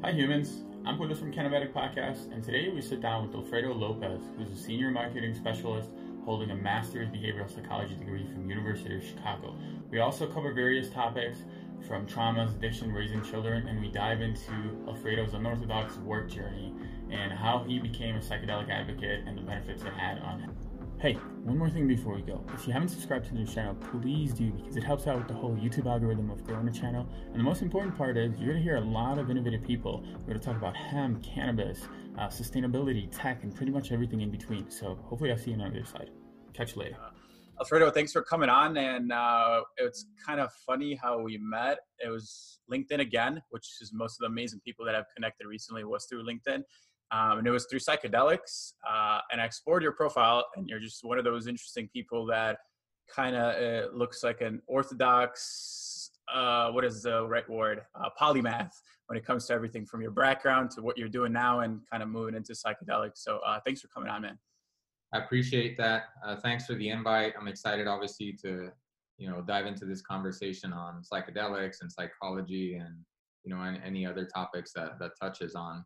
Hi, humans. I'm Julio from Cannabetics Podcast, and today we sit down with Alfredo Lopez, who's a senior marketing specialist holding a master's behavioral psychology degree from University of Chicago. We also cover various topics from traumas, addiction, raising children, and we dive into Alfredo's unorthodox work journey and how he became a psychedelic advocate and the benefits it had on him. Hey, one more thing before we go. If you haven't subscribed to the channel, please do because it helps out with the whole YouTube algorithm of growing the channel. And the most important part is you're to hear a lot of innovative people. We're to talk about hemp, cannabis, uh, sustainability, tech, and pretty much everything in between. So hopefully I'll see you on the other side. Catch you later. Uh, Alfredo, thanks for coming on. And uh, it's kind of funny how we met. It was LinkedIn again, which is most of the amazing people that I've connected recently was through LinkedIn um, and it was through psychedelics. Uh, and I explored your profile, and you're just one of those interesting people that kind of uh, looks like an orthodox. Uh, what is the right word? Uh, polymath when it comes to everything from your background to what you're doing now, and kind of moving into psychedelics. So uh, thanks for coming on, man. I appreciate that. Uh, thanks for the invite. I'm excited, obviously, to you know dive into this conversation on psychedelics and psychology and you know and any other topics that that touches on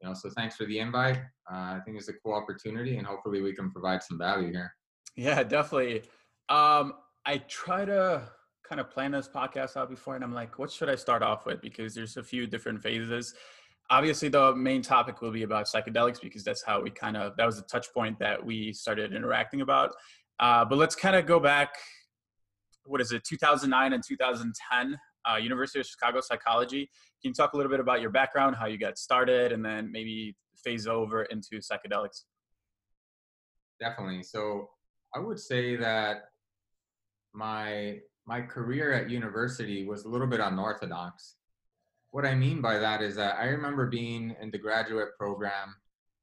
you know, so thanks for the invite. Uh, I think it's a cool opportunity, and hopefully we can provide some value here. Yeah, definitely. Um, I try to kind of plan this podcast out before, and I'm like, what should I start off with? Because there's a few different phases. Obviously, the main topic will be about psychedelics because that's how we kind of that was the touch point that we started interacting about. Uh, but let's kind of go back. What is it? 2009 and 2010 uh, University of Chicago Psychology. Can you talk a little bit about your background, how you got started, and then maybe phase over into psychedelics? Definitely. So I would say that my my career at university was a little bit unorthodox. What I mean by that is that I remember being in the graduate program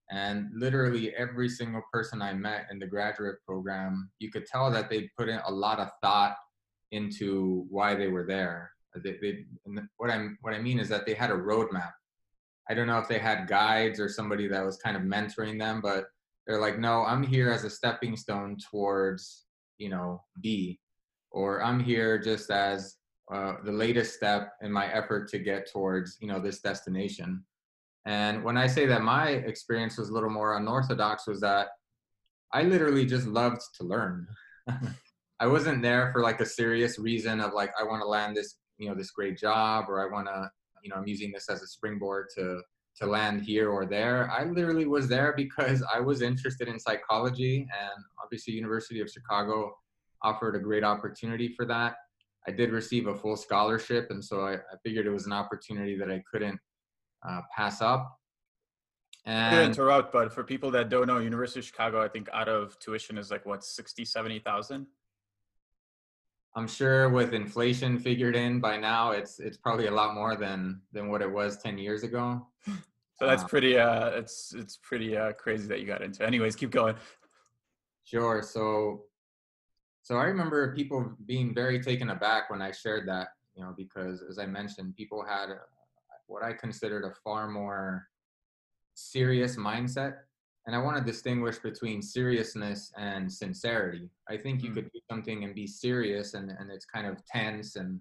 and literally every single person I met in the graduate program, you could tell that they put in a lot of thought into why they were there. They, they, what I'm what I mean is that they had a roadmap. I don't know if they had guides or somebody that was kind of mentoring them, but they're like, no, I'm here as a stepping stone towards you know B, or I'm here just as uh, the latest step in my effort to get towards you know this destination. And when I say that my experience was a little more unorthodox, was that I literally just loved to learn. I wasn't there for like a serious reason of like I want to land this you know this great job or i want to you know i'm using this as a springboard to to land here or there. I literally was there because i was interested in psychology and obviously university of chicago offered a great opportunity for that. I did receive a full scholarship and so i, I figured it was an opportunity that i couldn't uh, pass up. And to interrupt but for people that don't know university of chicago i think out of tuition is like what 60 70000 I'm sure with inflation figured in by now, it's it's probably a lot more than than what it was ten years ago. So that's um, pretty uh it's it's pretty uh crazy that you got into. Anyways, keep going. Sure. So so I remember people being very taken aback when I shared that, you know, because as I mentioned, people had what I considered a far more serious mindset and I want to distinguish between seriousness and sincerity. I think you mm. could do something and be serious and, and it's kind of tense and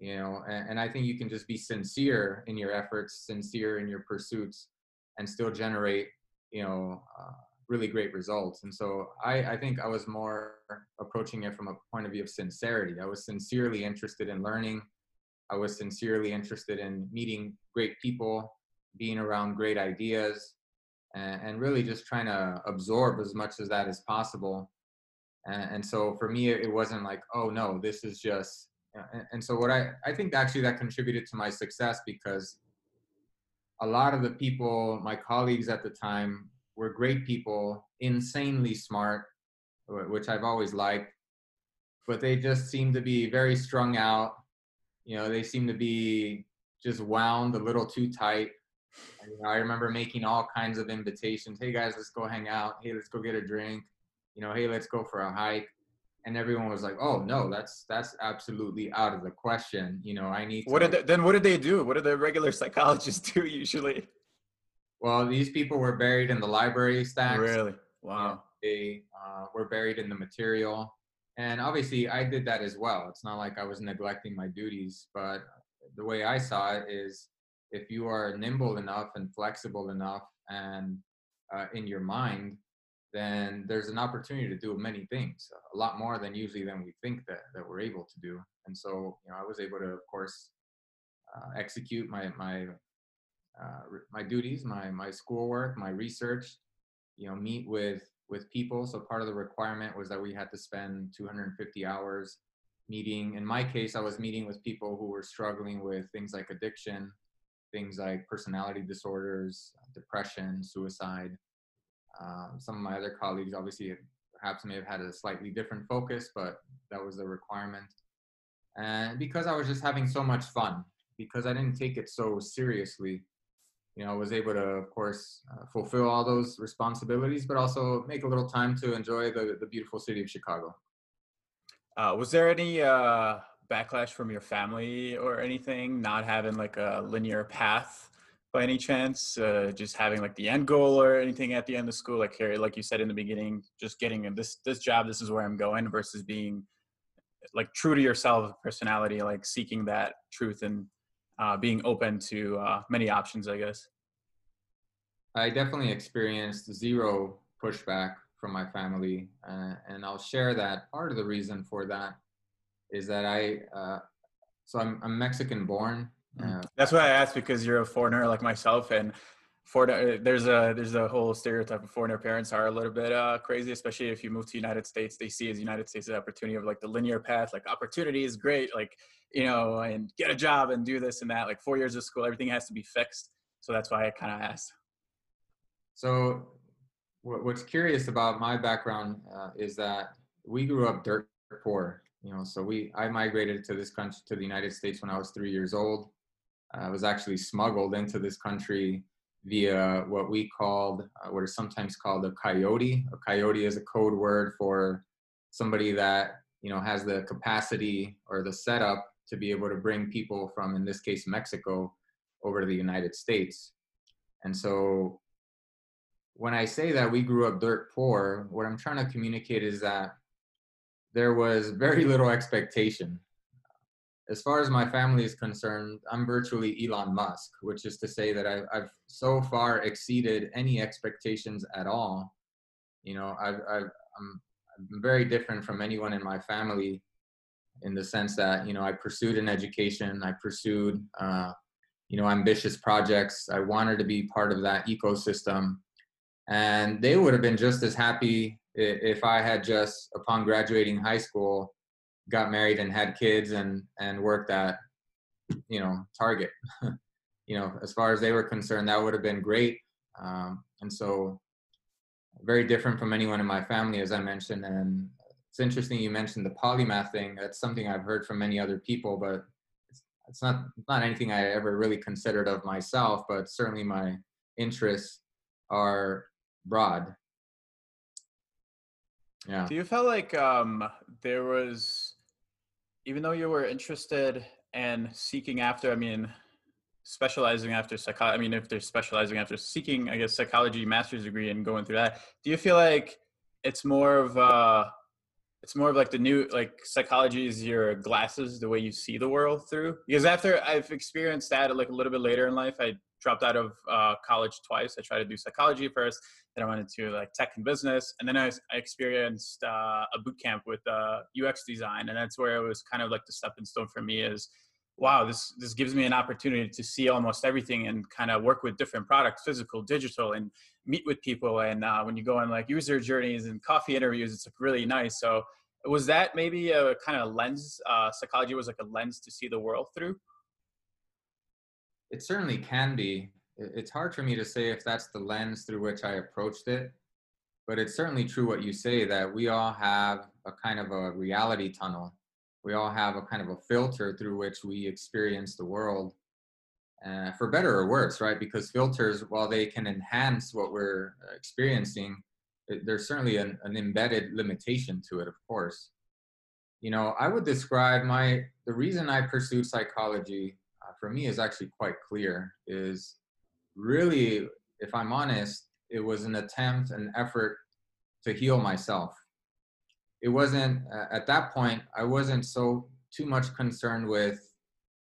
you know and, and I think you can just be sincere in your efforts, sincere in your pursuits and still generate, you know, uh, really great results. And so I, I think I was more approaching it from a point of view of sincerity. I was sincerely interested in learning. I was sincerely interested in meeting great people, being around great ideas, and, and really just trying to absorb as much as that as possible. And, and so for me, it wasn't like, oh no, this is just. And, and so what I I think actually that contributed to my success because a lot of the people, my colleagues at the time, were great people, insanely smart, which I've always liked, but they just seemed to be very strung out. You know, they seemed to be just wound a little too tight. Know, I remember making all kinds of invitations. Hey guys, let's go hang out. Hey, let's go get a drink. You know, hey, let's go for a hike. And everyone was like, "Oh no, that's that's absolutely out of the question." You know, I need. To, what did they, then? What did they do? What did the regular psychologists do usually? Well, these people were buried in the library stacks. Really? Wow. They uh, were buried in the material, and obviously, I did that as well. It's not like I was neglecting my duties, but the way I saw it is if you are nimble enough and flexible enough and uh, in your mind, then there's an opportunity to do many things, a lot more than usually than we think that, that we're able to do. And so, you know, I was able to, of course, uh, execute my my uh, my duties, my my schoolwork, my research. You know, meet with with people. So part of the requirement was that we had to spend 250 hours meeting. In my case, I was meeting with people who were struggling with things like addiction, things like personality disorders, depression, suicide. Um, some of my other colleagues obviously perhaps may have had a slightly different focus, but that was the requirement. And because I was just having so much fun, because I didn't take it so seriously, you know, I was able to, of course, uh, fulfill all those responsibilities, but also make a little time to enjoy the, the beautiful city of Chicago. Uh, was there any uh, backlash from your family or anything, not having like a linear path by any chance? Uh, just having like the end goal or anything at the end of school, like here, like you said in the beginning, just getting this this job, this is where I'm going, versus being like true to yourself, personality, like seeking that truth and uh, being open to uh, many options, I guess. I definitely experienced zero pushback from my family, uh, and I'll share that. Part of the reason for that is that I, uh, so I'm, I'm Mexican born, Mm. Uh, That's why I asked because you're a foreigner like myself, and foreigner there's a there's a whole stereotype of foreigner parents are a little bit uh, crazy, especially if you move to United States. They see as United States the opportunity of like the linear path, like opportunity is great, like you know, and get a job and do this and that. Like four years of school, everything has to be fixed. So that's why I kind of asked. So, what's curious about my background uh, is that we grew up dirt poor. You know, so we I migrated to this country to the United States when I was three years old i was actually smuggled into this country via what we called, uh, what is sometimes called a coyote. A coyote is a code word for somebody that you know has the capacity or the setup to be able to bring people from, in this case, Mexico, over to the United States. And so, when I say that we grew up dirt poor, what I'm trying to communicate is that there was very little expectation as far as my family is concerned, I'm virtually Elon Musk, which is to say that I've, I've so far exceeded any expectations at all. You know, I've, I've, I'm, I'm very different from anyone in my family in the sense that, you know, I pursued an education, I pursued, uh, you know, ambitious projects. I wanted to be part of that ecosystem. And they would have been just as happy if I had just, upon graduating high school, got married and had kids and and worked at you know target you know as far as they were concerned that would have been great. Um, and so very different from anyone in my family as i mentioned. And it's interesting you mentioned the polymath thing. That's something i've heard from many other people but it's, it's not not anything i ever really considered of myself but certainly my interests are broad yeah do you feel like um there was even though you were interested and seeking after, I mean, specializing after psychology, I mean, if they're specializing after seeking, I guess, psychology master's degree and going through that, do you feel like it's more of, uh, it's more of like the new, like psychology is your glasses, the way you see the world through? Because after I've experienced that like a little bit later in life, I dropped out of uh, college twice. I tried to do psychology first, then I went into like tech and business, and then I, I experienced uh, a boot camp with uh, UX design, and that's where it was kind of like the stepping stone for me. Is wow, this this gives me an opportunity to see almost everything and kind of work with different products, physical, digital, and meet with people. And uh, when you go on like user journeys and coffee interviews, it's like really nice. So was that maybe a kind of lens? Uh, psychology was like a lens to see the world through. It certainly can be it's hard for me to say if that's the lens through which I approached it, but it's certainly true what you say that we all have a kind of a reality tunnel. We all have a kind of a filter through which we experience the world, uh, for better or worse, right? Because filters, while they can enhance what we're experiencing, it, there's certainly an, an embedded limitation to it, of course. You know, I would describe my the reason I pursued psychology uh, for me is actually quite clear. Is really, if I'm honest, it was an attempt, an effort to heal myself. It wasn't, at that point, I wasn't so too much concerned with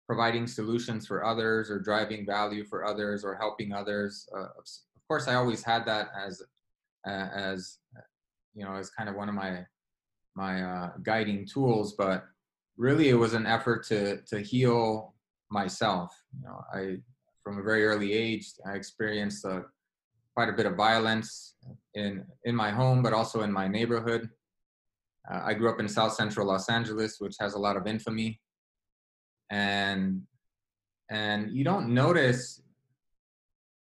providing solutions for others or driving value for others or helping others. Uh, of course, I always had that as uh, as you know as kind of one of my my uh, guiding tools, but really it was an effort to to heal myself. You know, I from a very early age I experienced uh, quite a bit of violence in in my home, but also in my neighborhood. Uh, I grew up in South Central Los Angeles, which has a lot of infamy and and you don't notice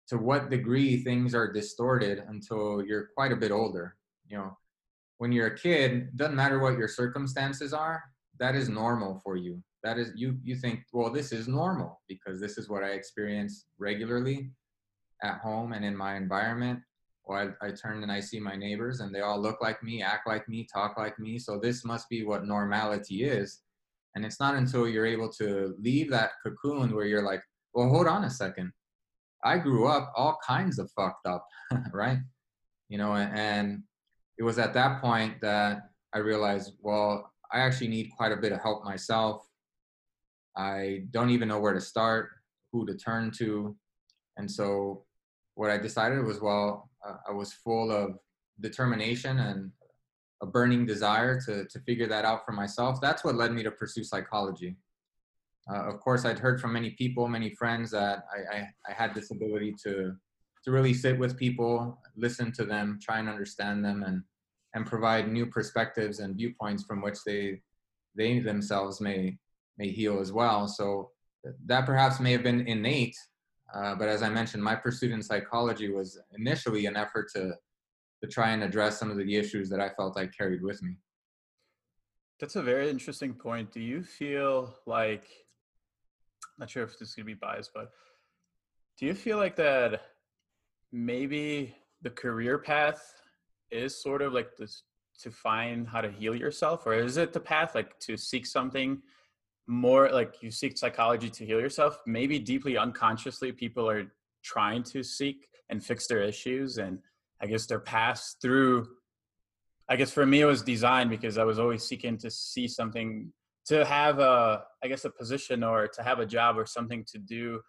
to what degree things are distorted until you're quite a bit older you know when you're a kid doesn't matter what your circumstances are that is normal for you that is you you think well this is normal because this is what i experience regularly at home and in my environment or I, I turn and i see my neighbors and they all look like me act like me talk like me so this must be what normality is and it's not until you're able to leave that cocoon where you're like, well, hold on a second. I grew up all kinds of fucked up, right? You know, and it was at that point that I realized, well, I actually need quite a bit of help myself. I don't even know where to start, who to turn to. And so what I decided was, well, uh, I was full of determination and a burning desire to, to figure that out for myself. That's what led me to pursue psychology. Uh, of course, I'd heard from many people, many friends that I, I, I, had this ability to, to really sit with people, listen to them, try and understand them, and, and provide new perspectives and viewpoints from which they, they themselves may, may heal as well. So that perhaps may have been innate, uh, but as I mentioned, my pursuit in psychology was initially an effort to, to try and address some of the issues that I felt I carried with me. That's a very interesting point. Do you feel like, not sure if this is going to be biased, but do you feel like that maybe the career path is sort of like this to find how to heal yourself, or is it the path like to seek something more like you seek psychology to heal yourself? Maybe deeply unconsciously, people are trying to seek and fix their issues and I guess they're passed through. I guess for me, it was designed because I was always seeking to see something, to have a, I guess, a position or to have a job or something to do,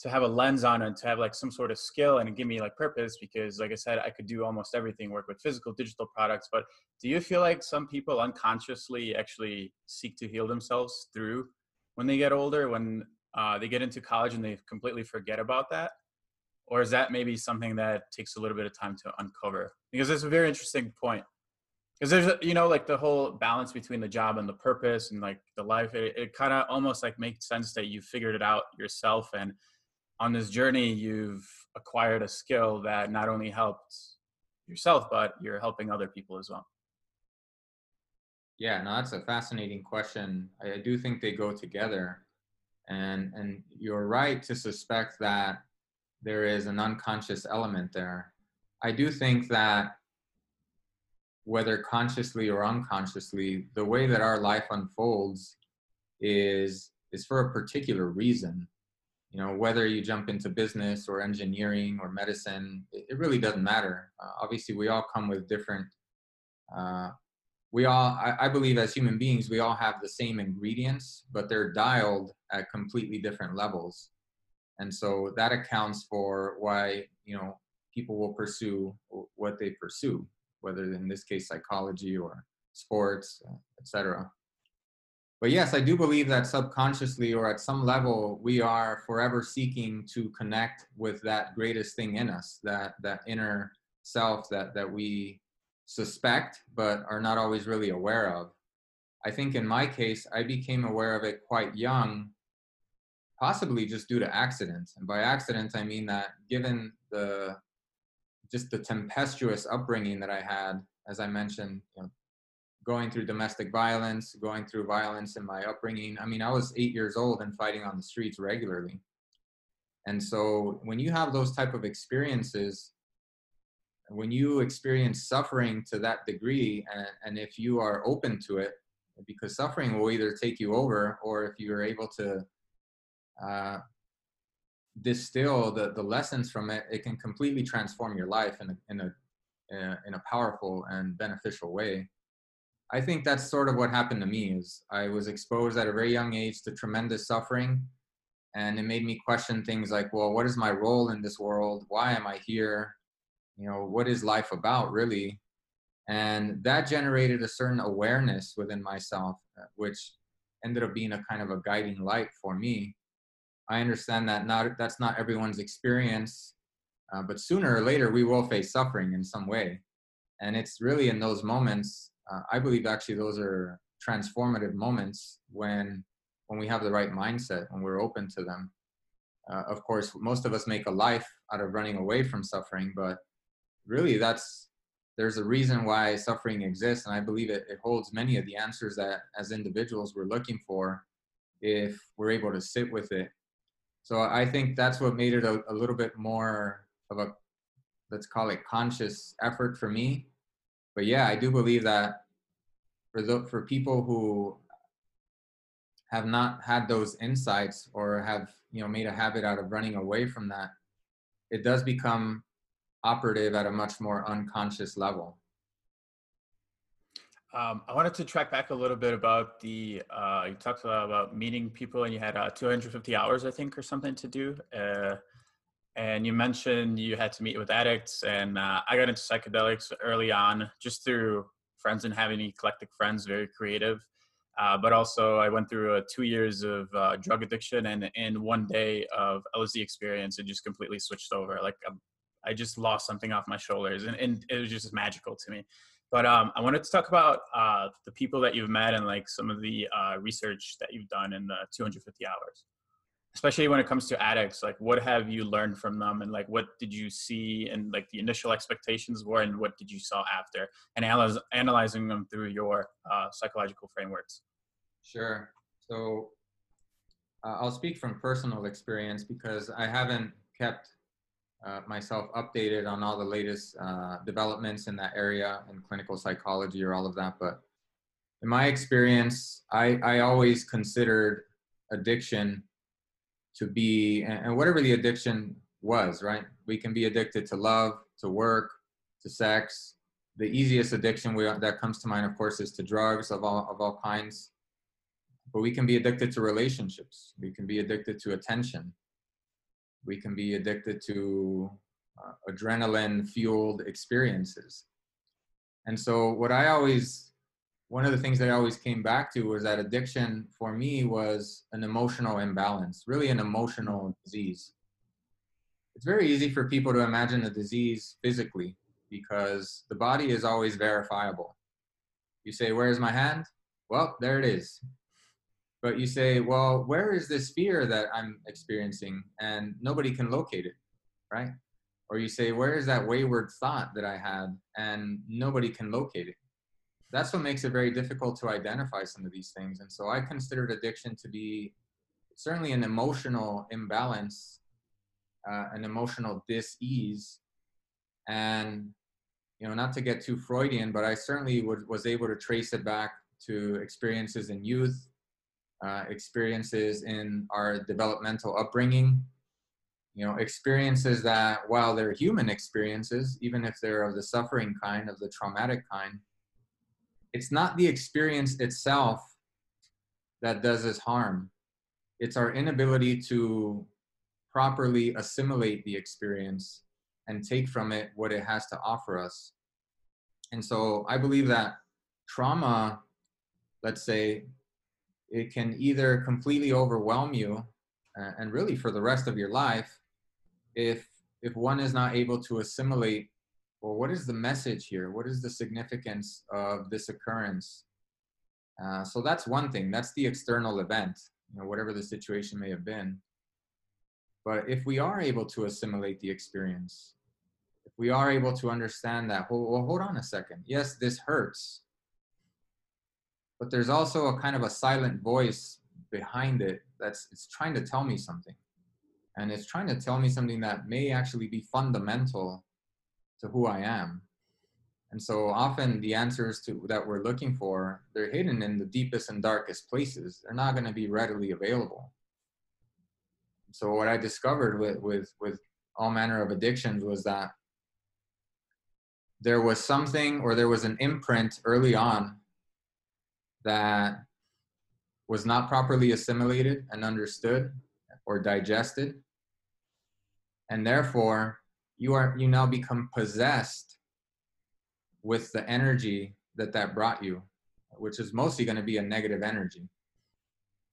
to have a lens on it, to have like some sort of skill and give me like purpose. Because, like I said, I could do almost everything, work with physical, digital products. But do you feel like some people unconsciously actually seek to heal themselves through when they get older, when uh, they get into college and they completely forget about that? or is that maybe something that takes a little bit of time to uncover because it's a very interesting point because there's you know like the whole balance between the job and the purpose and like the life it, it kind of almost like makes sense that you figured it out yourself and on this journey you've acquired a skill that not only helped yourself but you're helping other people as well yeah no that's a fascinating question i do think they go together and and you're right to suspect that there is an unconscious element there. I do think that whether consciously or unconsciously, the way that our life unfolds is is for a particular reason. You know, whether you jump into business or engineering or medicine, it, really doesn't matter. Uh, obviously, we all come with different. Uh, we all, I, I believe, as human beings, we all have the same ingredients, but they're dialed at completely different levels and so that accounts for why you know people will pursue what they pursue whether in this case psychology or sports etc but yes i do believe that subconsciously or at some level we are forever seeking to connect with that greatest thing in us that that inner self that that we suspect but are not always really aware of i think in my case i became aware of it quite young possibly just due to accidents. And by accidents, I mean that given the just the tempestuous upbringing that I had, as I mentioned, you know, going through domestic violence, going through violence in my upbringing. I mean, I was eight years old and fighting on the streets regularly. And so when you have those type of experiences, when you experience suffering to that degree, and, and if you are open to it, because suffering will either take you over, or if you're able to uh, distill the, the lessons from it, it can completely transform your life in a, in a, in a powerful and beneficial way. I think that's sort of what happened to me is I was exposed at a very young age to tremendous suffering. And it made me question things like well what is my role in this world? Why am i here? You know what is life about really? And that generated a certain awareness within myself uh, which ended up being a kind of a guiding light for me. I understand that not that's not everyone's experience uh, but sooner or later we will face suffering in some way. And it's really in those moments uh, i believe actually those are transformative moments when when we have the right mindset when we're open to them. Uh, of course most of us make a life out of running away from suffering but really that's there's a reason why suffering exists and i believe it, it holds many of the answers that as individuals we're looking for if we're able to sit with it. So i think that's what made it a, a little bit more of a let's call it conscious effort for me but yeah i do believe that for the for people who have not had those insights or have you know made a habit out of running away from that it does become operative at a much more unconscious level. Um, I wanted to track back a little bit about the uh, you talked about meeting people and you had uh, 250 hours I think or something to do uh, and you mentioned you had to meet with addicts and uh, I got into psychedelics early on just through friends and having eclectic friends very creative uh, but also, I went through uh, two years of uh, drug addiction, and in one day of LSD experience, it just completely switched over. Like um, I just lost something off my shoulders, and, and it was just magical to me. But um, I wanted to talk about uh, the people that you've met and like some of the uh, research that you've done in the 250 hours, especially when it comes to addicts. Like, what have you learned from them, and like, what did you see, and like the initial expectations were, and what did you saw after, and analyze, analyzing them through your uh, psychological frameworks. Sure. So uh, I'll speak from personal experience because I haven't kept uh, myself updated on all the latest uh, developments in that area and clinical psychology or all of that. But in my experience, I, I always considered addiction to be, and whatever the addiction was, right? We can be addicted to love, to work, to sex. The easiest addiction we, that comes to mind, of course, is to drugs of all, of all kinds but we can be addicted to relationships we can be addicted to attention we can be addicted to uh, adrenaline fueled experiences and so what i always one of the things that i always came back to was that addiction for me was an emotional imbalance really an emotional disease it's very easy for people to imagine a disease physically because the body is always verifiable you say where's my hand well there it is but you say, well, where is this fear that I'm experiencing? And nobody can locate it, right? Or you say, where is that wayward thought that I had? And nobody can locate it. That's what makes it very difficult to identify some of these things. And so I considered addiction to be certainly an emotional imbalance, uh, an emotional dis-ease. And, you know, not to get too Freudian, but I certainly was, was able to trace it back to experiences in youth, uh, experiences in our developmental upbringing, you know, experiences that while they're human experiences, even if they're of the suffering kind, of the traumatic kind, it's not the experience itself that does us harm. It's our inability to properly assimilate the experience and take from it what it has to offer us. And so I believe that trauma, let's say, it can either completely overwhelm you and really for the rest of your life if if one is not able to assimilate well what is the message here? What is the significance of this occurrence? Uh, so that's one thing. That's the external event you know whatever the situation may have been. But if we are able to assimilate the experience if we are able to understand that well hold on a second. Yes this hurts. But there's also a kind of a silent voice behind it that's it's trying to tell me something. And it's trying to tell me something that may actually be fundamental to who i am. And so often the answers to that we're looking for they're hidden in the deepest and darkest places. They're not going to be readily available. So what i discovered with with with all manner of addictions was that there was something or there was an imprint early on that was not properly assimilated and understood or digested. And therefore, you are you now become possessed with the energy that that brought you, which is mostly going to be a negative energy.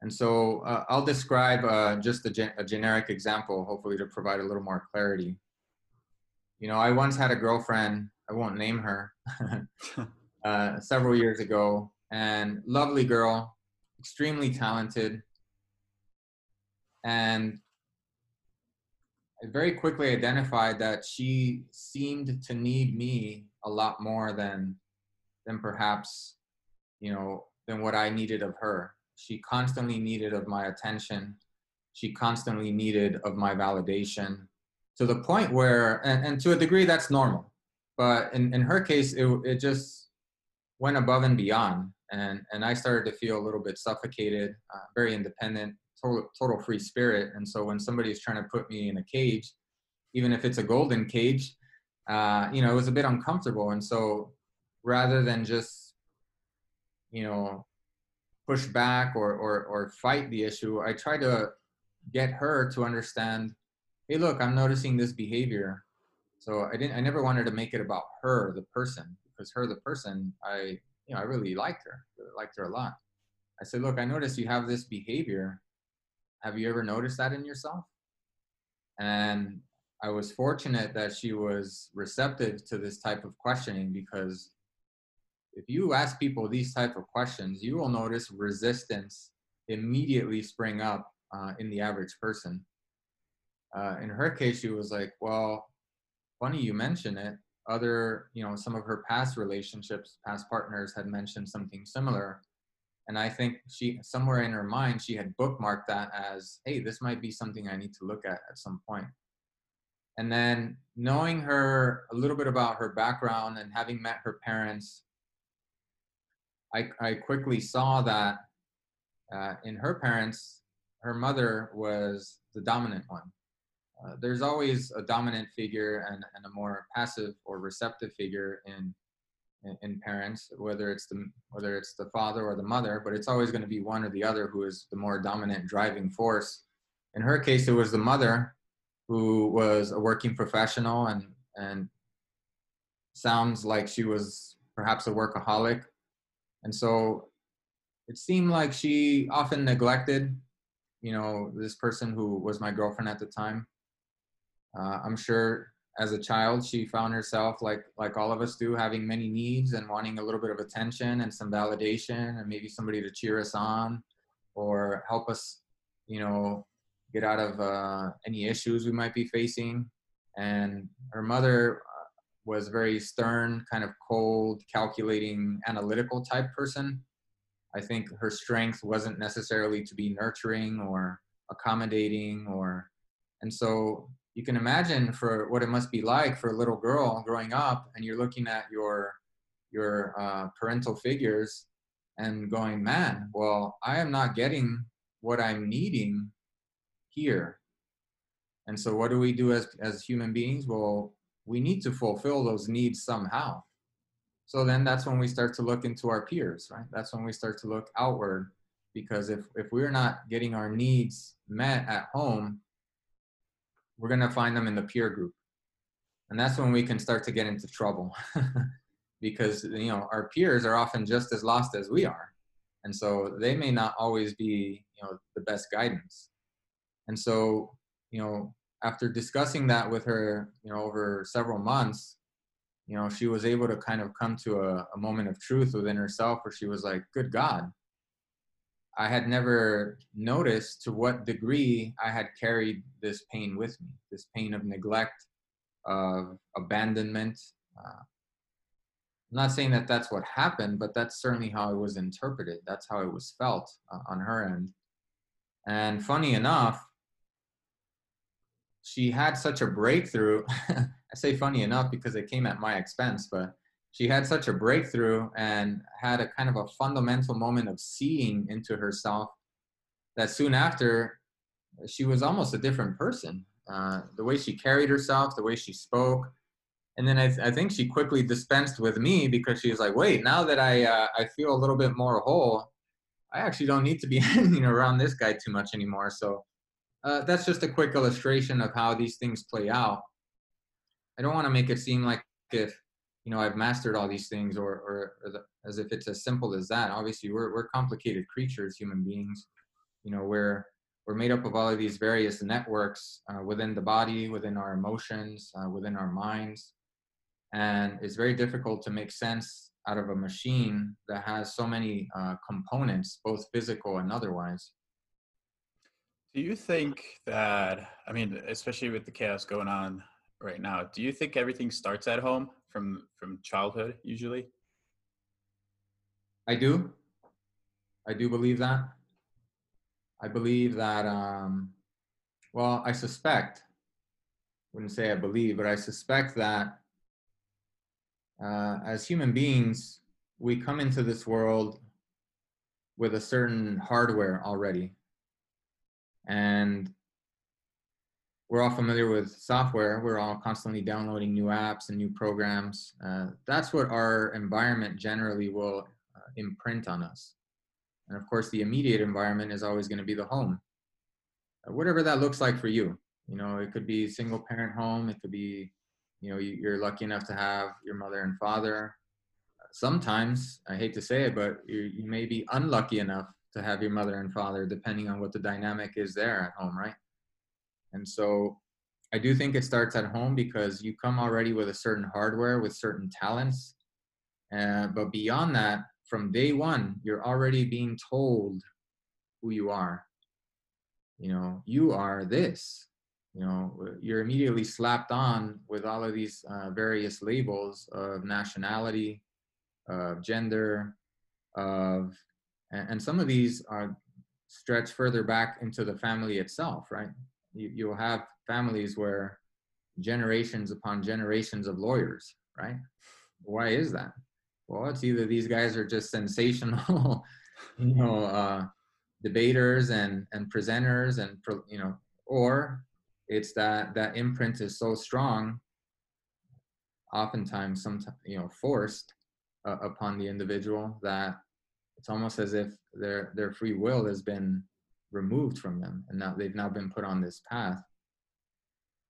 And so uh, I'll describe uh, just a, gen- a generic example, hopefully to provide a little more clarity. You know, I once had a girlfriend, I won't name her, uh, several years ago, and lovely girl, extremely talented. And very quickly identified that she seemed to need me a lot more than than perhaps you know than what I needed of her. She constantly needed of my attention. She constantly needed of my validation to the point where and, and to a degree that's normal. But in, in her case it it just went above and beyond and and I started to feel a little bit suffocated, uh, very independent, total total free spirit. And so when somebody is trying to put me in a cage, even if it's a golden cage, uh, you know, it was a bit uncomfortable. And so rather than just, you know, push back or or or fight the issue, I tried to get her to understand, hey, look, I'm noticing this behavior. So I didn't I never wanted to make it about her, the person, because her, the person, I you know, I really liked her, really liked her a lot. I said, look, I noticed you have this behavior. Have you ever noticed that in yourself? And I was fortunate that she was receptive to this type of questioning because if you ask people these type of questions, you will notice resistance immediately spring up uh, in the average person. Uh, in her case, she was like, well, funny you mention it other, you know, some of her past relationships, past partners had mentioned something similar. And I think she, somewhere in her mind, she had bookmarked that as, hey, this might be something I need to look at at some point. And then knowing her a little bit about her background and having met her parents, I, I quickly saw that uh, in her parents, her mother was the dominant one. Uh, there's always a dominant figure and, and a more passive or receptive figure in, in, parents, whether it's the whether it's the father or the mother, but it's always going to be one or the other who is the more dominant driving force. In her case, it was the mother who was a working professional and and sounds like she was perhaps a workaholic, and so it seemed like she often neglected you know this person who was my girlfriend at the time uh, I'm sure as a child she found herself like like all of us do having many needs and wanting a little bit of attention and some validation and maybe somebody to cheer us on or help us you know get out of uh, any issues we might be facing. And her mother uh, was very stern kind of cold calculating analytical type person. I think her strength wasn't necessarily to be nurturing or accommodating or and so you can imagine for what it must be like for a little girl growing up and you're looking at your your uh, parental figures and going man well i am not getting what i'm needing here. And so what do we do as as human beings? Well we need to fulfill those needs somehow. So then that's when we start to look into our peers right? That's when we start to look outward because if if we're not getting our needs met at home we're going to find them in the peer group. And that's when we can start to get into trouble because, you know, our peers are often just as lost as we are. And so they may not always be, you know, the best guidance. And so, you know, after discussing that with her, you know, over several months, you know, she was able to kind of come to a, a moment of truth within herself where she was like, good God, I had never noticed to what degree I had carried this pain with me, this pain of neglect, of abandonment. Uh, I'm not saying that that's what happened, but that's certainly how it was interpreted. That's how it was felt uh, on her end. And funny enough, she had such a breakthrough. I say funny enough because it came at my expense, but she had such a breakthrough and had a kind of a fundamental moment of seeing into herself that soon after she was almost a different person uh, the way she carried herself the way she spoke and then I, th- I think she quickly dispensed with me because she was like, wait, now that I uh, I feel a little bit more whole, I actually don't need to be hanging around this guy too much anymore. So uh, that's just a quick illustration of how these things play out. I don't want to make it seem like if you know I've mastered all these things or or, or the, as if it's as simple as that. Obviously, we're we're complicated creatures, human beings. You know, we're we're made up of all of these various networks uh, within the body, within our emotions, uh, within our minds, and it's very difficult to make sense out of a machine that has so many uh, components, both physical and otherwise. Do you think that, I mean, especially with the chaos going on right now, do you think everything starts at home from from childhood usually? I do. I do believe that. I believe that um well, I suspect wouldn't say I believe, but I suspect that uh, as human beings, we come into this world with a certain hardware already. And we're all familiar with software. We're all constantly downloading new apps and new programs. Uh, that's what our environment generally will uh, imprint on us. And of course, the immediate environment is always going to be the home, uh, whatever that looks like for you. You know, it could be single parent home, it could be you know you're lucky enough to have your mother and father sometimes i hate to say it but you, you may be unlucky enough to have your mother and father depending on what the dynamic is there at home right and so i do think it starts at home because you come already with a certain hardware with certain talents uh, but beyond that from day one you're already being told who you are. You know you are this. You know you're immediately slapped on with all of these uh, various labels of nationality of gender of and, some of these are stretch further back into the family itself right you, you'll have families where generations upon generations of lawyers right? Why is that? Well it's either these guys are just sensational you know uh, debaters and and presenters and you know or it's that that imprint is so strong oftentimes sometimes you know forced uh, upon the individual that it's almost as if their their free will has been removed from them and now they've now been put on this path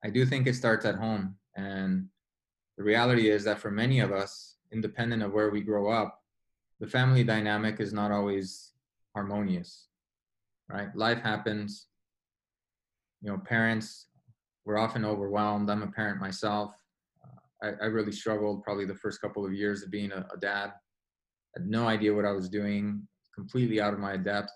i do think it starts at home and the reality is that for many of us independent of where we grow up the family dynamic is not always harmonious right life happens you know, parents were often overwhelmed. I'm a parent myself. Uh, I, I, really struggled probably the first couple of years of being a, a dad. I had no idea what I was doing, completely out of my depth.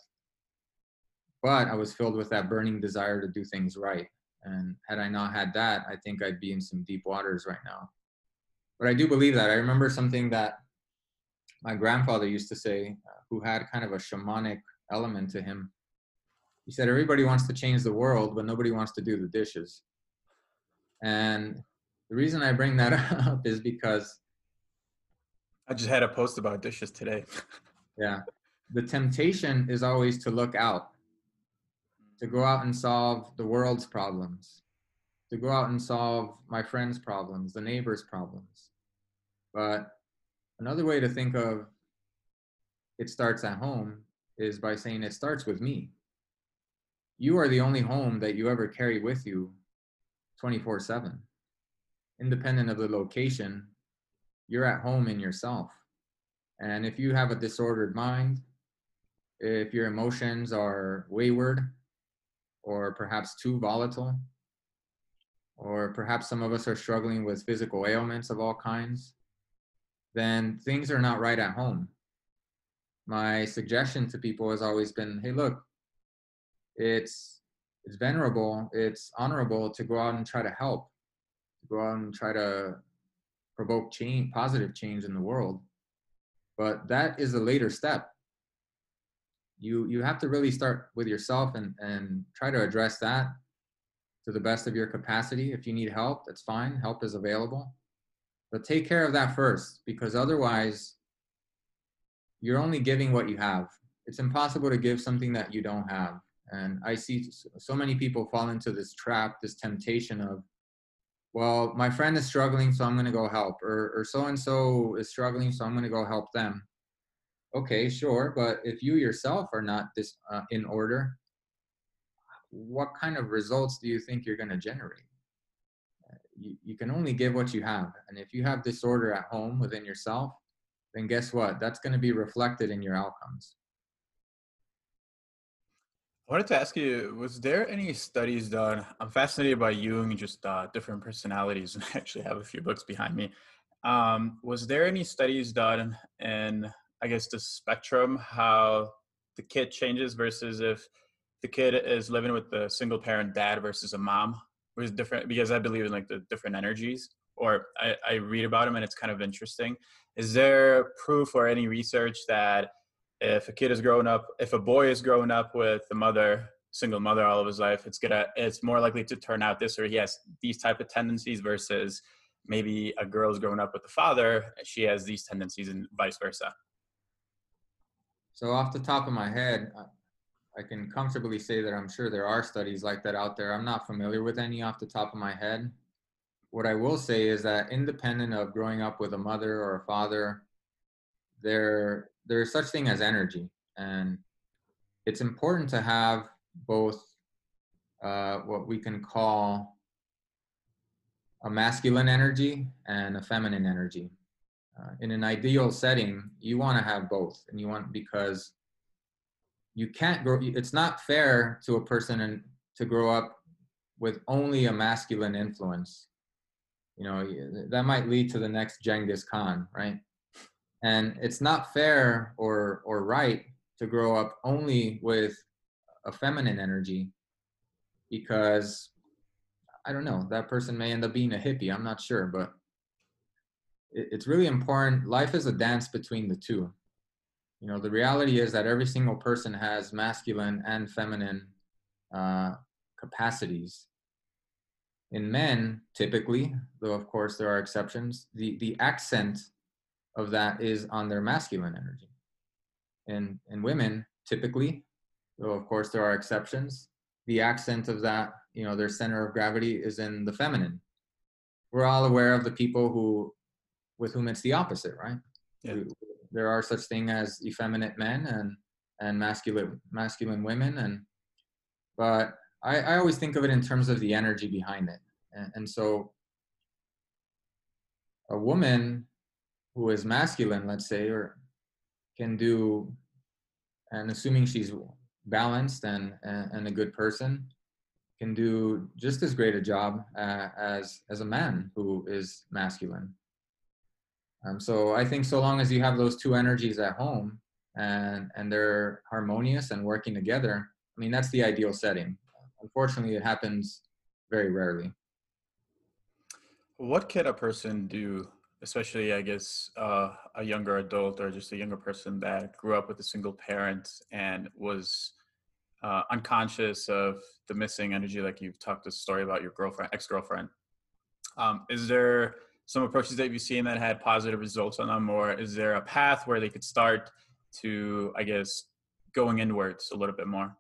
But I was filled with that burning desire to do things right. And had I not had that, I think I'd be in some deep waters right now. But I do believe that. I remember something that my grandfather used to say, uh, who had kind of a shamanic element to him he said everybody wants to change the world but nobody wants to do the dishes and the reason i bring that up is because i just had a post about dishes today yeah the temptation is always to look out to go out and solve the world's problems to go out and solve my friends problems the neighbors problems. But another way to think of it starts at home is by saying it starts with me. You are the only home that you ever carry with you 24 7 independent of the location you're at home in yourself. And if you have a disordered mind if your emotions are wayward or perhaps too volatile or perhaps some of us are struggling with physical ailments of all kinds then things are not right at home my suggestion to people has always been hey look it's it's venerable, it's honorable to go out and try to help, to go out and try to provoke change, positive change in the world. But that is a later step. You you have to really start with yourself and and try to address that to the best of your capacity. If you need help, that's fine. Help is available. But take care of that first because otherwise you're only giving what you have. It's impossible to give something that you don't have. And I see so many people fall into this trap, this temptation of well, my friend is struggling, so I'm going to go help, or or so and so is struggling, so I'm going to go help them. Okay, sure, but if you yourself are not this uh, in order, what kind of results do you think you're going to generate? You, you can only give what you have, and if you have disorder at home within yourself, then guess what? That's going to be reflected in your outcomes. I wanted to ask you, was there any studies done? I'm fascinated by Jung, and just uh, different personalities, and I actually have a few books behind me. Um, was there any studies done in, I guess, the spectrum, how the kid changes versus if the kid is living with the single parent dad versus a mom? Was different because I believe in like the different energies, or I, I read about them and it's kind of interesting. Is there proof or any research that if a kid is growing up if a boy is growing up with a mother single mother all of his life it's gonna it's more likely to turn out this or he has these type of tendencies versus maybe a girl is growing up with a father she has these tendencies and vice versa so off the top of my head i can comfortably say that i'm sure there are studies like that out there. I'm not familiar with any off the top of my head. What i will say is that independent of growing up with a mother or a father there there's such thing as energy. And it's important to have both uh, what we can call a masculine energy and a feminine energy uh, in an ideal setting you want to have both and you want because you can't grow it's not fair to a person and to grow up with only a masculine influence. You know that might lead to the next Genghis Khan right? And it's not fair or or right to grow up only with a feminine energy because i don't know that person may end up being a hippie i'm not sure but it's really important life is a dance between the two you know the reality is that every single person has masculine and feminine uh, capacities in men typically though of course there are exceptions the the accent of that is on their masculine energy. And in women, typically, though of course there are exceptions, the accent of that, you know, their center of gravity is in the feminine. We're all aware of the people who, with whom it's the opposite, right? Yeah. We, there are such thing as effeminate men and and masculine masculine women, and but I, I always think of it in terms of the energy behind it, and, and so a woman who is masculine, let's say, or can do, and assuming she's balanced and and a good person, can do just as great a job uh, as as a man who is masculine. Um, so I think so long as you have those two energies at home and and they're harmonious and working together, I mean that's the ideal setting. Unfortunately, it happens very rarely. What can a person do especially I guess uh, a younger adult or just a younger person that grew up with a single parent and was uh, unconscious of the missing energy, like you've talked a story about your girlfriend, ex-girlfriend. Um, is there some approaches that you've seen that had positive results on them, or is there a path where they could start to, I guess, going inwards a little bit more?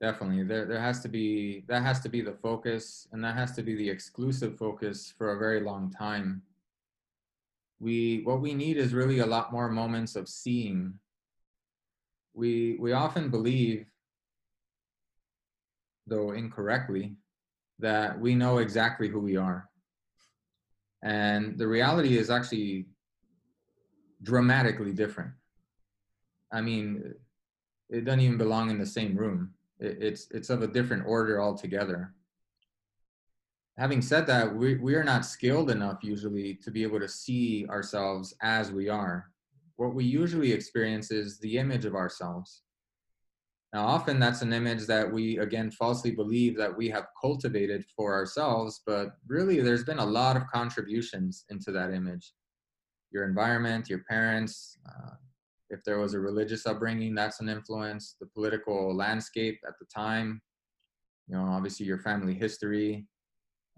definitely. There there has to be that has to be the focus and that has to be the exclusive focus for a very long time. We what we need is really a lot more moments of seeing. We we often believe though incorrectly that we know exactly who we are. And the reality is actually dramatically different. I mean it doesn't even belong in the same room. It's it's of a different order altogether. Having said that we, we are not skilled enough usually to be able to see ourselves as we are. What we usually experience is the image of ourselves now often that's an image that we again falsely believe that we have cultivated for ourselves but really there's been a lot of contributions into that image your environment your parents uh, if there was a religious upbringing, that's an influence. The political landscape at the time, you know, obviously your family history,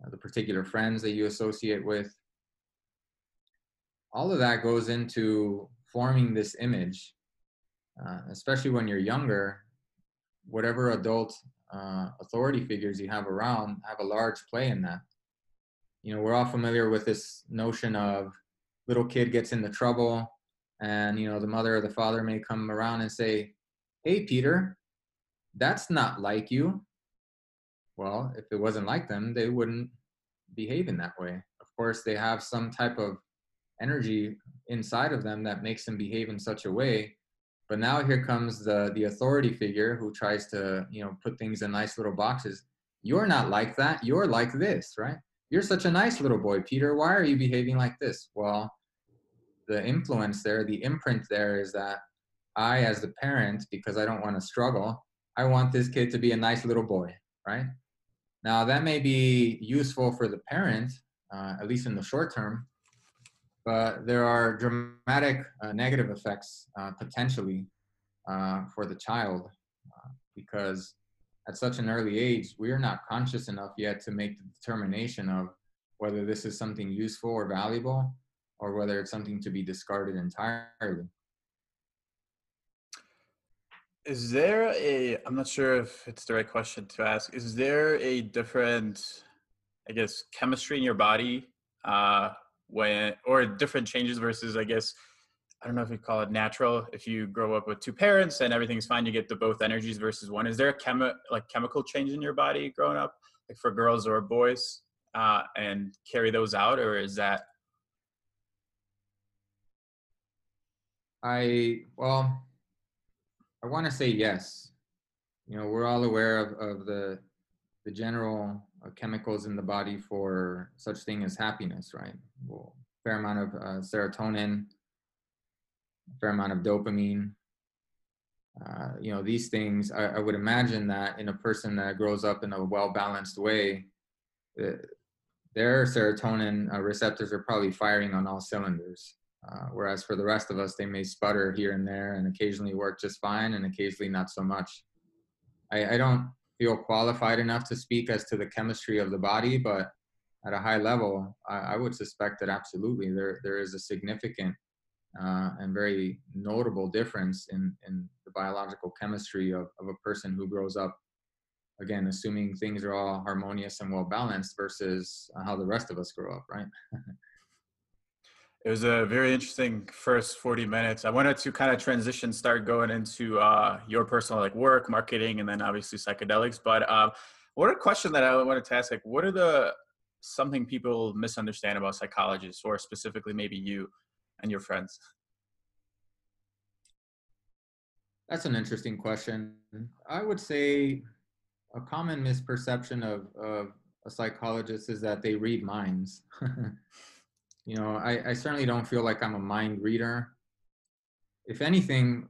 uh, the particular friends that you associate with. All of that goes into forming this image, uh, especially when you're younger. Whatever adult uh, authority figures you have around have a large play in that. You know, we're all familiar with this notion of little kid gets into trouble, and you know the mother or the father may come around and say, "Hey, Peter, that's not like you." Well, if it wasn't like them, they wouldn't behave in that way. Of course, they have some type of energy inside of them that makes them behave in such a way but now here comes the the authority figure who tries to you know put things in nice little boxes. You're not like that. You're like this right? You're such a nice little boy peter. Why are you behaving like this? Well the influence there the imprint there is that i as the parent because i don't want to struggle i want this kid to be a nice little boy right? Now that may be useful for the parent uh, at least in the short term but there are dramatic uh, negative effects uh, potentially uh, for the child uh, because at such an early age we are not conscious enough yet to make the determination of whether this is something useful or valuable or whether it's something to be discarded entirely. Is there a i'm not sure if it's the right question to ask is there a different i guess chemistry in your body uh, when or different changes versus I guess I don't know if you call it natural. If you grow up with two parents and everything's fine, you get the both energies versus one. Is there a chemi- like chemical change in your body growing up, like for girls or boys, uh, and carry those out, or is that? I well, I want to say yes. You know, we're all aware of, of the the general chemicals in the body for such thing as happiness, right? Well, fair amount of uh, serotonin, fair amount of dopamine. Uh, you know, these things, I, I, would imagine that in a person that grows up in a well balanced way, uh, their serotonin uh, receptors are probably firing on all cylinders. Uh, whereas for the rest of us, they may sputter here and there and occasionally work just fine and occasionally not so much. I, I don't feel qualified enough to speak as to the chemistry of the body, but at a high level, I, I would suspect that absolutely there there is a significant uh, and very notable difference in in the biological chemistry of, of a person who grows up. Again, assuming things are all harmonious and well balanced versus how the rest of us grow up, right? it was a very interesting first 40 minutes. I wanted to kind of transition start going into uh, your personal like work marketing and then obviously psychedelics but um, what a question that i wanted to ask like what are the something people misunderstand about psychologists or specifically maybe you and your friends? That's an interesting question. I would say a common misperception of, of a psychologist is that they read minds you know, I, I certainly don't feel like I'm a mind reader. If anything,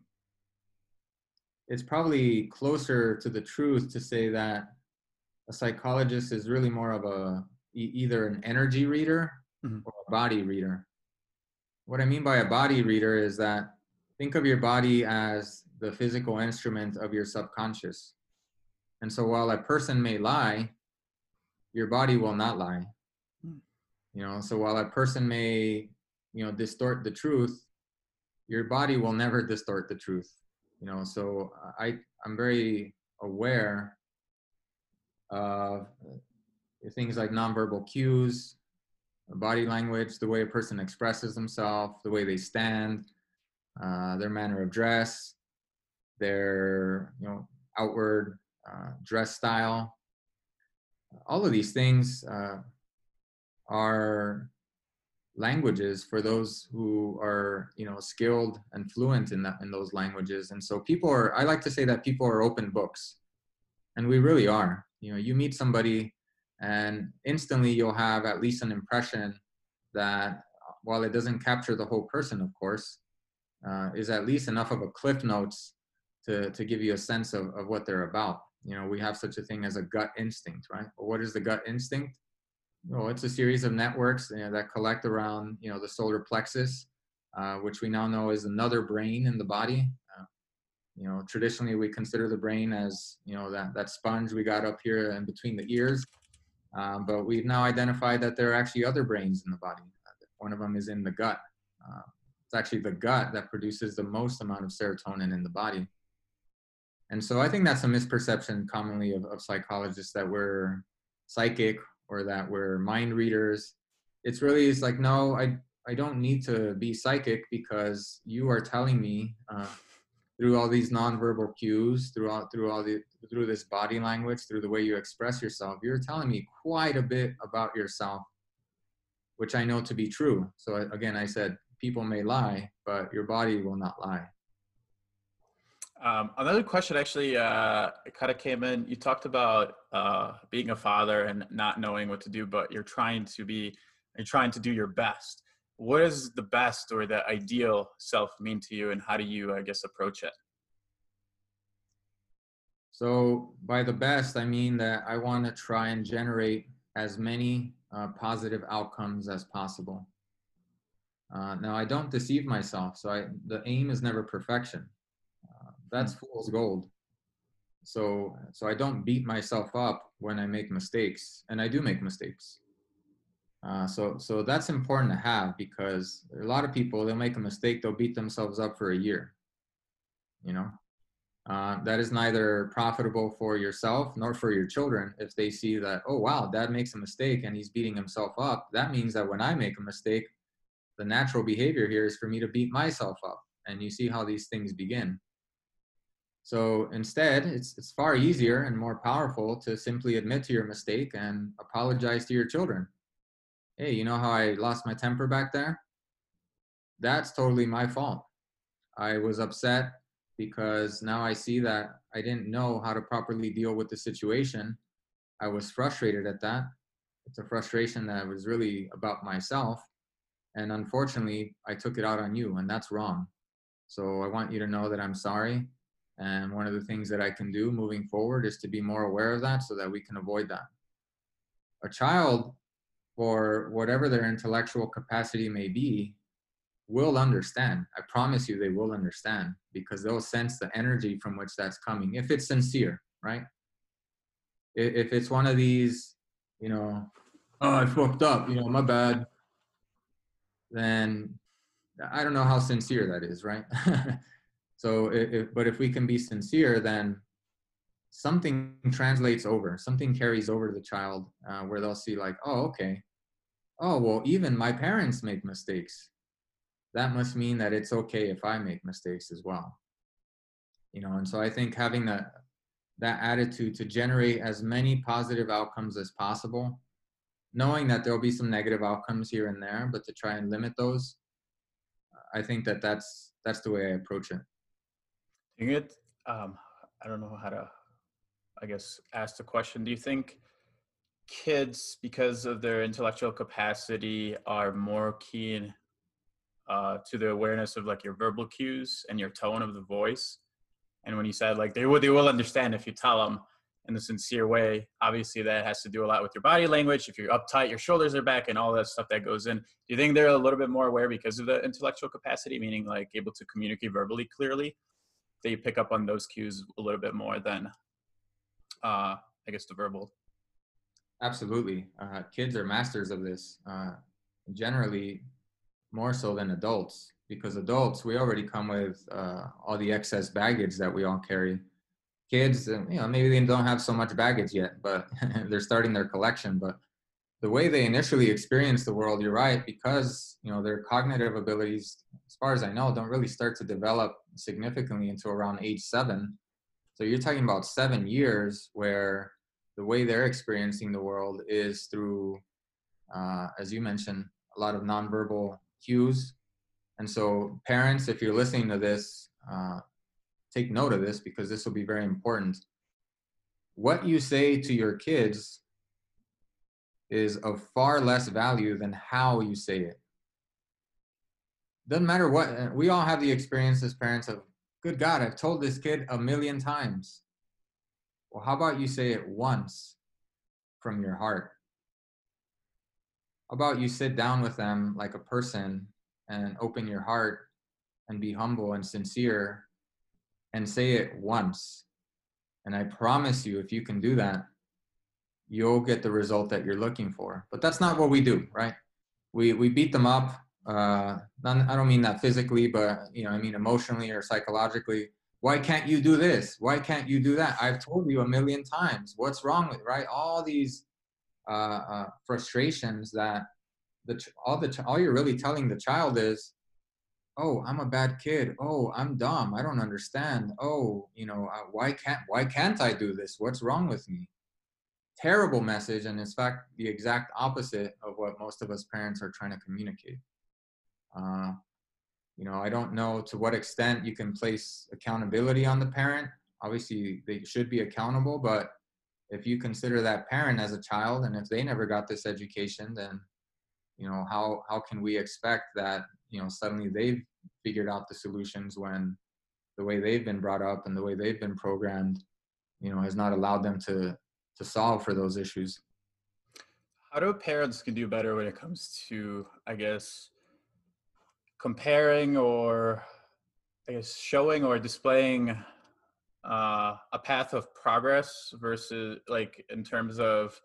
it's probably closer to the truth to say that a psychologist is really more of a either an energy reader mm-hmm. or a body reader. What I mean by a body reader is that think of your body as the physical instrument of your subconscious. And so while a person may lie, your body will not lie you know so while a person may you know distort the truth your body will never distort the truth you know so i i'm very aware of things like nonverbal cues body language the way a person expresses themselves the way they stand uh, their manner of dress their you know outward uh, dress style. All of these things uh, are languages for those who are you know skilled and fluent in that in those languages. And so people are i like to say that people are open books. And we really are. You know you meet somebody and instantly you'll have at least an impression that while it doesn't capture the whole person of course uh, is at least enough of a cliff notes to, to give you a sense of, of what they're about. You know we have such a thing as a gut instinct right? What is the gut instinct well, it's a series of networks you know, that collect around, you know, the solar plexus, uh, which we now know is another brain in the body. Uh, you know, traditionally we consider the brain as, you know, that, that sponge we got up here in between the ears. Um, but we've now identified that there are actually other brains in the body. One of them is in the gut. Uh, it's actually the gut that produces the most amount of serotonin in the body. And so I think that's a misperception commonly of, of psychologists that we're psychic or that we're mind readers. It's really it's like no, I I don't need to be psychic because you are telling me uh, through all these nonverbal cues, through all through all the through this body language, through the way you express yourself, you're telling me quite a bit about yourself, which I know to be true. So again, I said people may lie, but your body will not lie. Um, another question actually uh, kind of came in. You talked about uh, being a father and not knowing what to do, but you're trying to be, you're trying to do your best. What does the best or the ideal self mean to you, and how do you, I guess, approach it? So by the best, I mean that I want to try and generate as many uh, positive outcomes as possible. Uh, now I don't deceive myself, so I, the aim is never perfection. That's mm. fool's gold. So so I don't beat myself up when I make mistakes, and I do make mistakes. Uh, so so that's important to have because a lot of people they'll make a mistake, they'll beat themselves up for a year. You know, uh, that is neither profitable for yourself nor for your children if they see that, oh, wow, dad makes a mistake and he's beating himself up. That means that when I make a mistake, the natural behavior here is for me to beat myself up. And you see how these things begin. So instead, it's, it's far easier and more powerful to simply admit to your mistake and apologize to your children. Hey, you know how I lost my temper back there? That's totally my fault. I was upset because now I see that I didn't know how to properly deal with the situation. I was frustrated at that. It's a frustration that was really about myself. And unfortunately, I took it out on you, and that's wrong. So I want you to know that I'm sorry. And one of the things that I can do moving forward is to be more aware of that so that we can avoid that. A child, for whatever their intellectual capacity may be, will understand. I promise you, they will understand because they'll sense the energy from which that's coming if it's sincere, right? If it's one of these, you know, oh, I fucked up, you know, my bad, then I don't know how sincere that is, right? so, but if we can be sincere, then something translates over, something carries over to the child uh, where they'll see, like, oh, okay. Oh, well, even my parents make mistakes that must mean that it's okay if I make mistakes as well. You know, and so I think having that that attitude to generate as many positive outcomes as possible, knowing that there'll be some negative outcomes here and there, but to try and limit those, I think that that's that's the way I approach it. Get, um, I don't know how to, I guess, ask the question. Do you think kids, because of their intellectual capacity, are more keen uh, to the awareness of like your verbal cues and your tone of the voice. And when you said like they will, they will understand if you tell them in a sincere way. Obviously, that has to do a lot with your body language. If you're uptight, your shoulders are back, and all that stuff that goes in. Do you think they're a little bit more aware because of the intellectual capacity, meaning like able to communicate verbally clearly? They pick up on those cues a little bit more than, uh, I guess, the verbal. Absolutely, uh, kids are masters of this. Uh, generally, more so than adults because adults we already come with uh, all the excess baggage that we all carry kids you know maybe they don't have so much baggage yet but they're starting their collection but the way they initially experience the world you're right because you know their cognitive abilities as far as i know don't really start to develop significantly until around age seven so you're talking about seven years where the way they're experiencing the world is through uh, as you mentioned a lot of nonverbal cues. And so, parents, if you're listening to this, uh, take note of this because this will be very important. What you say to your kids is of far less value than how you say it. Doesn't matter what, uh, we all have the experience as parents of, good God, I've told this kid a million times. Well, how about you say it once from your heart? How about you sit down with them like a person and open your heart and be humble and sincere and say it once. And I promise you, if you can do that, you'll get the result that you're looking for. But that's not what we do, right? We we beat them up. Uh, not, I don't mean that physically, but you know, I mean emotionally or psychologically. why can't you do this? Why can't you do that? I've told you a million times. What's wrong with right? All these uh, uh, frustrations that the all the all you're really telling the child is, oh, I'm a bad kid. Oh, I'm dumb. I don't understand. Oh, you know, uh, why can't why can't I do this? What's wrong with me? Terrible message, and in fact, the exact opposite of what most of us parents are trying to communicate. Uh, you know, I don't know to what extent you can place accountability on the parent. Obviously, they should be accountable, but if you consider that parent as a child and if they never got this education, then you know how how can we expect that you know suddenly they've figured out the solutions when the way they've been brought up and the way they've been programmed you know has not allowed them to to solve for those issues. How do parents can do better when it comes to i guess comparing or I guess showing or displaying uh, a path of progress versus like in terms of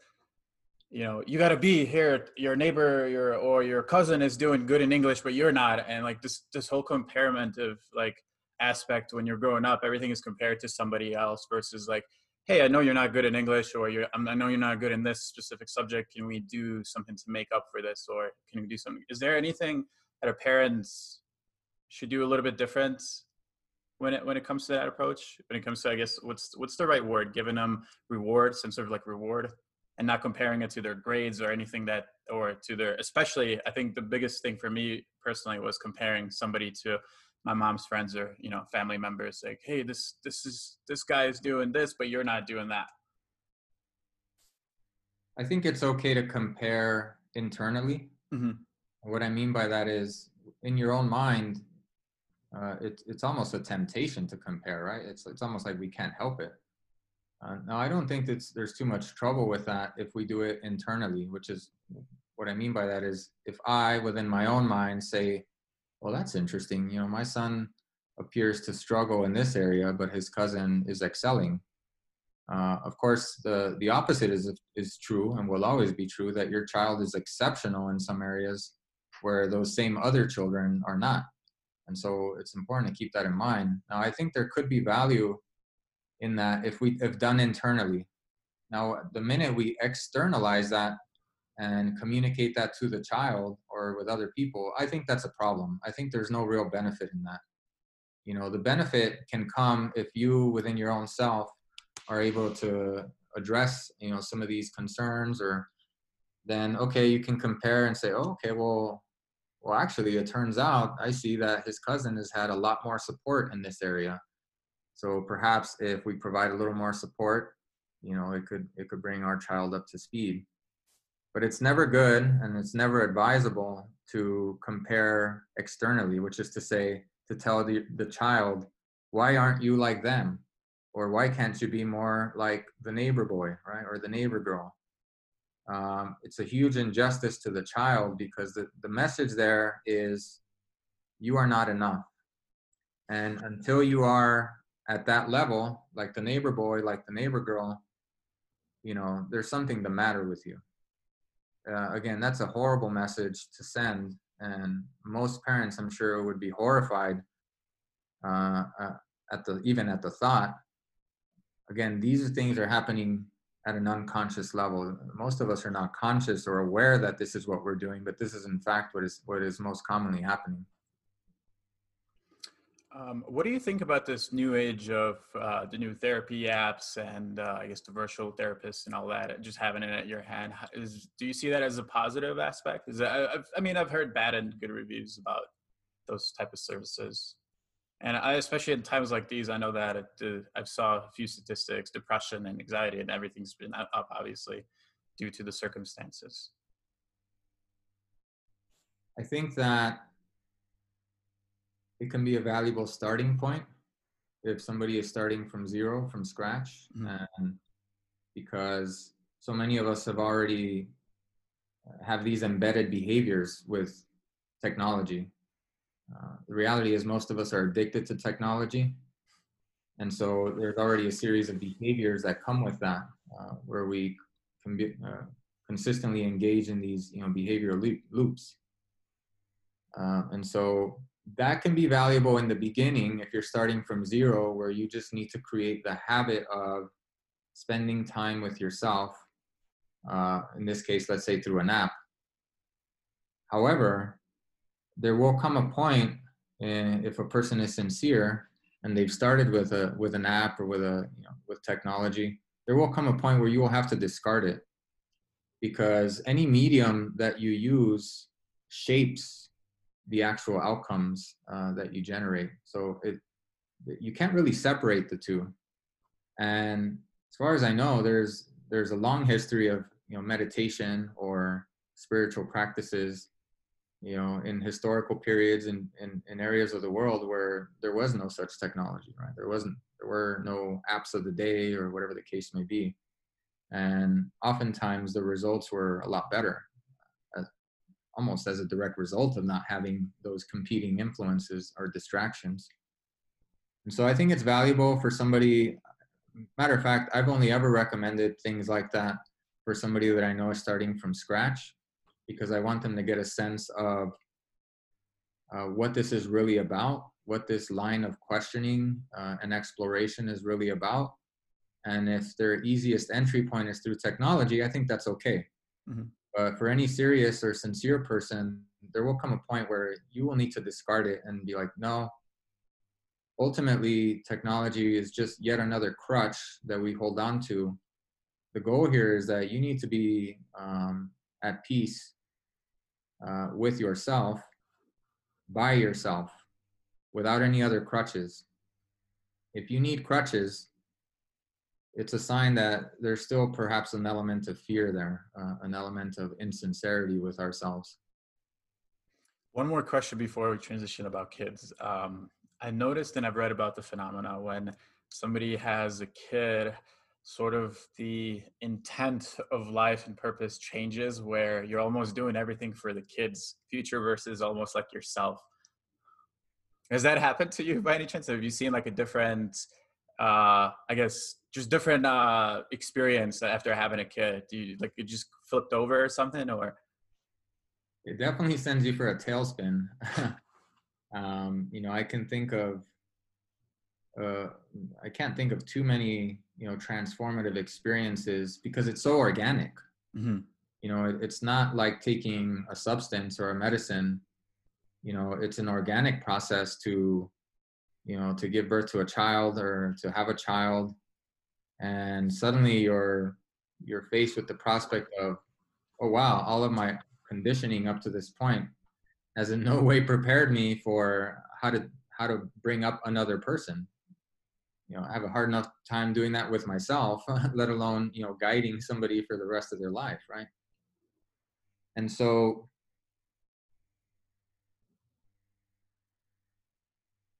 you know you got to be here your neighbor your or your cousin is doing good in english but you're not and like this this whole comparison of like aspect when you're growing up everything is compared to somebody else versus like hey i know you're not good in english or you're um, i know you're not good in this specific subject. Can we do something to make up for this or can we do something? Is there anything that our parents should do a little bit different when it when it comes to that approach? When it comes to i guess what's what's the right word? Giving them reward some sort of like reward and not comparing it to their grades or anything that or to their especially i think the biggest thing for me personally was comparing somebody to my mom's friends or you know family members like hey this this is this guy is doing this but you're not doing that i think it's okay to compare internally mm-hmm. What I mean by that is, in your own mind, uh, it's it's almost a temptation to compare, right? It's it's almost like we can't help it. Uh, now, I don't think that there's too much trouble with that if we do it internally, which is what I mean by that is if I, within my own mind, say, well, that's interesting. You know, my son appears to struggle in this area, but his cousin is excelling. Uh, of course, the the opposite is is true and will always be true that your child is exceptional in some areas where those same other children are not. And so it's important to keep that in mind. Now, I think there could be value in that if we have done internally. Now, the minute we externalize that and communicate that to the child or with other people, I think that's a problem. I think there's no real benefit in that. You know, the benefit can come if you within your own self are able to address, you know, some of these concerns or then okay, you can compare and say, oh, okay, well, well, actually, it turns out I see that his cousin has had a lot more support in this area. So perhaps if we provide a little more support, you know, it could it could bring our child up to speed. But it's never good and it's never advisable to compare externally, which is to say, to tell the, the child, why aren't you like them? Or why can't you be more like the neighbor boy, right? Or the neighbor girl? um, it's a huge injustice to the child because the, the message there is you are not enough. And until you are at that level, like the neighbor boy, like the neighbor girl, you know, there's something the matter with you. Uh, again, that's a horrible message to send. And most parents, I'm sure, would be horrified uh, uh, at the even at the thought. Again, these things are happening at an unconscious level. Most of us are not conscious or aware that this is what we're doing, but this is in fact what is what is most commonly happening. Um, what do you think about this new age of uh, the new therapy apps and uh, I guess the virtual therapists and all that? Just having it at your hand. Is, do you see that as a positive aspect? Is that, I, I mean, I've heard bad and good reviews about those type of services and I, especially in times like these, I know that it, uh, I've saw a few statistics, depression and anxiety, and everything's been up, obviously, due to the circumstances. I think that it can be a valuable starting point if somebody is starting from zero, from scratch, mm-hmm. and because so many of us have already uh, have these embedded behaviors with technology uh, the reality is most of us are addicted to technology. And so there's already a series of behaviors that come with that, uh, where we can be, uh, consistently engage in these you know, behavioral loops. Uh, and so that can be valuable in the beginning if you're starting from zero, where you just need to create the habit of spending time with yourself. Uh, in this case, let's say through an app. However, there will come a point eh, if a person is sincere and they've started with a with an app or with a you know, with technology, there will come a point where you will have to discard it because any medium that you use shapes the actual outcomes uh, that you generate. So it you can't really separate the two. And as far as I know, there's there's a long history of you know meditation or spiritual practices you know in historical periods and in, in, in, areas of the world where there was no such technology right there wasn't there were no apps of the day or whatever the case may be and oftentimes the results were a lot better almost as a direct result of not having those competing influences or distractions and so i think it's valuable for somebody matter of fact i've only ever recommended things like that for somebody that i know is starting from scratch because I want them to get a sense of uh, what this is really about, what this line of questioning uh, and exploration is really about. And if their easiest entry point is through technology, I think that's okay. Mm-hmm. But for any serious or sincere person, there will come a point where you will need to discard it and be like, no, ultimately, technology is just yet another crutch that we hold on to. The goal here is that you need to be um, at peace uh, with yourself, by yourself, without any other crutches. If you need crutches, it's a sign that there's still perhaps an element of fear there, uh, an element of insincerity with ourselves. One more question before we transition about kids. Um, I noticed and I've read about the phenomena when somebody has a kid sort of the intent of life and purpose changes where you're almost doing everything for the kids future versus almost like yourself has that happened to you by any chance have you seen like a different uh i guess just different uh experience after having a kid do you like it just flipped over or something or it definitely sends you for a tailspin um you know i can think of uh, I can't think of too many you know transformative experiences because it's so organic. Mm-hmm. You know, it, it's not like taking a substance or a medicine. You know, it's an organic process to you know to give birth to a child or to have a child, and suddenly you're you're faced with the prospect of, oh wow, all of my conditioning up to this point has in no way prepared me for how to how to bring up another person you know, I have a hard enough time doing that with myself, let alone, you know, guiding somebody for the rest of their life, right? And so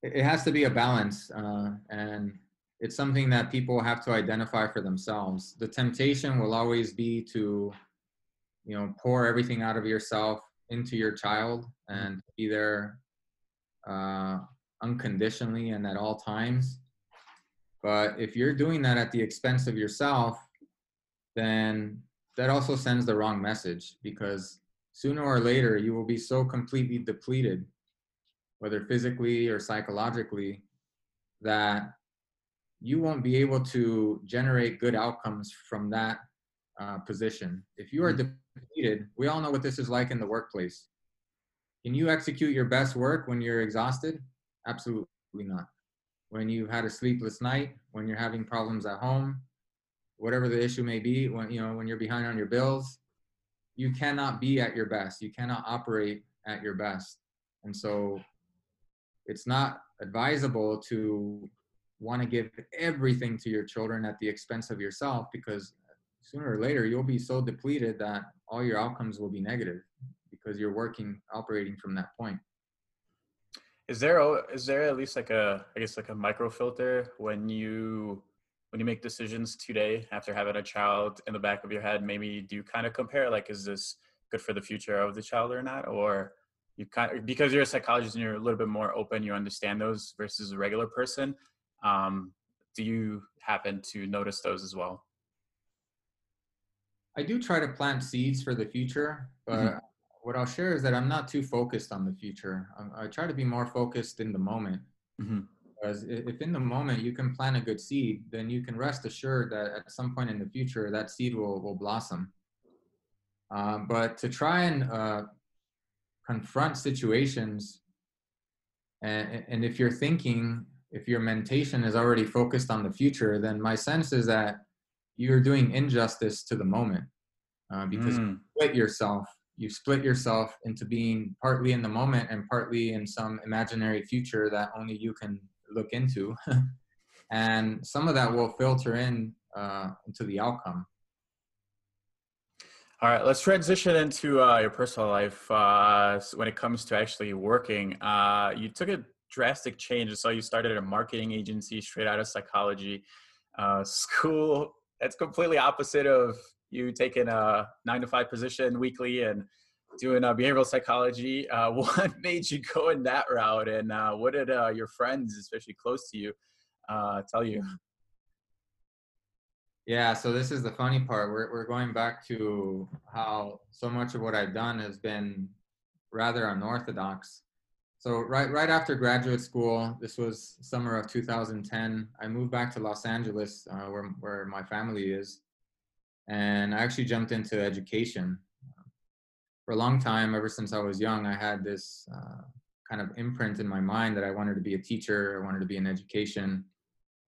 it has to be a balance uh, and it's something that people have to identify for themselves. The temptation will always be to you know pour everything out of yourself into your child and be there uh, unconditionally and at all times. But if you're doing that at the expense of yourself, then that also sends the wrong message because sooner or later you will be so completely depleted, whether physically or psychologically, that you won't be able to generate good outcomes from that uh, position. If you are mm-hmm. depleted, we all know what this is like in the workplace. Can you execute your best work when you're exhausted? Absolutely not when you've had a sleepless night, when you're having problems at home, whatever the issue may be, when you know when you're behind on your bills, you cannot be at your best. You cannot operate at your best. And so it's not advisable to want to give everything to your children at the expense of yourself because sooner or later you'll be so depleted that all your outcomes will be negative because you're working operating from that point is there is there at least like a I guess like a micro filter when you when you make decisions today after having a child in the back of your head? Maybe do you kind of compare like is this good for the future of the child or not, or you kind of, because you're a psychologist and you're a little bit more open, you understand those versus a regular person. Um, do you happen to notice those as well? I do try to plant seeds for the future, but mm-hmm. what I'll share is that I'm not too focused on the future. I, I try to be more focused in the moment. Mm-hmm. Because if in the moment you can plant a good seed, then you can rest assured that at some point in the future that seed will, will blossom. Uh, but to try and uh, confront situations, and, and if you're thinking, if your mentation is already focused on the future, then my sense is that you're doing injustice to the moment uh, because mm. you split yourself you split yourself into being partly in the moment and partly in some imaginary future that only you can look into and some of that will filter in uh, into the outcome all right let's transition into uh, your personal life uh, when it comes to actually working. Uh, you took a drastic change. So you started a marketing agency straight out of psychology uh, school. That's completely opposite of you taking a nine to five position weekly and doing uh, behavioral psychology. Uh, what made you go in that route, and what did your friends, especially close to you, tell you? Yeah, so this is the funny part. We're we're going back to how so much of what I've done has been rather unorthodox. So right right after graduate school, this was summer of 2010. I moved back to Los Angeles, uh, where where my family is, and I actually jumped into education for a long time, ever since I was young, I had this uh, kind of imprint in my mind that I wanted to be a teacher, I wanted to be in education,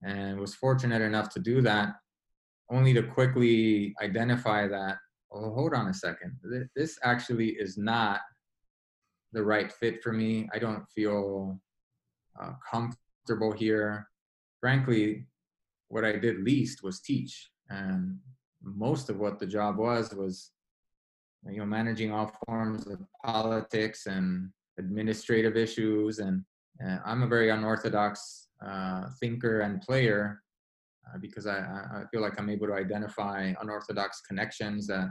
and was fortunate enough to do that, only to quickly identify that, oh, hold on a second, this actually is not the right fit for me. I don't feel uh, comfortable here. Frankly, what I did least was teach, and most of what the job was was you know managing all forms of politics and administrative issues and uh, i'm a very unorthodox uh, thinker and player because I, I feel like i'm able to identify unorthodox connections that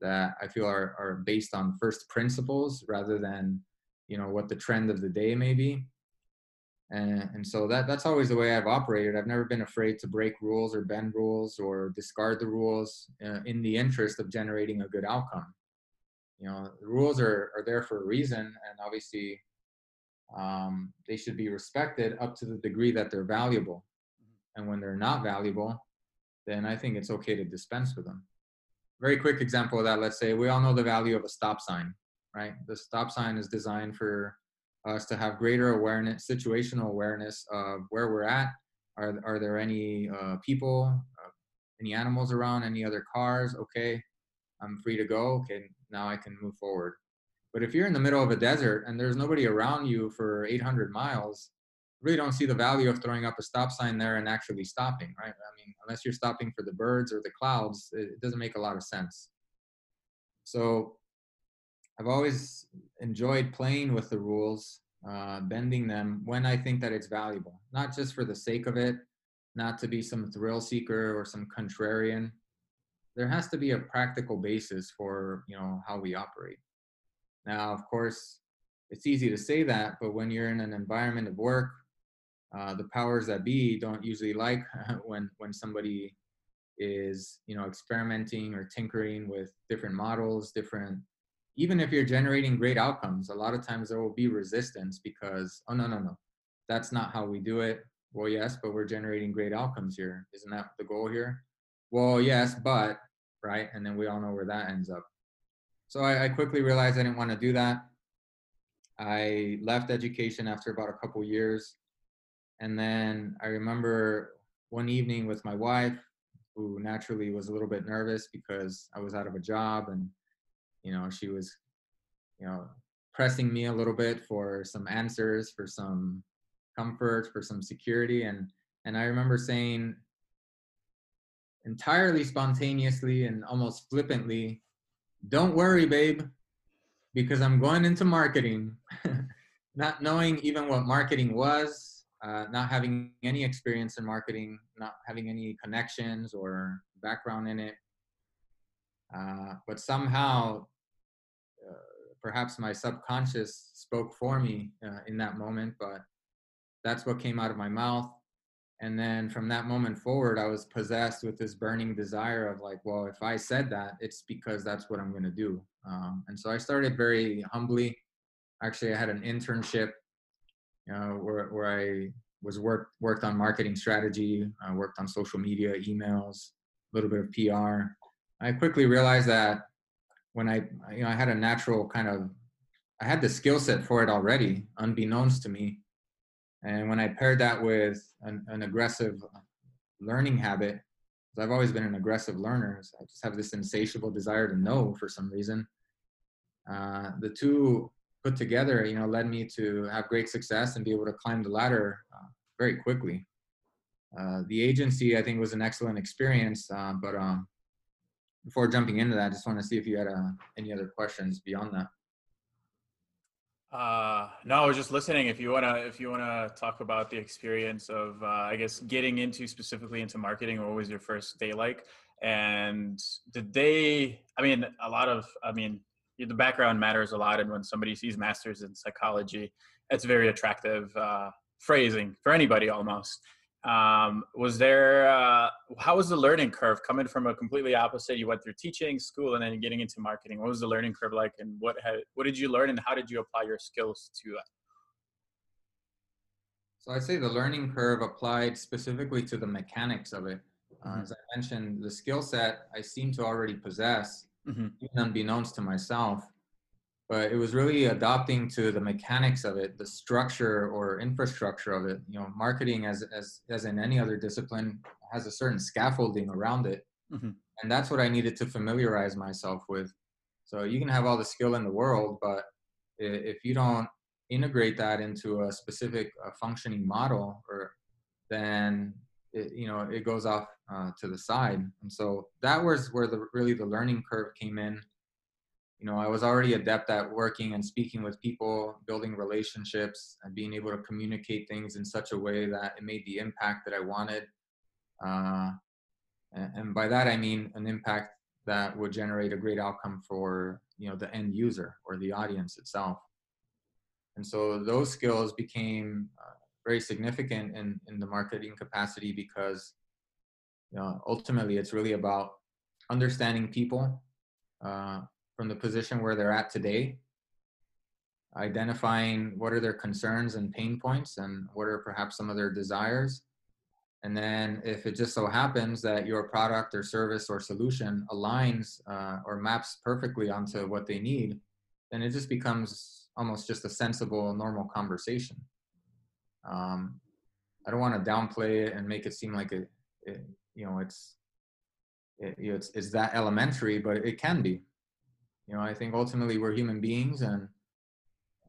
that i feel are, are based on first principles rather than you know what the trend of the day may be. And, and so that that's always the way I've operated. I've never been afraid to break rules or bend rules or discard the rules uh, in the interest of generating a good outcome. You know the rules are, are there for a reason and obviously um, they should be respected up to the degree that they're valuable and when they're not valuable then i think it's okay to dispense with them. Very quick example of that let's say we all know the value of a stop sign right? The stop sign is designed for us to have greater awareness situational awareness of where we're at. Are, are there any uh, people uh, any animals around any other cars? Okay i'm free to go. Okay now I can move forward. But if you're in the middle of a desert and there's nobody around you for 800 miles, really don't see the value of throwing up a stop sign there and actually stopping, right? I mean, unless you're stopping for the birds or the clouds, it doesn't make a lot of sense. So I've always enjoyed playing with the rules, uh, bending them when I think that it's valuable, not just for the sake of it, not to be some thrill seeker or some contrarian, there has to be a practical basis for you know how we operate now of course it's easy to say that but when you're in an environment of work uh, the powers that be don't usually like when when somebody is you know experimenting or tinkering with different models different even if you're generating great outcomes a lot of times there will be resistance because oh no no no that's not how we do it well yes but we're generating great outcomes here isn't that the goal here well yes but right? And then we all know where that ends up. So I, I quickly realized I didn't want to do that. I left education after about a couple years. And then I remember one evening with my wife, who naturally was a little bit nervous because I was out of a job and, you know, she was, you know, pressing me a little bit for some answers, for some comfort, for some security. And, and I remember saying, entirely spontaneously and almost flippantly, don't worry, babe, because I'm going into marketing, not knowing even what marketing was, uh, not having any experience in marketing, not having any connections or background in it. Uh, but somehow, uh, perhaps my subconscious spoke for me uh, in that moment, but that's what came out of my mouth. and then from that moment forward i was possessed with this burning desire of like well if i said that it's because that's what i'm going to do um, and so i started very humbly actually i had an internship you where, where i was worked worked on marketing strategy i worked on social media emails a little bit of pr i quickly realized that when i you know i had a natural kind of i had the skill set for it already unbeknownst to me and when I paired that with an, an aggressive learning habit, I've always been an aggressive learner. So I just have this insatiable desire to know for some reason. Uh, the two put together, you know, led me to have great success and be able to climb the ladder uh, very quickly. Uh, the agency, I think, was an excellent experience. Uh, but um, before jumping into that, I just want to see if you had uh, any other questions beyond that. Uh, no, I was just listening. If you wanna, if you wanna talk about the experience of, uh, I guess, getting into specifically into marketing, what was your first day like? And did they? I mean, a lot of, I mean, the background matters a lot. And when somebody sees masters in psychology, it's very attractive uh, phrasing for anybody almost um, was there uh, how was the learning curve coming from a completely opposite you went through teaching school and then getting into marketing what was the learning curve like and what had, what did you learn and how did you apply your skills to that so i'd say the learning curve applied specifically to the mechanics of it uh, mm-hmm. as i mentioned the skill set i seem to already possess mm-hmm. unbeknownst to myself but it was really adopting to the mechanics of it the structure or infrastructure of it you know marketing as as as in any other discipline has a certain scaffolding around it mm-hmm. and that's what i needed to familiarize myself with so you can have all the skill in the world but if you don't integrate that into a specific uh, functioning model or then it, you know it goes off uh, to the side and so that was where the really the learning curve came in you know, I was already adept at working and speaking with people, building relationships, and being able to communicate things in such a way that it made the impact that I wanted. Uh, and by that I mean an impact that would generate a great outcome for you know the end user or the audience itself. And so those skills became uh, very significant in in the marketing capacity because know ultimately it's really about understanding people. Uh, from the position where they're at today, identifying what are their concerns and pain points and what are perhaps some of their desires. And then if it just so happens that your product or service or solution aligns uh, or maps perfectly onto what they need, then it just becomes almost just a sensible, normal conversation. Um, I don't want to downplay it and make it seem like it, it you know, it's, it, you know, it's, it's that elementary, but it can be. You know i think ultimately we're human beings and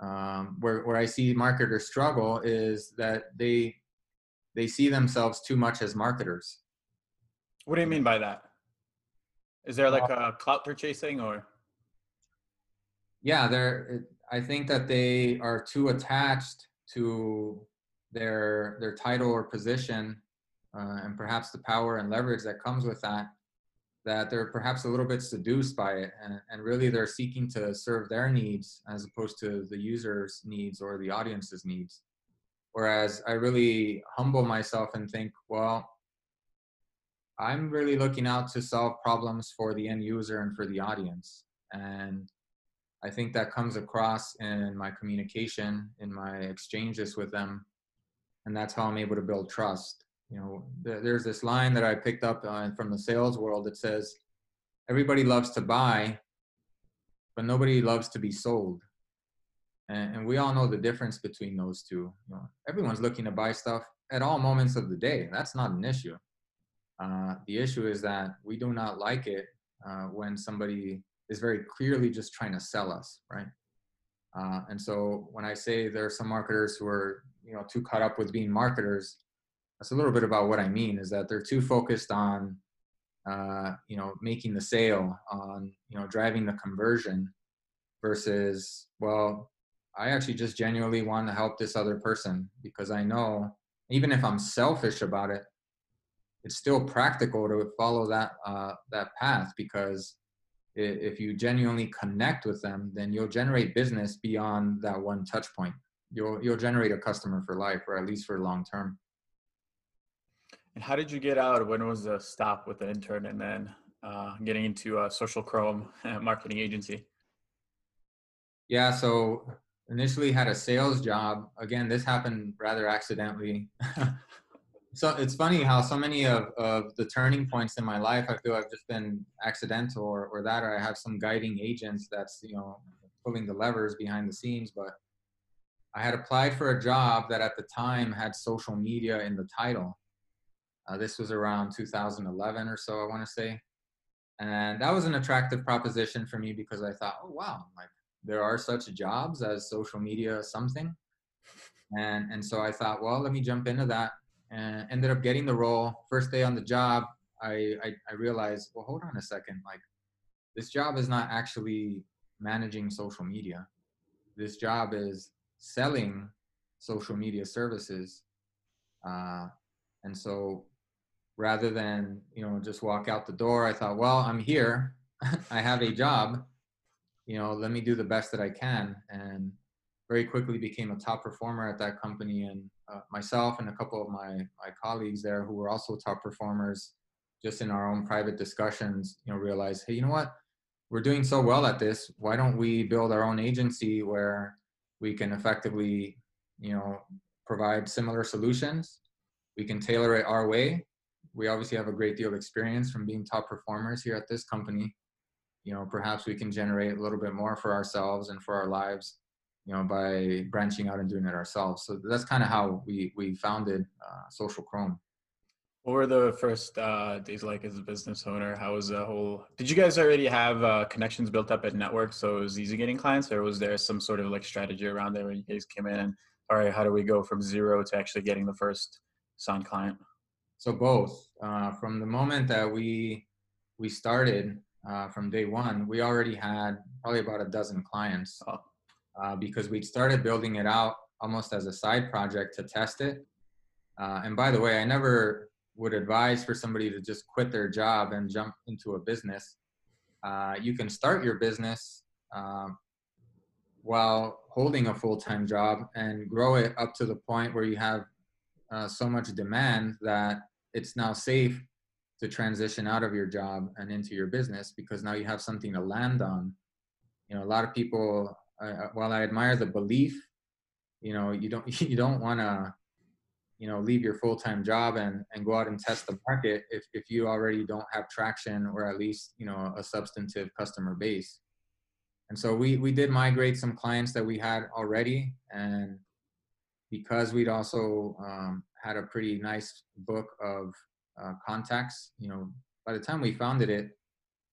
um, where, where i see marketers struggle is that they they see themselves too much as marketers. What do you mean by that? Is there like a clout they're chasing or? Yeah they're i think that they are too attached to their their title or position uh, and perhaps the power and leverage that comes with that that they're perhaps a little bit seduced by it and, and really they're seeking to serve their needs as opposed to the user's needs or the audience's needs. Whereas i really humble myself and think well i'm really looking out to solve problems for the end user and for the audience. And i think that comes across in my communication in my exchanges with them and that's how i'm able to build trust you know, there's this line that I picked up uh, from the sales world that says, everybody loves to buy, but nobody loves to be sold. And, and we all know the difference between those two. You know, everyone's looking to buy stuff at all moments of the day. That's not an issue. Uh, the issue is that we do not like it uh, when somebody is very clearly just trying to sell us, right? Uh, and so when I say there are some marketers who are, you know, too caught up with being marketers, that's a little bit about what I mean is that they're too focused on, uh, you know, making the sale, on, you know, driving the conversion versus, well, I actually just genuinely want to help this other person because I know even if I'm selfish about it, it's still practical to follow that uh, that path because if you genuinely connect with them, then you'll generate business beyond that one touch point. You'll you'll generate a customer for life, or at least for long term. And how did you get out? When was the stop with the intern and then uh, getting into a social chrome marketing agency? Yeah, so initially had a sales job. Again, this happened rather accidentally. so it's funny how so many of, of the turning points in my life I feel I've just been accidental or, or that or I have some guiding agents that's, you know, pulling the levers behind the scenes. But I had applied for a job that at the time had social media in the title. Uh, this was around 2011 or so, I want to say. And that was an attractive proposition for me because I thought, oh, wow, like there are such jobs as social media something. And, and so I thought, well, let me jump into that and ended up getting the role. First day on the job, I, I, I realized, well, hold on a second. Like this job is not actually managing social media. This job is selling social media services. Uh, and so rather than, you know, just walk out the door, I thought, well, I'm here. I have a job you know, let me do the best that I can. And very quickly became a top performer at that company. And uh, myself and a couple of my, my colleagues there who were also top performers, just in our own private discussions, you know, realized, hey, you know what? We're doing so well at this. Why don't we build our own agency where we can effectively, you know, provide similar solutions? We can tailor it our way. We obviously have a great deal of experience from being top performers here at this company. You know perhaps we can generate a little bit more for ourselves and for our lives you know by branching out and doing it ourselves. So that's kind of how we we founded uh, social chrome. What were the first uh, days like as a business owner? How was the whole did you guys already have uh, connections built up at network so it was easy getting clients or was there some sort of like strategy around there where you guys came in all right how do we go from zero to actually getting the first signed client so both uh, from the moment that we we started uh, from day one, we already had probably about a dozen clients uh, because we'd started building it out almost as a side project to test it. Uh, and by the way, I never would advise for somebody to just quit their job and jump into a business. Uh, you can start your business um, while holding a full-time job and grow it up to the point where you have uh, so much demand that it's now safe to transition out of your job and into your business because now you have something to land on. You know, a lot of people, uh, while I admire the belief, you know, you don't you don't want to, you know, leave your full time job and and go out and test the market if if you already don't have traction or at least you know a substantive customer base. And so we we did migrate some clients that we had already, and because we'd also um, had a pretty nice book of uh, contacts. You know, by the time we founded it,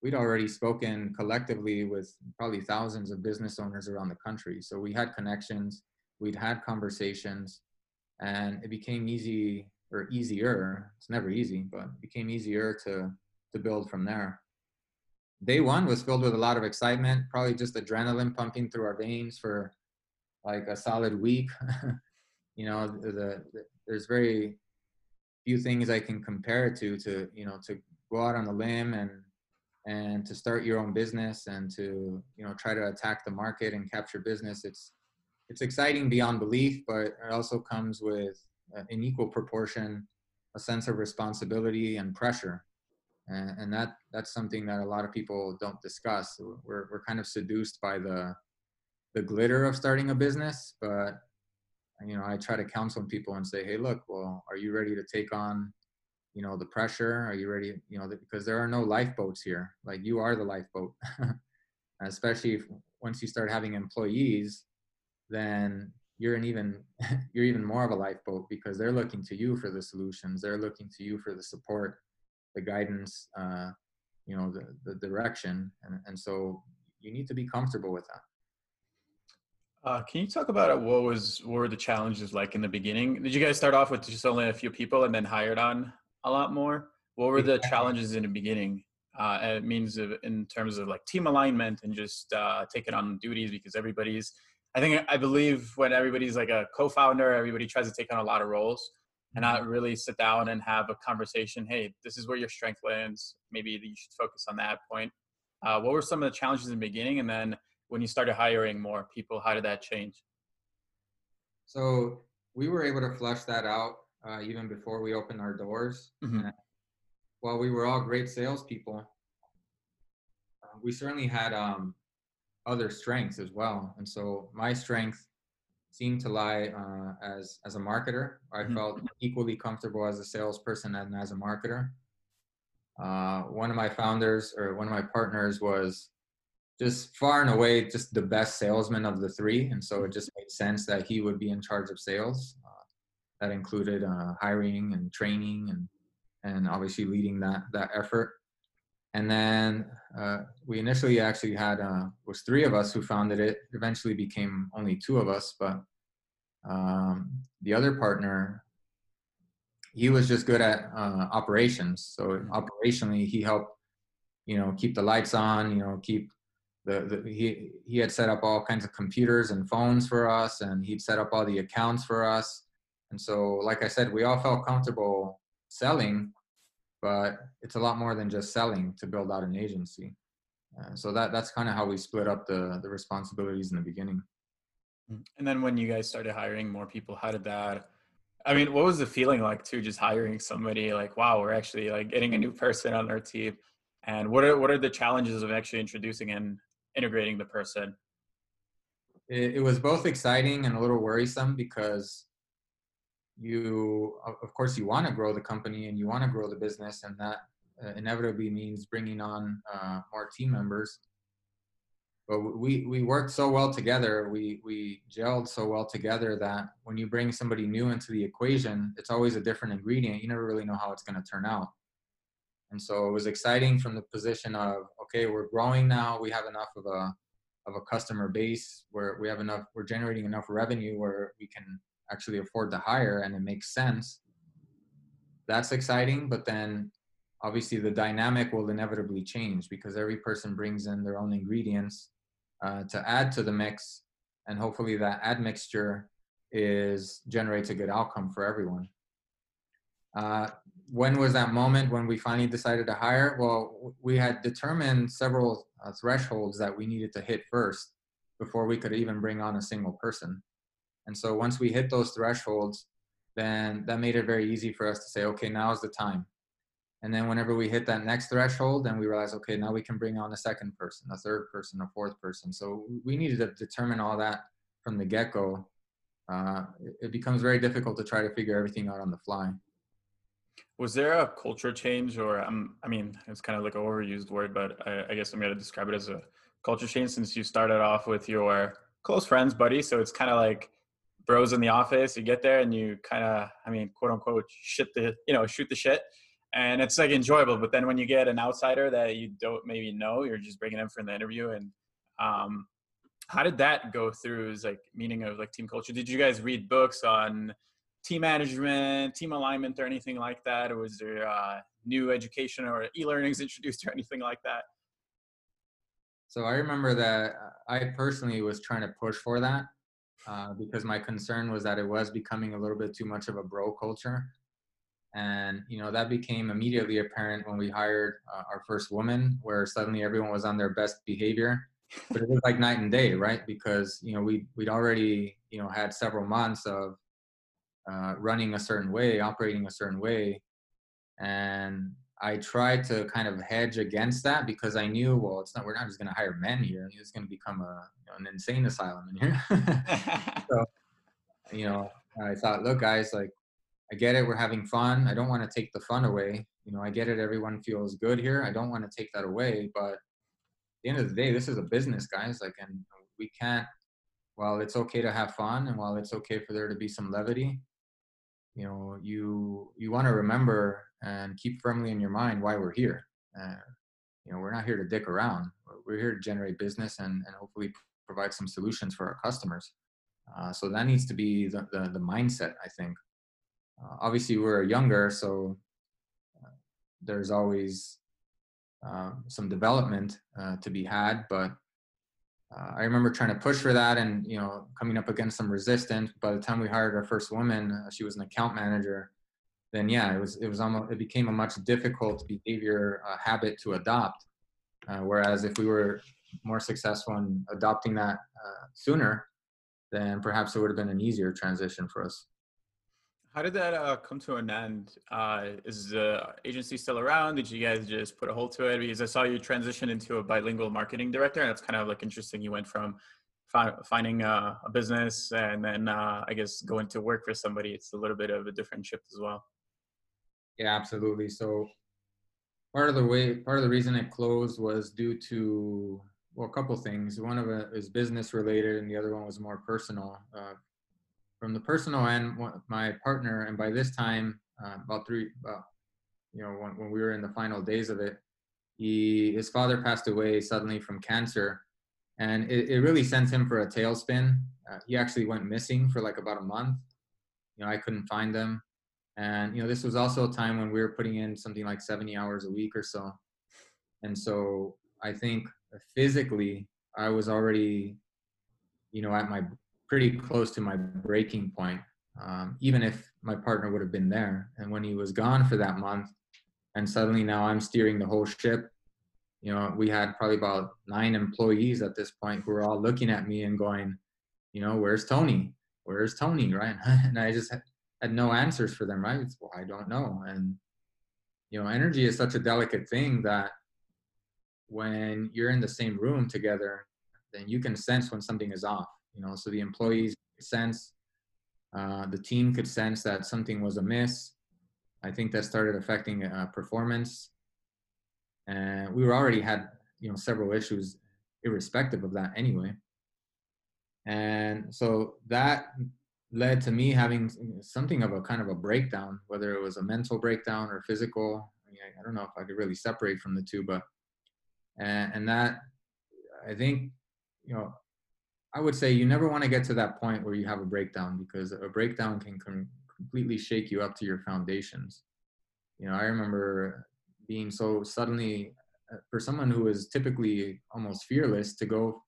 we'd already spoken collectively with probably thousands of business owners around the country. So we had connections, we'd had conversations, and it became easy or easier. It's never easy, but it became easier to to build from there. Day one was filled with a lot of excitement, probably just adrenaline pumping through our veins for like a solid week. you know, the, the, there's very few things I can compare it to to you know to go out on a limb and and to start your own business and to you know try to attack the market and capture business. It's it's exciting beyond belief but it also comes with uh, in equal proportion a sense of responsibility and pressure. And, and that that's something that a lot of people don't discuss. We're, we're kind of seduced by the the glitter of starting a business but you know i try to counsel people and say hey look well are you ready to take on you know the pressure? Are you ready you know because there are no lifeboats here. Like you are the lifeboat. Especially if once you start having employees then you're an even you're even more of a lifeboat because they're looking to you for the solutions. They're looking to you for the support the guidance uh, you know the, the direction. And, and so you need to be comfortable with that uh, can you talk about what was what were the challenges like in the beginning? Did you guys start off with just only a few people and then hired on a lot more? What were the challenges in the beginning? Uh, it means of, in terms of like team alignment and just uh, taking on duties because everybody's. I think I believe when everybody's like a co-founder, everybody tries to take on a lot of roles and not mm-hmm. really sit down and have a conversation. Hey, this is where your strength lands. Maybe you should focus on that point. Uh, what were some of the challenges in the beginning, and then when you started hiring more people? How did that change? So we were able to flush that out uh, even before we opened our doors. Mhm. And while we were all great salespeople, uh, we certainly had um, other strengths as well. And so my strength seemed to lie uh, as as a marketer. I Mhm. felt equally comfortable as a salesperson and as a marketer. Uh, one of my founders or one of my partners was just far and away just the best salesman of the three, and so it just made sense that he would be in charge of sales. Uh, that included uh, hiring and training and and obviously leading that that effort. And then uh, we initially actually had uh, was three of us who founded it. Eventually became only two of us, but um, the other partner, he was just good at uh, operations. So operationally, he helped, you know, keep the lights on. You know, keep the, the he he had set up all kinds of computers and phones for us, and he'd set up all the accounts for us. And so, like I said, we all felt comfortable selling, but it's a lot more than just selling to build out an agency. Uh, so that that's kind of how we split up the the responsibilities in the beginning. And then when you guys started hiring more people, how did that? I mean, what was the feeling like too? Just hiring somebody like, wow, we're actually like getting a new person on our team. And what are what are the challenges of actually introducing and integrating the person? It, it was both exciting and a little worrisome because you, of course, you want to grow the company and you want to grow the business, and that uh, inevitably means bringing on uh, more team members. But we we worked so well together, we we gelled so well together that when you bring somebody new into the equation, it's always a different ingredient. You never really know how it's going to turn out. And so it was exciting from the position of okay, we're growing now. We have enough of a of a customer base where we have enough. We're generating enough revenue where we can actually afford to hire, and it makes sense. That's exciting, but then obviously the dynamic will inevitably change because every person brings in their own ingredients uh, to add to the mix, and hopefully that admixture is generates a good outcome for everyone. Uh, when was that moment when we finally decided to hire? Well, we had determined several uh, thresholds that we needed to hit first before we could even bring on a single person. And so once we hit those thresholds, then that made it very easy for us to say, okay, now is the time. And then whenever we hit that next threshold, then we realize, okay, now we can bring on a second person, a third person, a fourth person. So we needed to determine all that from the get go. Uh, it becomes very difficult to try to figure everything out on the fly. Was there a culture change, or um, I mean, it's kind of like an overused word, but I, I guess I'm going to describe it as a culture change since you started off with your close friends, buddy. So it's kind of like bros in the office. You get there and you kind of, I mean, quote unquote, shit the, you know, shoot the shit, and it's like enjoyable. But then when you get an outsider that you don't maybe know, you're just bringing them for the interview. And um, how did that go through? Is like meaning of like team culture. Did you guys read books on? Team management, team alignment, or anything like that? Or was there uh, new education or e-learnings introduced or anything like that? So I remember that I personally was trying to push for that uh, because my concern was that it was becoming a little bit too much of a bro culture. And, you know, that became immediately apparent when we hired uh, our first woman, where suddenly everyone was on their best behavior. But it was like night and day, right? Because, you know, we, we'd already, you know, had several months of uh, running a certain way, operating a certain way. And I tried to kind of hedge against that because I knew, well, it's not, we're not just going to hire men here. It's going to become a, an insane asylum in here. so, you know, I thought, look, guys, like, I get it. We're having fun. I don't want to take the fun away. You know, I get it. Everyone feels good here. I don't want to take that away. But at the end of the day, this is a business, guys. Like, and we can't, while it's okay to have fun and while it's okay for there to be some levity, you know you you want to remember and keep firmly in your mind why we're here. Uh, you know we're not here to dick around. We're here to generate business and, and hopefully provide some solutions for our customers. Uh, so that needs to be the, the, the mindset i think. Uh, obviously we're younger so uh, there's always um, some development uh, to be had but uh, I remember trying to push for that and, you know, coming up against some resistance. By the time we hired our first woman, uh, she was an account manager. Then, yeah, it was, it was almost, it became a much difficult behavior uh, habit to adopt. Uh, whereas if we were more successful in adopting that uh, sooner, then perhaps it would have been an easier transition for us. How did that uh, come to an end? Uh, is the agency still around? Did you guys just put a hold to it? Because I saw you transition into a bilingual marketing director, and it's kind of like interesting. You went from fi- finding a, a, business and then uh, I guess going to work for somebody. It's a little bit of a different shift as well. Yeah, absolutely. So part of the way, part of the reason it closed was due to well, a couple things. One of it is business related, and the other one was more personal. Uh, from the personal end, my partner, and by this time, uh, about three, you know, when, when we were in the final days of it, he, his father passed away suddenly from cancer, and it, it really sent him for a tailspin. Uh, he actually went missing for like about a month. You know, I couldn't find him, and you know, this was also a time when we were putting in something like 70 hours a week or so, and so I think physically I was already, you know, at my pretty close to my breaking point, um, even if my partner would have been there. And when he was gone for that month, and suddenly now I'm steering the whole ship. You know, we had probably about nine employees at this point who were all looking at me and going, you know, where's Tony? Where's Tony? Right? and I just had no answers for them. Right? It's, well, I don't know. And you know, energy is such a delicate thing that when you're in the same room together, then you can sense when something is off you know so the employees sense uh, the team could sense that something was amiss. I think that started affecting uh, performance. And we were already had you know several issues irrespective of that anyway. And so that led to me having something of a kind of a breakdown whether it was a mental breakdown or physical. I, mean, I don't know if i could really separate from the two but and, and that i think you know I would say you never want to get to that point where you have a breakdown because a breakdown can com- completely shake you up to your foundations. You know, I remember being so suddenly, uh, for someone who is typically almost fearless, to go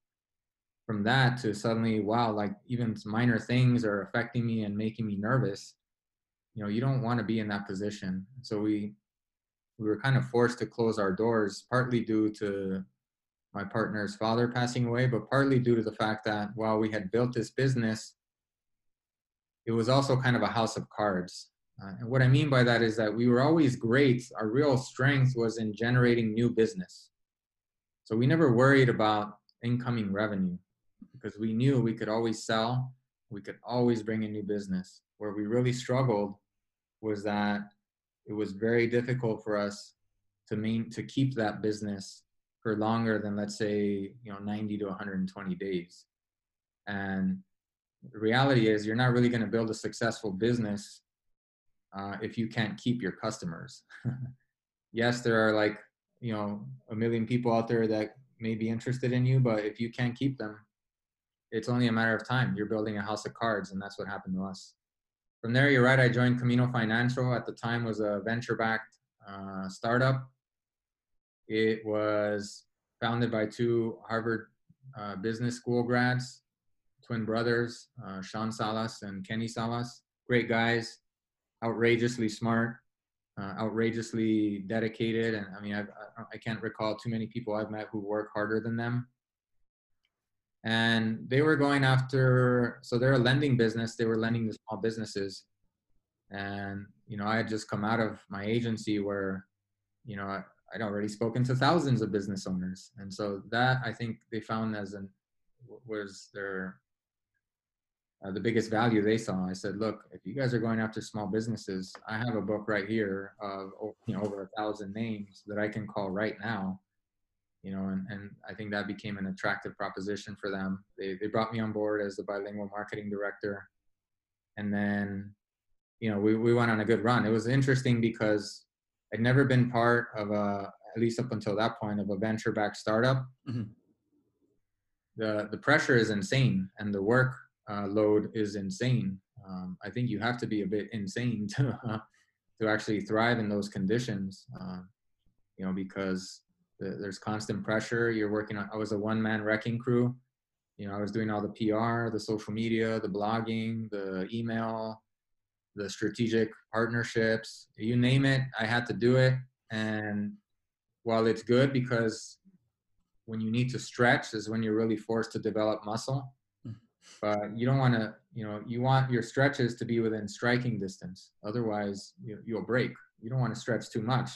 from that to suddenly, wow, like even minor things are affecting me and making me nervous. You know, you don't want to be in that position. So we we were kind of forced to close our doors, partly due to my partner's father passing away, but partly due to the fact that while we had built this business, it was also kind of a house of cards. Uh, and what I mean by that is that we were always great. Our real strength was in generating new business. So we never worried about incoming revenue because we knew we could always sell, we could always bring in new business. Where we really struggled was that it was very difficult for us to main to keep that business for longer than let's say you know 90 to 120 days. And the reality is you're not really going to build a successful business uh, if you can't keep your customers. Yes there are like you know a million people out there that may be interested in you but if you can't keep them it's only a matter of time. You're building a house of cards and that's what happened to us. From there you're right i joined camino financial. At the time was a venture backed uh, startup it was founded by two Harvard uh, Business School grads, twin brothers, uh, Sean Salas and Kenny Salas. Great guys, outrageously smart, uh, outrageously dedicated. And I mean, I've, I can't recall too many people I've met who work harder than them. And they were going after, so they're a lending business. They were lending to small businesses. And, you know, I had just come out of my agency where, you know, I'd already spoken to thousands of business owners, and so that I think they found as an was their uh, the biggest value they saw. I said, look, if you guys are going after small businesses, I have a book right here of you know over a thousand names that I can call right now. You know, and, and I think that became an attractive proposition for them. They they brought me on board as the bilingual marketing director, and then you know we we went on a good run. It was interesting because I'd never been part of a, at least up until that point, of a venture-backed startup. Mm-hmm. The the pressure is insane, and the work uh, load is insane. Um, I think you have to be a bit insane to uh, to actually thrive in those conditions. Uh, you know, because the, there's constant pressure. You're working on. I was a one-man wrecking crew. You know, I was doing all the PR, the social media, the blogging, the email, the strategic partnerships, you name it, I had to do it. And while it's good because when you need to stretch is when you're really forced to develop muscle. Mm-hmm. but you don't want to you know you want your stretches to be within striking distance otherwise you, you'll break you don't want to stretch too much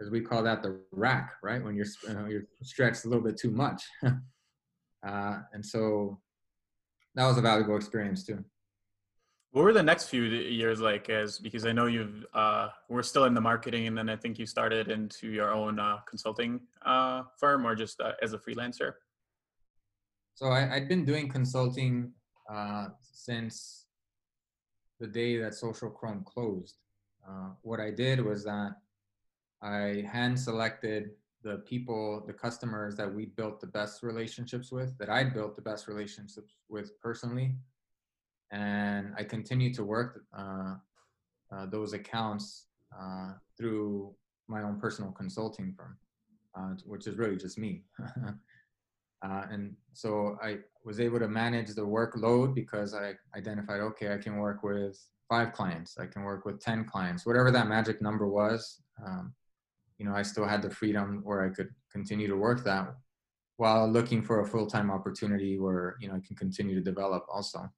as we call that the rack right when you're you know, you're stretched a little bit too much uh, and so that was a valuable experience too what were the next few years like as because i know you've uh, we're still in the marketing and then i think you started into your own uh, consulting uh, firm or just uh, as a freelancer so I, had been doing consulting uh, since the day that Social Chrome closed. Uh, what I did was that I hand selected the people, the customers that we built the best relationships with, that I'd built the best relationships with personally. And I continue to work uh, uh, those accounts uh, through my own personal consulting firm, uh, which is really just me. Uh, and so I was able to manage the workload because I identified, okay, I can work with five clients, I can work with 10 clients, whatever that magic number was. Um, you know, I still had the freedom where I could continue to work that while looking for a full-time opportunity where, you know, I can continue to develop also.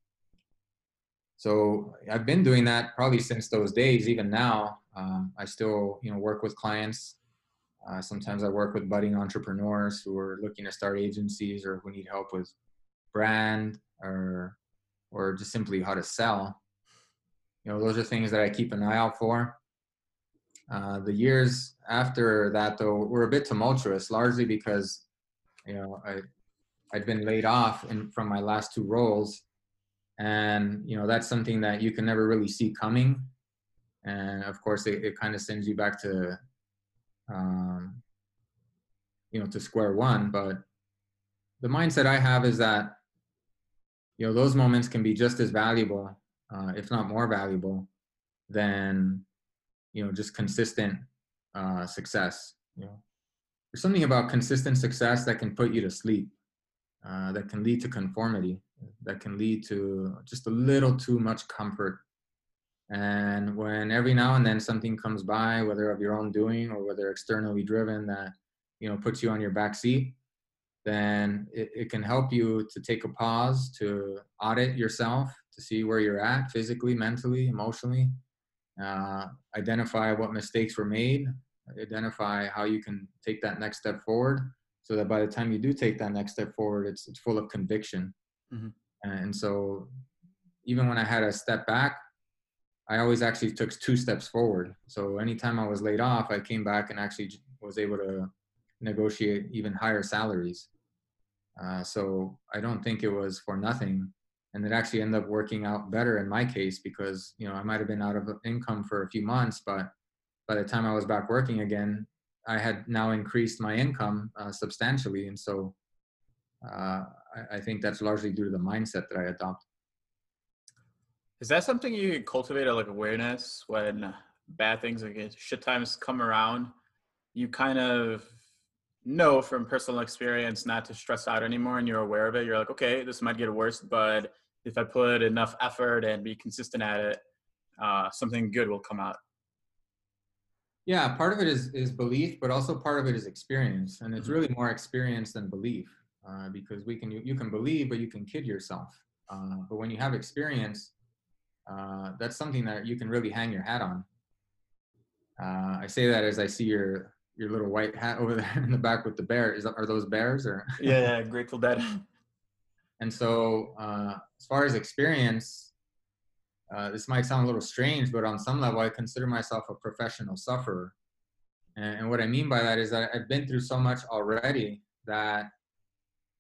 So I've been doing that probably since those days, even now. Um, I still, you know, work with clients uh, sometimes I work with budding entrepreneurs who are looking to start agencies or who need help with brand or or just simply how to sell. You know, those are things that I keep an eye out for. Uh, the years after that, though, were a bit tumultuous, largely because you know I I'd been laid off in, from my last two roles, and you know that's something that you can never really see coming. And of course, it, it kind of sends you back to um, you know to square one. But the mindset i have is that you know those moments can be just as valuable uh, if not more valuable than you know just consistent uh, success you know. There's something about consistent success that can put you to sleep uh, that can lead to conformity that can lead to just a little too much comfort and when every now and then something comes by, whether of your own doing or whether externally driven, that you know puts you on your back seat, then it, it can help you to take a pause, to audit yourself, to see where you're at physically, mentally, emotionally, uh, identify what mistakes were made, identify how you can take that next step forward, so that by the time you do take that next step forward, it's it's full of conviction. Mm-hmm. And so, even when I had a step back I always actually took two steps forward. So anytime I was laid off, I came back and actually was able to negotiate even higher salaries. Uh, so I don't think it was for nothing, and it actually ended up working out better in my case because you know I might have been out of income for a few months, but by the time I was back working again, I had now increased my income uh, substantially, and so I, I think that's largely due to the mindset that I adopted. Is that something you cultivate like awareness when bad things like shit times come around? You kind of know from personal experience not to stress out anymore and you're aware of it. You're like, okay, this might get worse, but if I put enough effort and be consistent at it, uh, something good will come out. Yeah, part of it is is belief, but also part of it is experience, and it's mm-hmm. really more experience than belief, uh, because we can you, you, can believe, but you can kid yourself. Uh, but when you have experience, uh, that's something that you can really hang your hat on. Uh, I say that as I see your your little white hat over there in the back with the bear. Is are those bears or? yeah, yeah, Grateful Dead. and so, uh, as far as experience, uh, this might sound a little strange, but on some level, I consider myself a professional sufferer. And, and what I mean by that is that I've been through so much already that,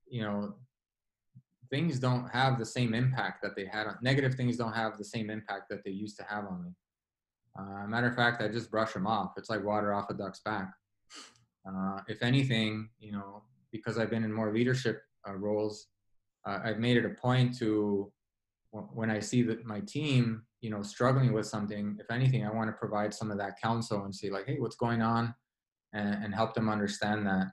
you know, things don't have the same impact that they had on negative things don't have the same impact that they used to have on me. Uh, matter of fact i just brush them off. It's like water off a duck's back. Uh, if anything you know because i've been in more leadership uh, roles uh, i've made it a point to when i see that my team you know struggling with something if anything i want to provide some of that counsel and say like hey what's going on? And, and help them understand that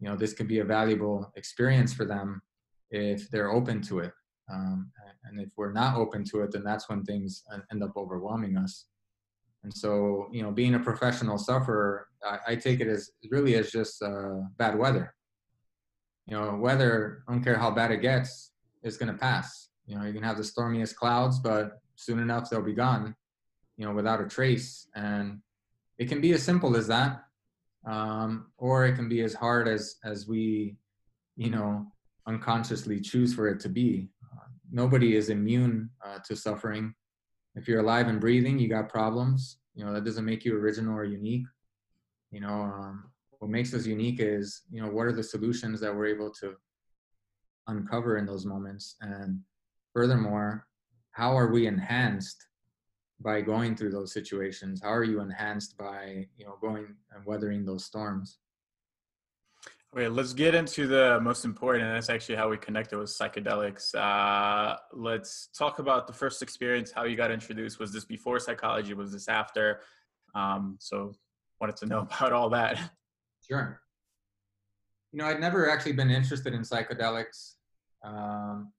you know this could be a valuable experience for them if they're open to it. Um, and if we're not open to it, then that's when things end up overwhelming us. And so, you know, being a professional sufferer, I, I take it as really as just uh, bad weather. You know, weather, I don't care how bad it gets, it's going to pass. You know, you can have the stormiest clouds, but soon enough they'll be gone, you know, without a trace. And it can be as simple as that, um, or it can be as hard as as we, you know, unconsciously choose for it to be. Uh, nobody is immune uh, to suffering. If you're alive and breathing, you got problems. You know, that doesn't make you original or unique. You know, um, what makes us unique is, you know, what are the solutions that we're able to uncover in those moments? And furthermore, how are we enhanced by going through those situations? How are you enhanced by, you know, going and weathering those storms? Okay, let's get into the most important, and that's actually how we connected with psychedelics. Uh, let's talk about the first experience, how you got introduced. Was this before psychology? Was this after? Um, so, wanted to know about all that. Sure. You know, I'd never actually been interested in psychedelics um,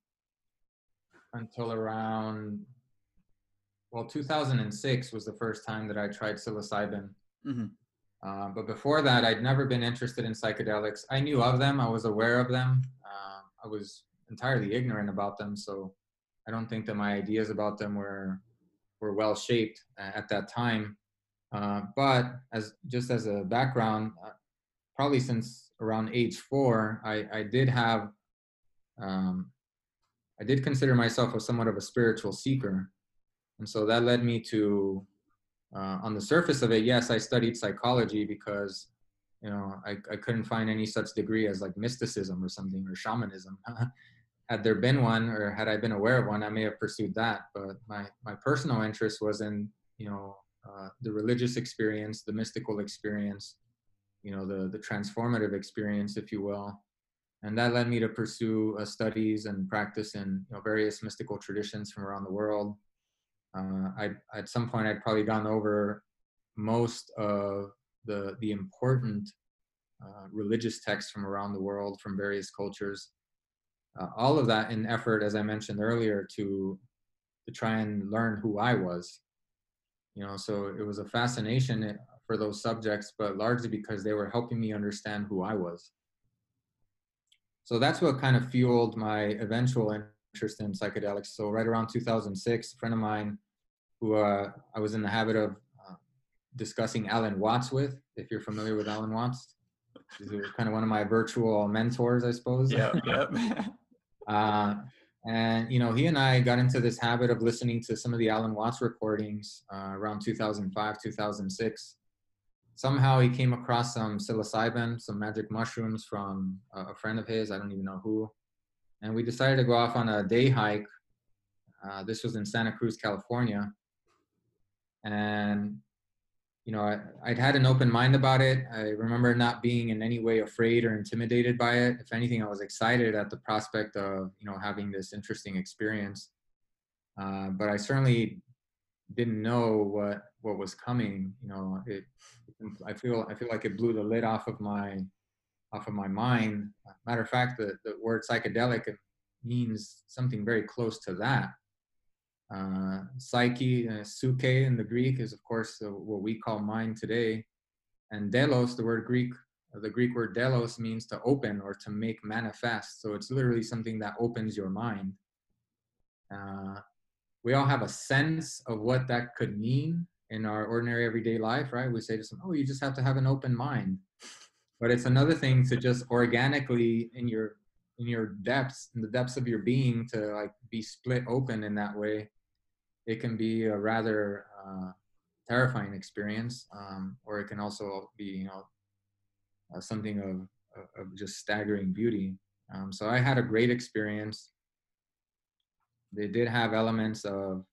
until around, well, 2006 was the first time that I tried psilocybin. Mm-hmm. Uh, but before that, I'd never been interested in psychedelics. I knew of them, I was aware of them. Uh, I was entirely ignorant about them, so I don't think that my ideas about them were were well shaped at that time. Uh, but as just as a background, uh, probably since around age four, I, I did have, um, I did consider myself a somewhat of a spiritual seeker. And so that led me to, uh, on the surface of it, yes, I studied psychology because, you know, I, I couldn't find any such degree as like mysticism or something or shamanism. had there been one or had I been aware of one, I may have pursued that. But my, my personal interest was in, you know, uh, the religious experience, the mystical experience, you know the the transformative experience if you will and that led me to pursue uh, studies and practice in you know, various mystical traditions from around the world uh, I, at some point i'd probably gone over most of the the important uh, religious texts from around the world from various cultures uh, all of that in effort as i mentioned earlier to to try and learn who i was you know so it was a fascination for those subjects, but largely because they were helping me understand who I was. So that's what kind of fueled my eventual interest in psychedelics. So right around 2006, a friend of mine who uh, I was in the habit of uh, discussing Alan Watts with, if you're familiar with Alan Watts, he's kind of one of my virtual mentors, I suppose. Yeah, yep. uh, and you know, he and I got into this habit of listening to some of the Alan Watts recordings uh, around 2005, 2006 somehow he came across some psilocybin, some magic mushrooms from a friend of his. I don't even know who. And we decided to go off on a day hike. Uh, this was in Santa Cruz, California. And, you know, I, I'd had an open mind about it. I remember not being in any way afraid or intimidated by it. If anything, I was excited at the prospect of, you know, having this interesting experience. Uh, but I certainly didn't know what what was coming. You know, it I feel I feel like it blew the lid off of my off of my mind. Matter of fact, the, the word psychedelic means something very close to that. Uh, psyche, uh, suke in the Greek is of course uh, what we call mind today, and delos, the word Greek, the Greek word delos means to open or to make manifest. So it's literally something that opens your mind. Uh, we all have a sense of what that could mean in our ordinary everyday life, right? We say to someone, "Oh, you just have to have an open mind," but it's another thing to just organically in your in your depths, in the depths of your being, to like be split open in that way. It can be a rather uh, terrifying experience, um, or it can also be, you know, uh, something of of just staggering beauty. Um, so I had a great experience. They did have elements of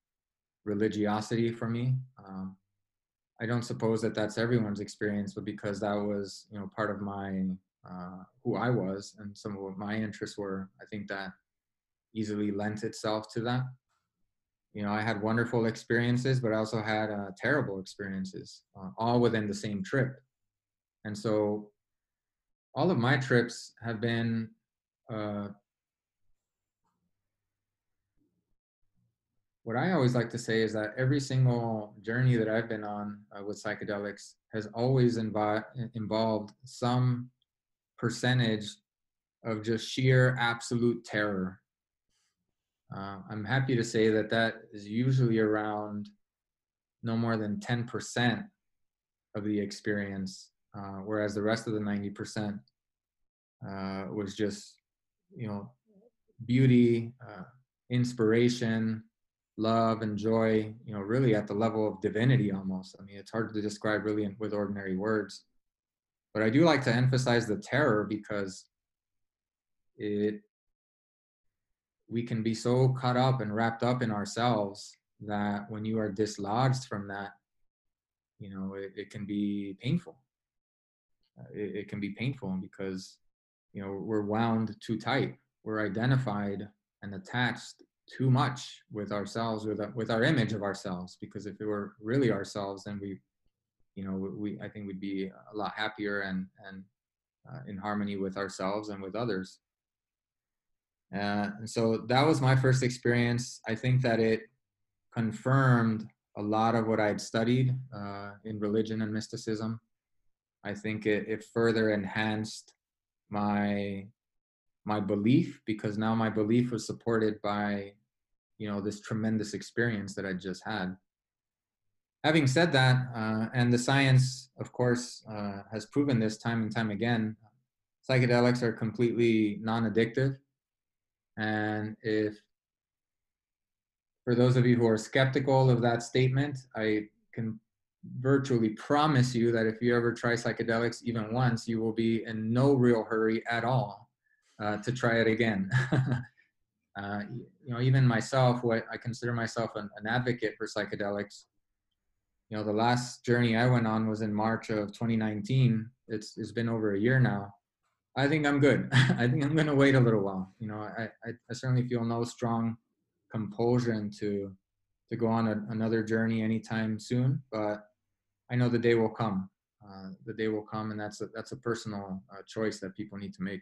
religiosity for me. Um, I don't suppose that that's everyone's experience, but because that was, you know, part of my uh, who I was and some of what my interests were, I think that easily lent itself to that. You know, I had wonderful experiences, but I also had uh, terrible experiences, uh, all within the same trip. And so, all of my trips have been what I always like to say is that every single journey that I've been on uh, with psychedelics has always invi- involved some percentage of just sheer absolute terror. uh, I'm happy to say that that is usually around no more than 10% of the experience, uh, whereas the rest of the 90% uh, was just, you know, beauty, uh, inspiration, love, and joy, you know, really at the level of divinity almost. I mean, it's hard to describe really with ordinary words. But I do like to emphasize the terror because it we can be so caught up and wrapped up in ourselves that when you are dislodged from that, you know, it, it can be painful. Uh, it, it can be painful because, you know, we're wound too tight. We're identified and attached too much with ourselves, with, with our image of ourselves. Because if it were really ourselves, then we, you know, we, I think we'd be a lot happier and, and uh, in harmony with ourselves and with others. Uh, and so that was my first experience. I think that it confirmed a lot of what I'd studied uh, in religion and mysticism. I think it, it further enhanced my my belief because now my belief was supported by you know this tremendous experience that I just had. Having said that, uh, and the science, of course, uh, has proven this time and time again, psychedelics are completely non-addictive and if, for those of you who are skeptical of that statement, I can virtually promise you that if you ever try psychedelics even once, you will be in no real hurry at all uh, to try it again. uh, you know, even myself, what I, consider myself an, an, advocate for psychedelics, you know, the last journey I went on was in March of 2019. It's, it's been over a year now. I think I'm good. I think I'm going to wait a little while. You know, I, I, I certainly feel no strong compulsion to to go on a, another journey anytime soon, but I know the day will come. Uh, the day will come, and that's a, that's a personal uh, choice that people need to make.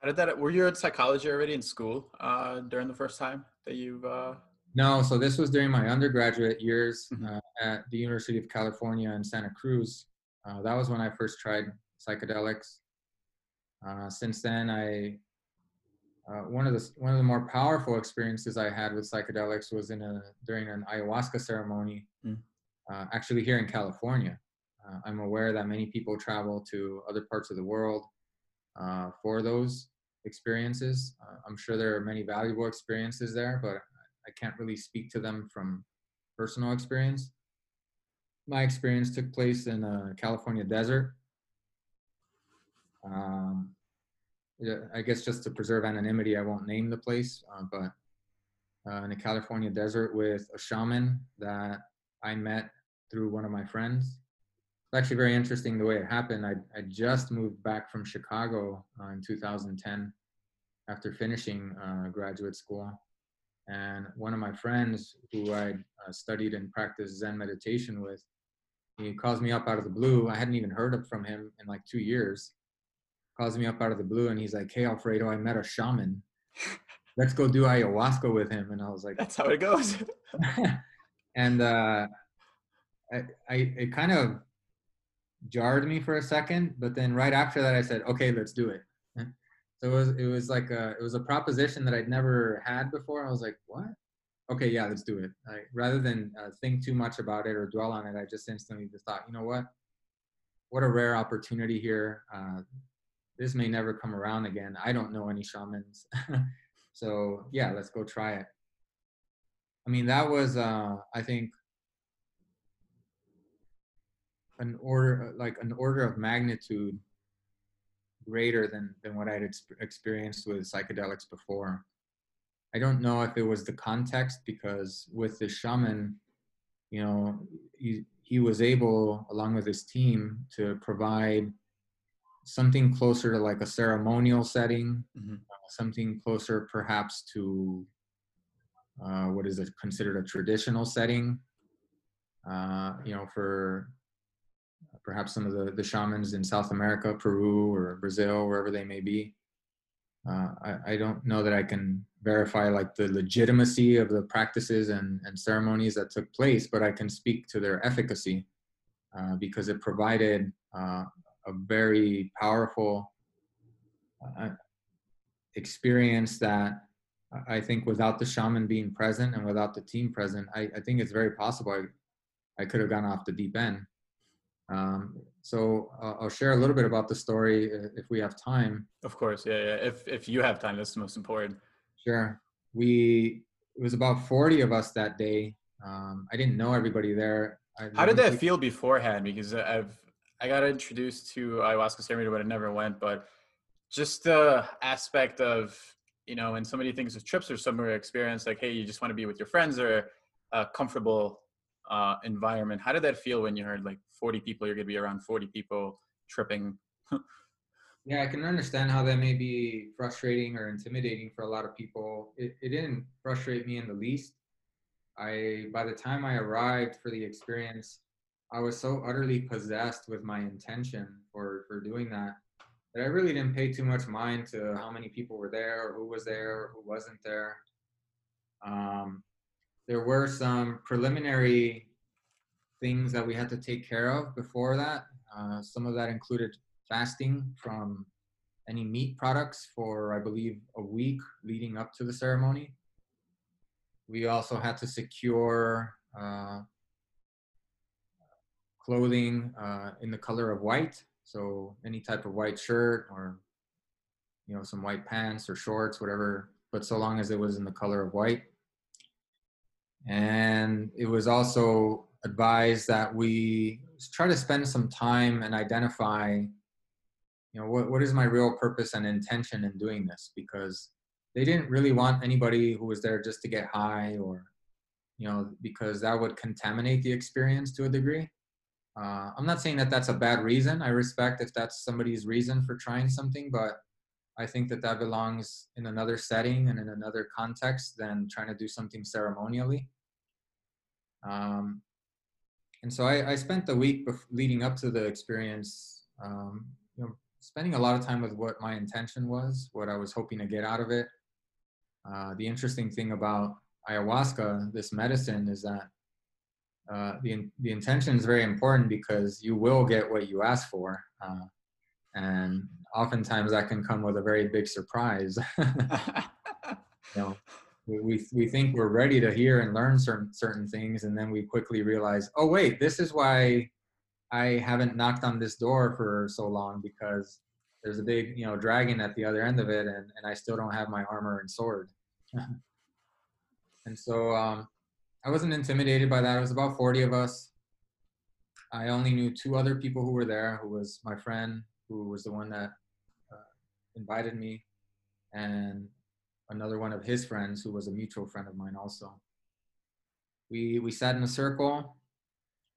How did that? Were you in psychology already in school uh, during the first time that you've? Uh... No, so this was during my undergraduate years mm-hmm. Uh, at the University of California in Santa Cruz. Uh, that was when I first tried psychedelics. Uh, since then, I uh, one of the one of the more powerful experiences I had with psychedelics was in a during an ayahuasca ceremony, mm. uh, actually here in California. Uh, I'm aware that many people travel to other parts of the world uh, for those experiences. Uh, I'm sure there are many valuable experiences there, but I can't really speak to them from personal experience. My experience took place in a California desert um, I guess just to preserve anonymity, I won't name the place, uh, but uh, in the California desert with a shaman that I met through one of my friends. It's actually very interesting the way it happened. I, I just moved back from Chicago uh, in 2010 after finishing uh, graduate school. And one of my friends who I uh, studied and practiced Zen meditation with, he calls me up out of the blue. I hadn't even heard from him in like two years calls me up out of the blue and he's like, "Hey, Alfredo, I met a shaman. Let's go do ayahuasca with him." And I was like, "That's how it goes." and uh, I, I, it kind of jarred me for a second, but then right after that, I said, "Okay, let's do it." So it was, it was like a, it was a proposition that I'd never had before. I was like, "What?" Okay, yeah, let's do it. I, rather than uh, think too much about it or dwell on it, I just instantly just thought, you know what? What a rare opportunity here. Uh, this may never come around again. I don't know any shamans. so yeah, let's go try it. I mean, that was, uh, I think, an order, like an order of magnitude greater than, than what I'd experienced with psychedelics before. I don't know if it was the context because with the shaman, you know, he, he was able, along with his team, to provide something closer to like a ceremonial setting, mm-hmm. uh, something closer perhaps to uh, what is considered a traditional setting. Uh, you know, for perhaps some of the, the shamans in South America, Peru or Brazil, wherever they may be. Uh, I, I, don't know that I can verify like the legitimacy of the practices and, and ceremonies that took place, but I can speak to their efficacy uh, because it provided uh, a very powerful uh, experience that I think without the shaman being present and without the team present, I, I think it's very possible I, I could have gone off the deep end. Um, so uh, I'll share a little bit about the story if we have time. Of course, yeah, yeah. If if you have time, that's the most important. Sure. We it was about forty of us that day. Um, I didn't know everybody there. I How did that feel beforehand? Because I've I got introduced to ayahuasca ceremony, but I never went. But just the aspect of you know, when somebody thinks of trips or summer experience, like hey, you just want to be with your friends or a comfortable uh, environment. How did that feel when you heard like 40 people? You're gonna be around 40 people tripping. yeah, I can understand how that may be frustrating or intimidating for a lot of people. It, it didn't frustrate me in the least. I by the time I arrived for the experience, I was so utterly possessed with my intention for for doing that that I really didn't pay too much mind to how many people were there, who was there, who wasn't there. Um, there were some preliminary things that we had to take care of before that. Uh, some of that included fasting from any meat products for, I believe, a week leading up to the ceremony. We also had to secure uh, clothing uh, in the color of white so any type of white shirt or, you know, some white pants or shorts, whatever, but so long as it was in the color of white. And it was also advised that we try to spend some time and identify, you know, what, what is my real purpose and intention in doing this? Because they didn't really want anybody who was there just to get high or, you know, because that would contaminate the experience to a degree. Uh, I'm not saying that that's a bad reason. I respect if that's somebody's reason for trying something, but I think that that belongs in another setting and in another context than trying to do something ceremonially. Um, and so I, I, spent the week leading up to the experience, um, you know, spending a lot of time with what my intention was, what I was hoping to get out of it. Uh, the interesting thing about ayahuasca, this medicine, is that uh, the, the intention is very important because you will get what you ask for. Uh, and oftentimes that can come with a very big surprise. you know, we, we think we're ready to hear and learn certain, certain things. And then we quickly realize, oh, wait, this is why I haven't knocked on this door for so long because there's a big, you know, dragon at the other end of it and, and I still don't have my armor and sword. and so, um, I wasn't intimidated by that. It was about 40 of us. I only knew two other people who were there, who was my friend, who was the one that invited me, and another one of his friends, who was a mutual friend of mine also. We we sat in a circle.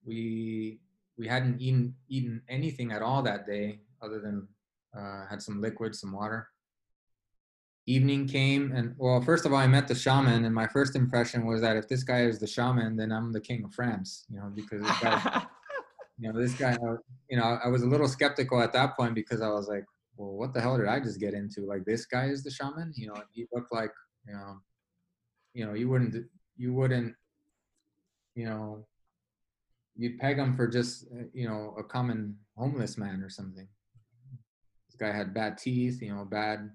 We we hadn't eaten eaten anything at all that day, other than uh, had some liquid, some water evening came and well first of all i met the shaman and my first impression was that if this guy is the shaman then i'm the king of france you know because this guy, you know this guy you know i was a little skeptical at that point because i was like well what the hell did i just get into like this guy is the shaman you know he looked like you know you know you wouldn't you wouldn't you know you'd peg him for just uh, you know a common homeless man or something this guy had bad teeth you know bad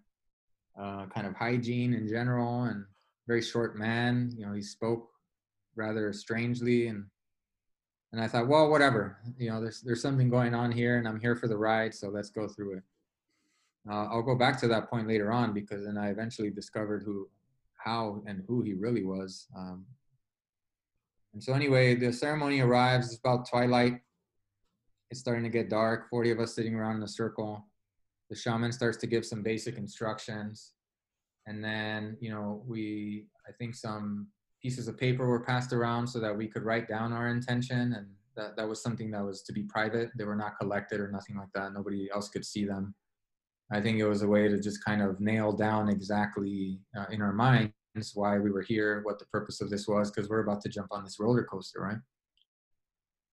uh, kind of hygiene in general, and very short man. You know, he spoke rather strangely, and and I thought, well, whatever. You know, there's there's something going on here, and I'm here for the ride, so let's go through it. Uh, I'll go back to that point later on because then I eventually discovered who, how, and who he really was. Um, and so anyway, the ceremony arrives. It's about twilight. It's starting to get dark. Forty of us sitting around in a circle the shaman starts to give some basic instructions and then you know we i think some pieces of paper were passed around so that we could write down our intention and that, that was something that was to be private they were not collected or nothing like that nobody else could see them i think it was a way to just kind of nail down exactly uh, in our minds why we were here what the purpose of this was because we're about to jump on this roller coaster right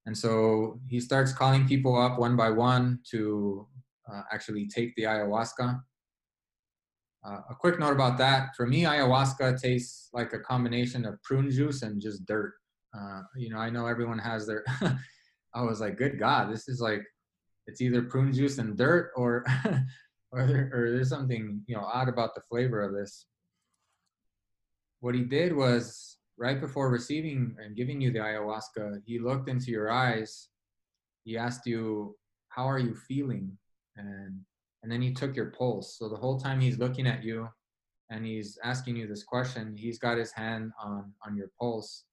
and so he starts calling people up one by one to uh, actually take the ayahuasca. Uh, a quick note about that. For me, ayahuasca tastes like a combination of prune juice and just dirt. Uh, you know, I know everyone has their. I was like, good God, this is like, it's either prune juice and dirt, or, or, there, or there's something you know odd about the flavor of this. what he did was right before receiving and giving you the ayahuasca, he looked into your eyes. He asked you, "How are you feeling?" and and then he took your pulse. So the whole time he's looking at you, and he's asking you this question, he's got his hand on on your pulse,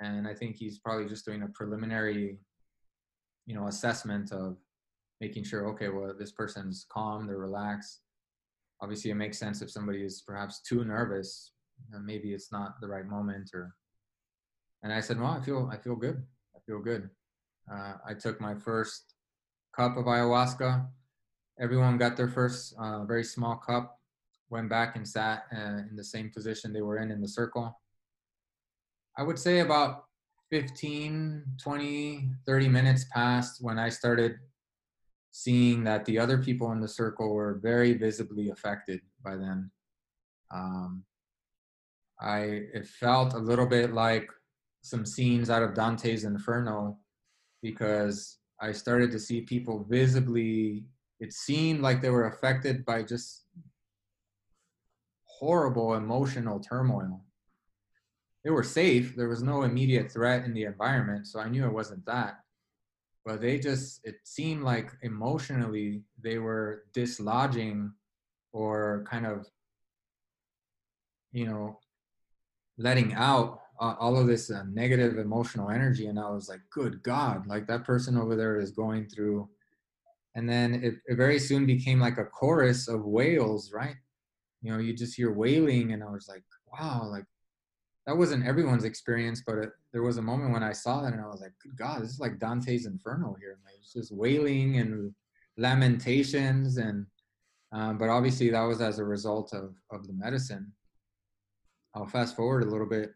and I think he's probably just doing a preliminary, you know, assessment of making sure, okay, well, this person's calm, they're relaxed. Obviously, it makes sense if somebody is perhaps too nervous, maybe it's not the right moment. Or, and I said, well, I feel, I feel good. I feel good. Uh, I took my first cup of ayahuasca. Everyone got their first uh, very small cup. Went back and sat uh, in the same position they were in in the circle. I would say about 15, 20, 30 minutes passed when I started seeing that the other people in the circle were very visibly affected by them. Um, I it felt a little bit like some scenes out of Dante's Inferno because I started to see people visibly. It seemed like they were affected by just horrible emotional turmoil. They were safe. There was no immediate threat in the environment, so I knew it wasn't that but they just it seemed like emotionally they were dislodging or kind of you know letting out uh, all of this uh, negative emotional energy and i was like good god like that person over there is going through and then it, it very soon became like a chorus of wails right? You know you just hear wailing and i was like wow like that wasn't everyone's experience, but it, there was a moment when I saw that and I was like, "Good God, this is like Dante's Inferno here." Like, it's just wailing and lamentations, and um, but obviously that was as a result of of the medicine. I'll fast forward a little bit,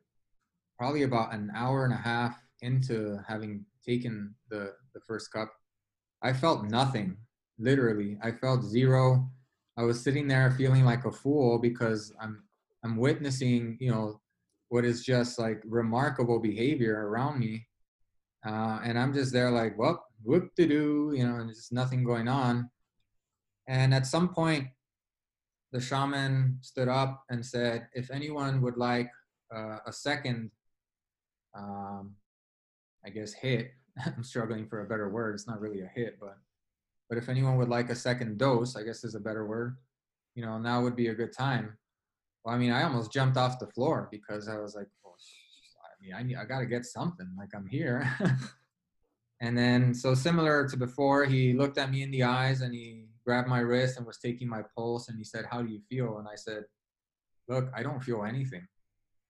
probably about an hour and a half into having taken the the first cup, I felt nothing. Literally, I felt zero. I was sitting there feeling like a fool because I'm I'm witnessing, you know, what is just like remarkable behavior around me. Uh, and I'm just there like, well, whoop to do, you know, and just nothing going on. And at some point, the shaman stood up and said, if anyone would like uh, a second, um, I guess, hit, I'm struggling for a better word. It's not really a hit, but, but if anyone would like a second dose, I guess is a better word, you know, now would be a good time. Well, I mean, I almost jumped off the floor because I was like, well, I mean, I, I got to get something. Like, I'm here. and then, so similar to before, he looked at me in the eyes and he grabbed my wrist and was taking my pulse. And he said, How do you feel? And I said, Look, I don't feel anything.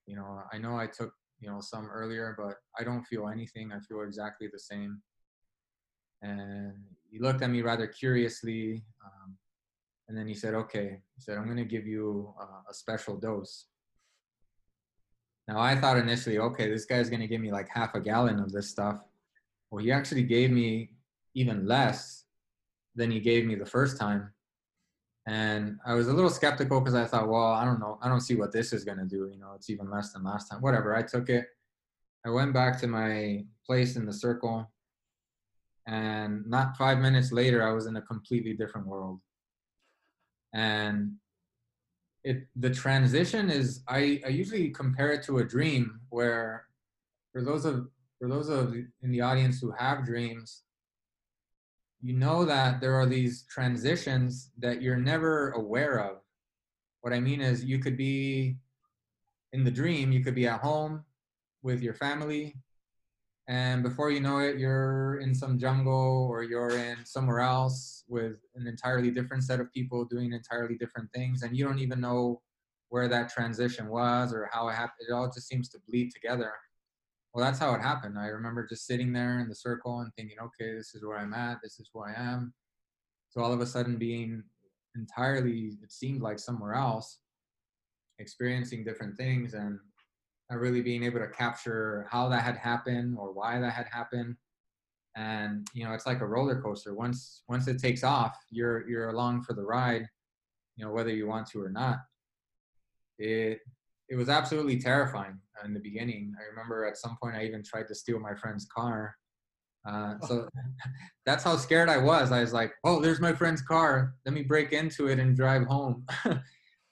You know, I know I took, you know, some earlier, but I don't feel anything. I feel exactly the same. And he looked at me rather curiously. Um, and then he said, okay, he said, I'm going to give you uh, a special dose. Now I thought initially, okay, this guy's going to give me like half a gallon of this stuff. Well, he actually gave me even less than he gave me the first time. And I was a little skeptical because I thought, well, I don't know. I don't see what this is going to do. You know, it's even less than last time. Whatever. I took it. I went back to my place in the circle. And not five minutes later, I was in a completely different world and it the transition is I, I usually compare it to a dream where for those of for those of in the audience who have dreams you know that there are these transitions that you're never aware of. What i mean is you could be in the dream you could be at home with your family and before you know it you're in some jungle or you're in somewhere else with an entirely different set of people doing entirely different things and you don't even know where that transition was or how it happened. It all just seems to bleed together. Well that's how it happened. I remember just sitting there in the circle and thinking okay this is where i'm at. This is who i am. So all of a sudden being entirely it seemed like somewhere else experiencing different things and really being able to capture how that had happened or why that had happened. And you know it's like a roller coaster. Once once it takes off you're you're along for the ride you know whether you want to or not. It it was absolutely terrifying in the beginning. I remember at some point i even tried to steal my friend's car. Uh, so that's how scared i was. I was like oh there's my friend's car. Let me break into it and drive home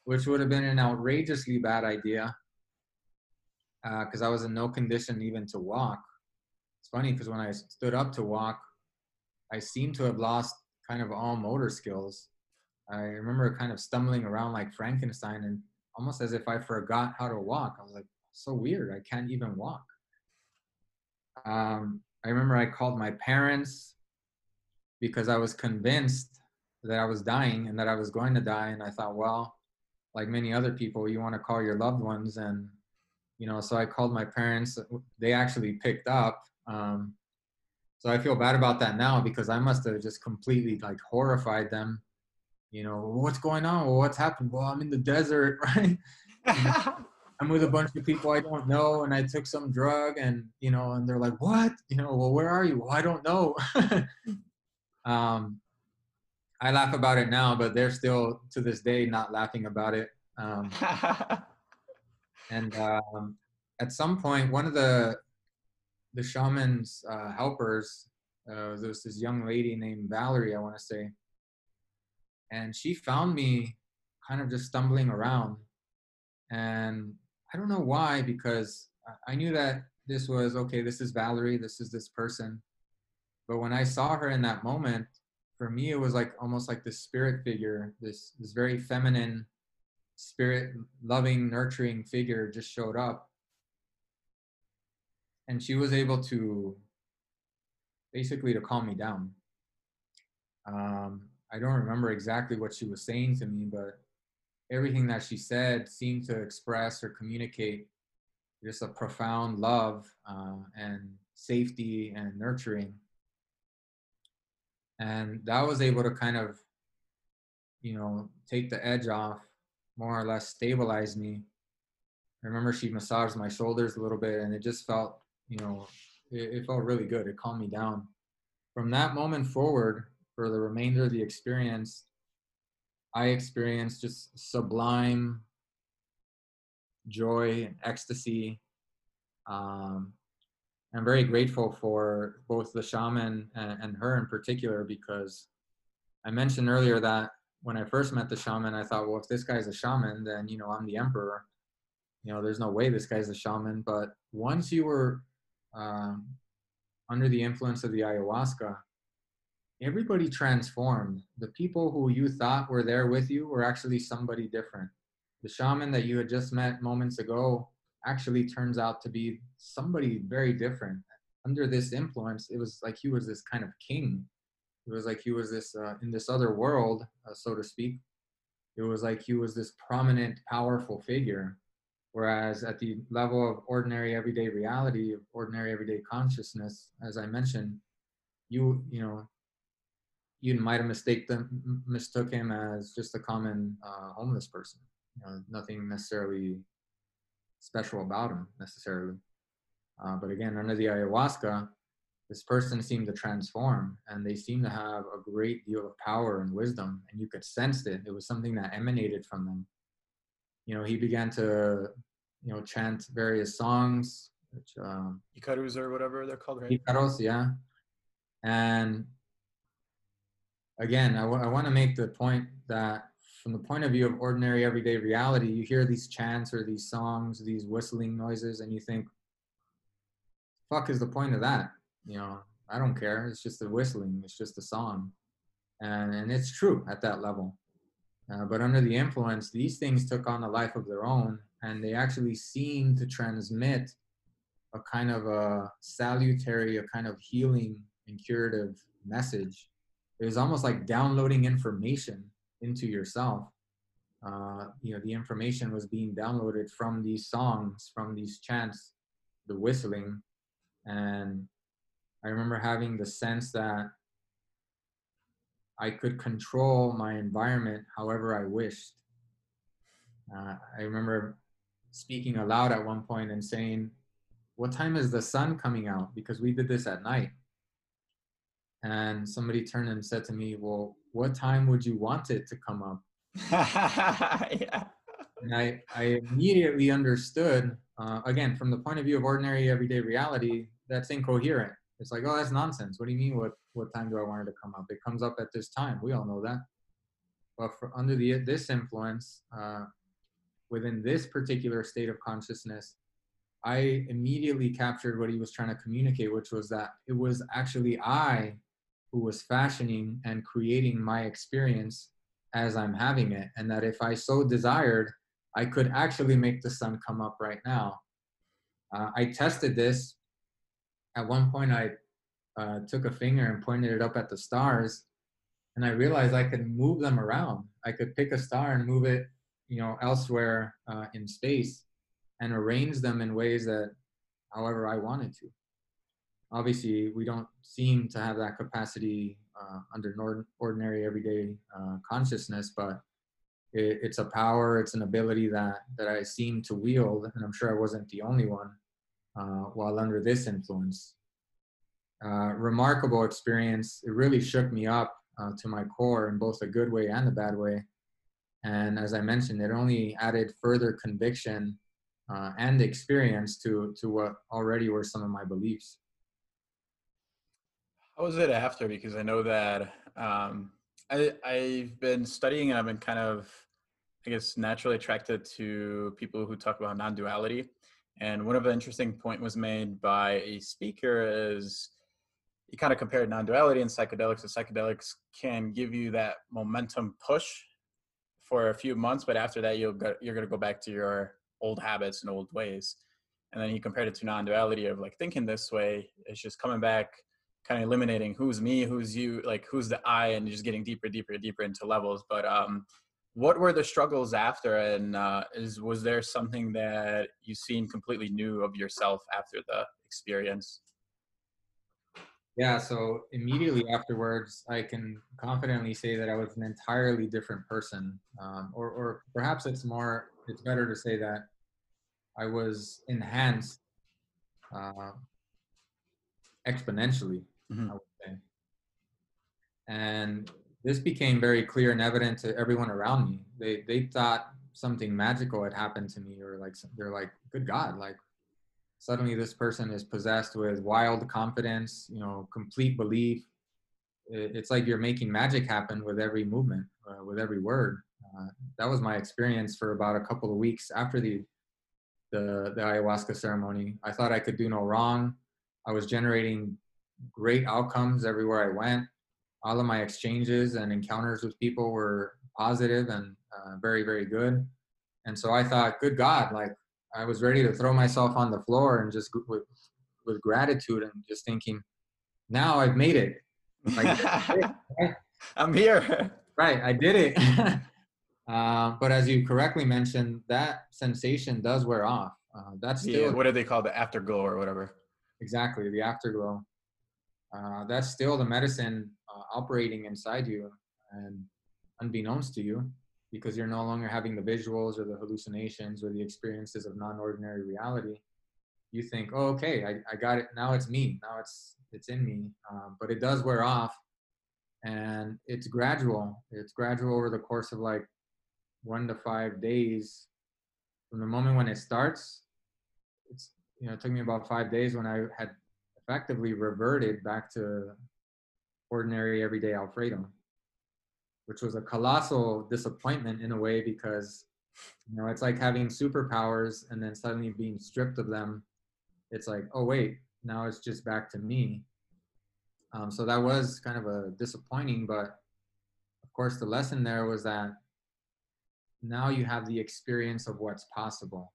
which would have been an outrageously bad idea because uh, I was in no condition even to walk. It's funny because when I stood up to walk, I seemed to have lost kind of all motor skills. I remember kind of stumbling around like Frankenstein and almost as if I forgot how to walk. I was like, so weird. I can't even walk. Um, I remember I called my parents because I was convinced that I was dying and that I was going to die. And I thought, well, like many other people, you want to call your loved ones. And, you know, so I called my parents. They actually picked up. Um, so I feel bad about that now because I must have just completely like horrified them. You know, what's going on? Well, what's happened? Well, I'm in the desert, right? I'm with a bunch of people I don't know, and I took some drug, and you know, and they're like, "What? You know, well, where are you? Well, I don't know." um, I laugh about it now, but they're still to this day not laughing about it. Um, and um, at some point, one of the the shaman's uh, helpers, uh, there was this young lady named Valerie, I want to say, and she found me kind of just stumbling around, and I don't know why, because I knew that this was okay, this is Valerie, this is this person. But when I saw her in that moment, for me, it was like almost like this spirit figure, this, this very feminine, spirit loving, nurturing figure just showed up. And she was able to basically to calm me down. Um, I don't remember exactly what she was saying to me, but everything that she said seemed to express or communicate just a profound love uh, and safety and nurturing. And that was able to kind of, you know, take the edge off, more or less stabilized me. I remember she massaged my shoulders a little bit and it just felt, you know, it, it felt really good. It calmed me down. From that moment forward, for the remainder of the experience, I experienced just sublime joy and ecstasy. Um, I'm very grateful for both the shaman and, and, her in particular because I mentioned earlier that when I first met the shaman, I thought, well, if this guy's a shaman, then you know I'm the emperor. You know, there's no way this guy's a shaman. But once you were um, under the influence of the ayahuasca, everybody transformed. The people who you thought were there with you were actually somebody different. The shaman that you had just met moments ago actually turns out to be somebody very different. Under this influence, it was like he was this kind of king. It was like he was this uh, in this other world, uh, so to speak. It was like he was this prominent, powerful figure. Whereas at the level of ordinary everyday reality, of ordinary everyday consciousness, as I mentioned, you you know you might have mistaken them, mistook him as just a common uh, homeless person. You know, nothing necessarily special about him necessarily. Uh, but again, under the ayahuasca, this person seemed to transform, and they seemed to have a great deal of power and wisdom, and you could sense it. It was something that emanated from them. You know, he began to, you know, chant various songs, which um, Icarus or whatever they're called, right? Icaros, yeah. And again, I, w- I want to make the point that from the point of view of ordinary everyday reality, you hear these chants or these songs, these whistling noises, and you think, fuck is the point of that? You know, I don't care. It's just a whistling, it's just a song. And, and it's true at that level. Uh, but under the influence, these things took on a life of their own, and they actually seemed to transmit a kind of a salutary, a kind of healing and curative message it was almost like downloading information into yourself. Uh, you know, the information was being downloaded from these songs, from these chants, the whistling. And I remember having the sense that I could control my environment however I wished. Uh, I remember speaking aloud at one point and saying, What time is the sun coming out? Because we did this at night and somebody turned and said to me, "Well, what time would you want it to come up?" yeah. And I, I immediately understood. Uh, again, from the point of view of ordinary everyday reality, that's incoherent. It's like, oh, that's nonsense. What do you mean? What what time do I want it to come up? It comes up at this time. We all know that. But for, under the this influence, uh, within this particular state of consciousness, I immediately captured what he was trying to communicate, which was that it was actually I who was fashioning and creating my experience as I'm having it. And that if I so desired, I could actually make the sun come up right now. Uh, I tested this. At one point, I uh, took a finger and pointed it up at the stars, and I realized I could move them around. I could pick a star and move it, you know, elsewhere uh, in space, and arrange them in ways that, however, I wanted to. Obviously, we don't seem to have that capacity uh, under ordinary everyday uh, consciousness, but it, it's a power, it's an ability that that I seem to wield, and I'm sure I wasn't the only one while under this influence. Uh, remarkable experience. It really shook me up uh, to my core in both a good way and a bad way. And as I mentioned, it only added further conviction uh, and experience to to what already were some of my beliefs. How was it after? Because I know that um, I, I've been studying and I've been kind of, I guess, naturally attracted to people who talk about non-duality. And one of the interesting point was made by a speaker is he kind of compared non-duality and psychedelics. And psychedelics can give you that momentum push for a few months, but after that, you'll go, you're going to go back to your old habits and old ways. And then he compared it to non-duality of like thinking this way. It's just coming back kind of eliminating who's me, who's you, like who's the I, and just getting deeper, deeper, deeper into levels. But um, what were the struggles after, and uh, is was there something that you seen completely new of yourself after the experience? Yeah, so immediately afterwards, I can confidently say that I was an entirely different person, um, or, or perhaps it's more, it's better to say that I was enhanced uh, exponentially mm-hmm. I would say. And this became very clear and evident to everyone around me. They they thought something magical had happened to me, or like they're like, "Good God!" Like suddenly this person is possessed with wild confidence, you know, complete belief. It's like you're making magic happen with every movement, uh, with every word. Uh, that was my experience for about a couple of weeks after the, the the ayahuasca ceremony. I thought I could do no wrong. I was generating great outcomes everywhere I went. All of my exchanges and encounters with people were positive and uh, very, very good. And so I thought, good God, like I was ready to throw myself on the floor and just with, with gratitude and just thinking, now I've made it. Like, I'm here. Right, I did it. uh, but as you correctly mentioned, that sensation does wear off. Uh, that's still yeah, what do they call the afterglow or whatever? Exactly, the afterglow uh, that's still the medicine operating inside you and unbeknownst to you because you're no longer having the visuals or the hallucinations or the experiences of non-ordinary reality you think oh okay i, I got it. Now it's me. Now it's it's in me. Um, but it does wear off and it's gradual. It's gradual over the course of like one to five days. From the moment when it starts it's you know it took me about five days when i had effectively reverted back to ordinary everyday Alfredo, which was a colossal disappointment in a way because you know it's like having superpowers and then suddenly being stripped of them. It's like, oh wait, now it's just back to me. Um, so that was kind of a disappointing, but of course the lesson there was that now you have the experience of what's possible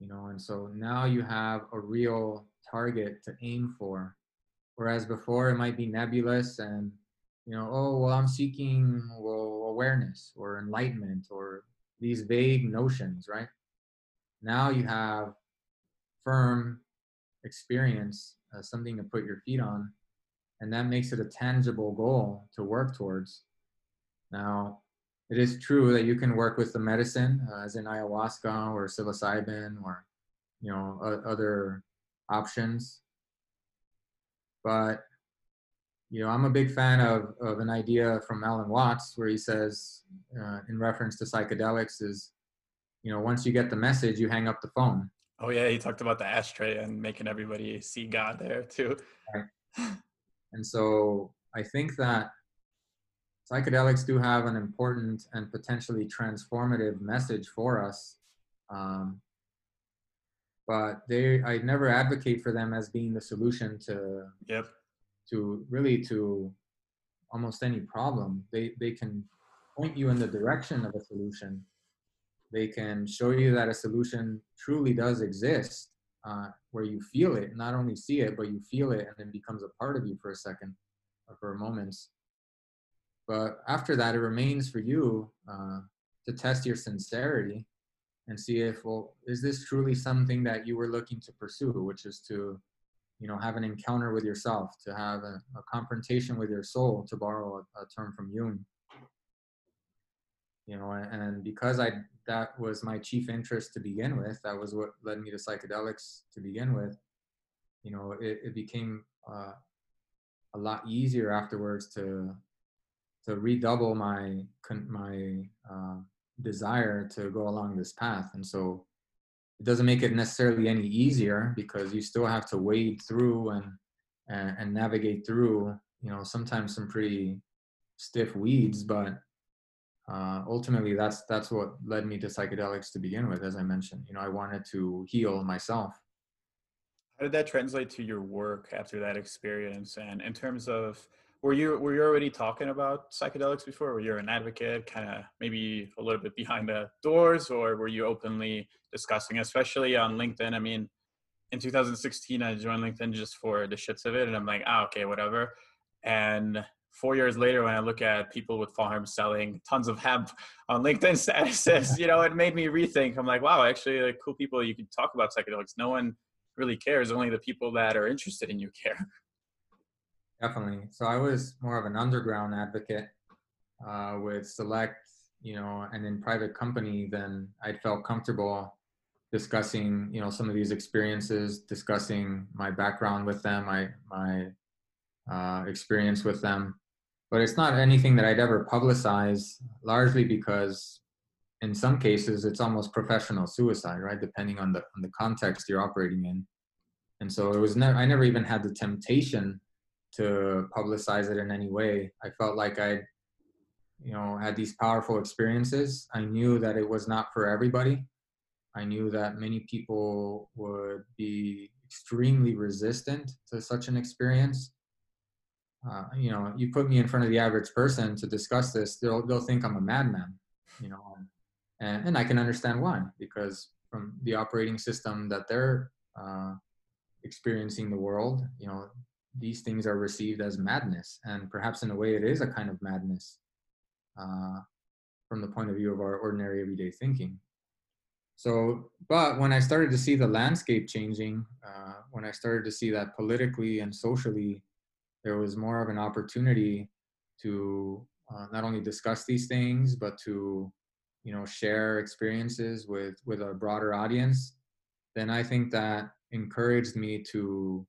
you know and so now you have a real target to aim for. Whereas before it might be nebulous and, you know, oh, well, I'm seeking well, awareness or enlightenment or these vague notions, right? Now you have firm experience, uh, something to put your feet on, and that makes it a tangible goal to work towards. Now, it is true that you can work with the medicine, uh, as in ayahuasca or psilocybin or you know other options. But you know, I'm a big fan of, of an idea from Alan Watts where he says, uh, in reference to psychedelics, is you know, once you get the message, you hang up the phone. Oh yeah, he talked about the ashtray and making everybody see God there too. Right. And so I think that psychedelics do have an important and potentially transformative message for us. Um, but they I never advocate for them as being the solution to Yep. to really to almost any problem. They they can point you in the direction of a solution. They can show you that a solution truly does exist, uh, where you feel it, not only see it, but you feel it, and then becomes a part of you for a second or for moments. But after that, it remains for you uh, to test your sincerity and see if, well, is this truly something that you were looking to pursue, which is to, you know, have an encounter with yourself, to have a, a confrontation with your soul, to borrow a, a term from Jung. You know and because i that was my chief interest to begin with that was what led me to psychedelics to begin with you know it, it became uh, a lot easier afterwards to to redouble my my uh, desire to go along this path. And so it doesn't make it necessarily any easier because you still have to wade through and and, and navigate through you know sometimes some pretty stiff weeds but uh, ultimately that's that's what led me to psychedelics to begin with as i mentioned. You know i wanted to heal myself. How did that translate to your work after that experience? And in terms of were you were you already talking about psychedelics before? Were you an advocate kind of maybe a little bit behind the doors or were you openly discussing especially on linkedin? I mean in 2016 i joined linkedin just for the shits of it and i'm like ah okay whatever. And four years later when i look at people with farms selling tons of hemp on linkedin statuses you know it made me rethink. I'm like wow actually like cool people you can talk about psychedelics. No one really cares. Only the people that are interested in you care definitely so i was more of an underground advocate uh, with select you know and in private company then i felt comfortable discussing you know some of these experiences discussing my background with them my my uh, experience with them but it's not anything that I'd ever publicize, largely because in some cases it's almost professional suicide, right? Depending on the on the context you're operating in. And so it was never I never even had the temptation to publicize it in any way. I felt like I, you know, had these powerful experiences. I knew that it was not for everybody. I knew that many people would be extremely resistant to such an experience uh, you know, you put me in front of the average person to discuss this, they'll they'll think I'm a madman, you know, and and I can understand why because from the operating system that they're uh, experiencing the world, you know, these things are received as madness, and perhaps in a way it is a kind of madness uh, from the point of view of our ordinary everyday thinking. So, but when I started to see the landscape changing, uh, when I started to see that politically and socially there was more of an opportunity to uh, not only discuss these things but to you know share experiences with with a broader audience then i think that encouraged me to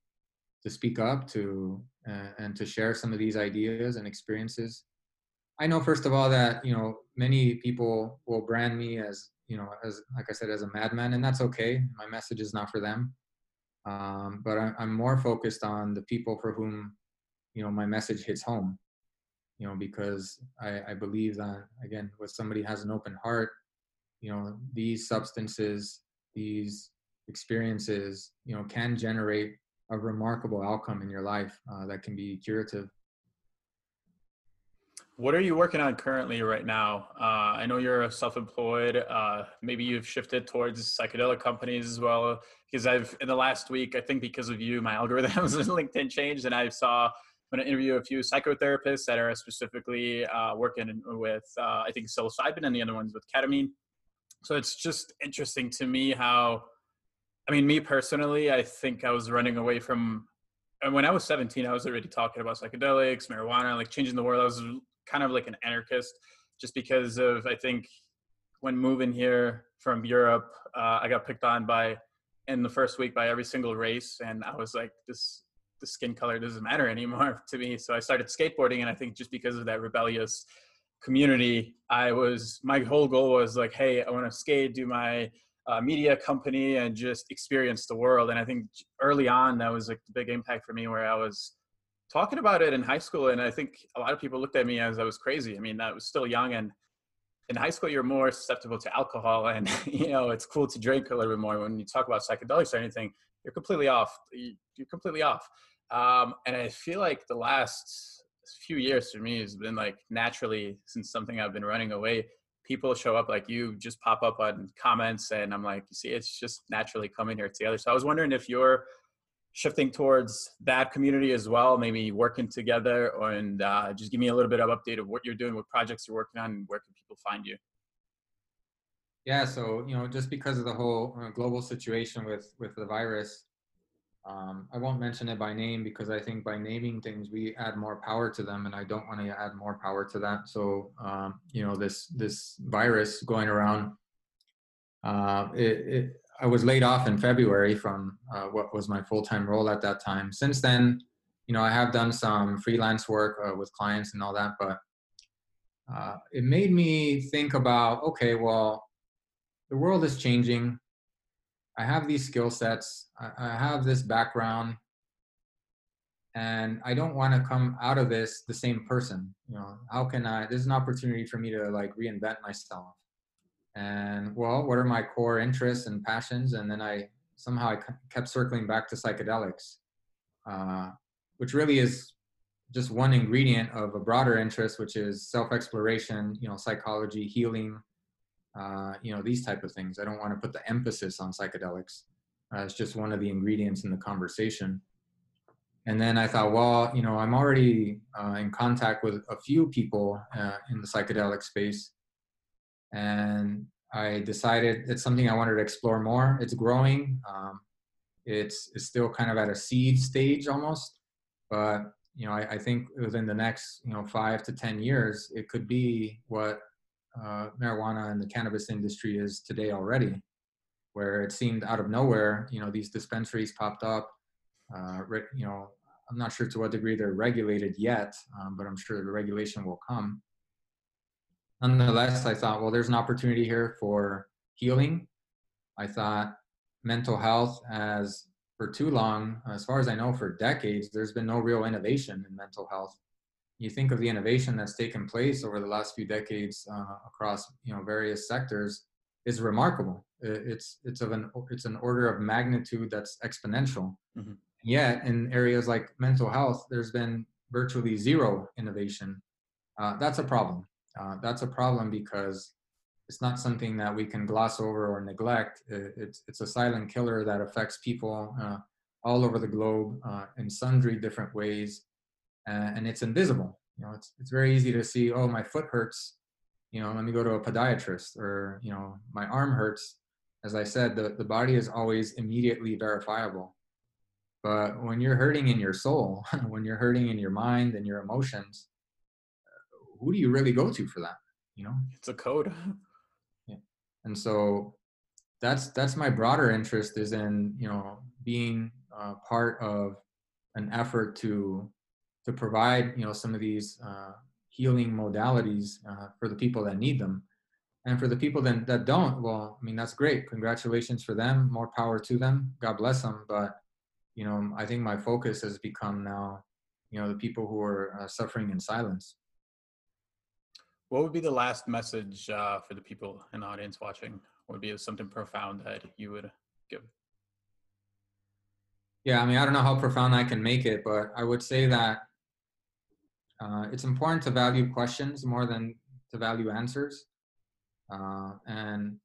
to speak up to uh, and to share some of these ideas and experiences. I know first of all that you know many people will brand me as you know as like i said as a madman and that's okay. My message is not for them. Um, but I, i'm more focused on the people for whom you know my message hits home. You know because i i believe that again when somebody has an open heart you know these substances these experiences you know can generate a remarkable outcome in your life uh, that can be curative what are you working on currently right now uh, i know you're self-employed uh, maybe you've shifted towards psychedelic companies as well because i've in the last week i think because of you my algorithms on linkedin changed and i saw I'm going to interview a few psychotherapists that are specifically uh, working with, uh, I think, psilocybin and the other ones with ketamine. So it's just interesting to me how, I mean, me personally, I think I was running away from, and when I was 17, I was already talking about psychedelics, marijuana, like changing the world. I was kind of like an anarchist just because of, I think, when moving here from Europe, uh, I got picked on by, in the first week by every single race. And I was like, this the skin color doesn't matter anymore to me. So I started skateboarding, and I think just because of that rebellious community, I was my whole goal was like, hey, I want to skate, do my uh, media company, and just experience the world. And I think early on that was like the big impact for me, where I was talking about it in high school, and I think a lot of people looked at me as I was crazy. I mean, I was still young and in high school you're more susceptible to alcohol and you know it's cool to drink a little bit more when you talk about psychedelics or anything you're completely off you're completely off um, and i feel like the last few years for me has been like naturally since something i've been running away people show up like you just pop up on comments and i'm like you see it's just naturally coming here together. So i was wondering if you're shifting towards that community as well maybe working together and uh, just give me a little bit of update of what you're doing what projects you're working on and where can people find you? Yeah so you know just because of the whole uh, global situation with with the virus um, i won't mention it by name because i think by naming things we add more power to them and i don't want to add more power to that so um, you know this this virus going around uh, it, it I was laid off in February from uh, what was my full time role at that time. Since then, you know, I have done some freelance work uh, with clients and all that, but uh, it made me think about okay, well, the world is changing. I have these skill sets, I, I have this background, and I don't want to come out of this the same person. You know, how can I? This is an opportunity for me to like reinvent myself and well what are my core interests and passions and then i somehow i kept circling back to psychedelics uh, which really is just one ingredient of a broader interest which is self-exploration you know psychology healing uh, you know these type of things i don't want to put the emphasis on psychedelics uh, it's just one of the ingredients in the conversation and then i thought well you know i'm already uh, in contact with a few people uh, in the psychedelic space and I decided it's something I wanted to explore more. It's growing. Um, it's, it's still kind of at a seed stage almost, but you know, I, I, think within the next you know five to ten years, it could be what uh, marijuana and the cannabis industry is today already, where it seemed out of nowhere. You know, these dispensaries popped up. Uh, you know, I'm not sure to what degree they're regulated yet, um, but I'm sure the regulation will come nonetheless, I thought, well, there's an opportunity here for healing. I thought mental health as for too long, as far as I know, for decades, there's been no real innovation in mental health. You think of the innovation that's taken place over the last few decades uh, across you know various sectors is remarkable. It's it's of an it's an order of magnitude that's exponential. Mm-hmm. Yet in areas like mental health, there's been virtually zero innovation. Uh, that's a problem. Uh, that's a problem because it's not something that we can gloss over or neglect. It's, it's a silent killer that affects people uh, all over the globe uh, in sundry different ways, and it's invisible. You know, it's, it's very easy to see, oh, my foot hurts, you know, let me go to a podiatrist, or, you know, my arm hurts. As I said, the, the body is always immediately verifiable. But when you're hurting in your soul, when you're hurting in your mind and your emotions, who do you really go to for that? You know, it's a code. yeah. And so that's that's my broader interest is in you know being uh, part of an effort to to provide you know some of these uh, healing modalities uh, for the people that need them. And for the people that, that don't well i mean that's great. Congratulations for them. More power to them. God bless them. But you know i think my focus has become now you know the people who are uh, suffering in silence. What would be the last message uh, for the people in the audience watching? What would be something profound that you would give? Yeah, I mean, I don't know how profound I can make it, but I would say that uh, it's important to value questions more than to value answers. Uh, and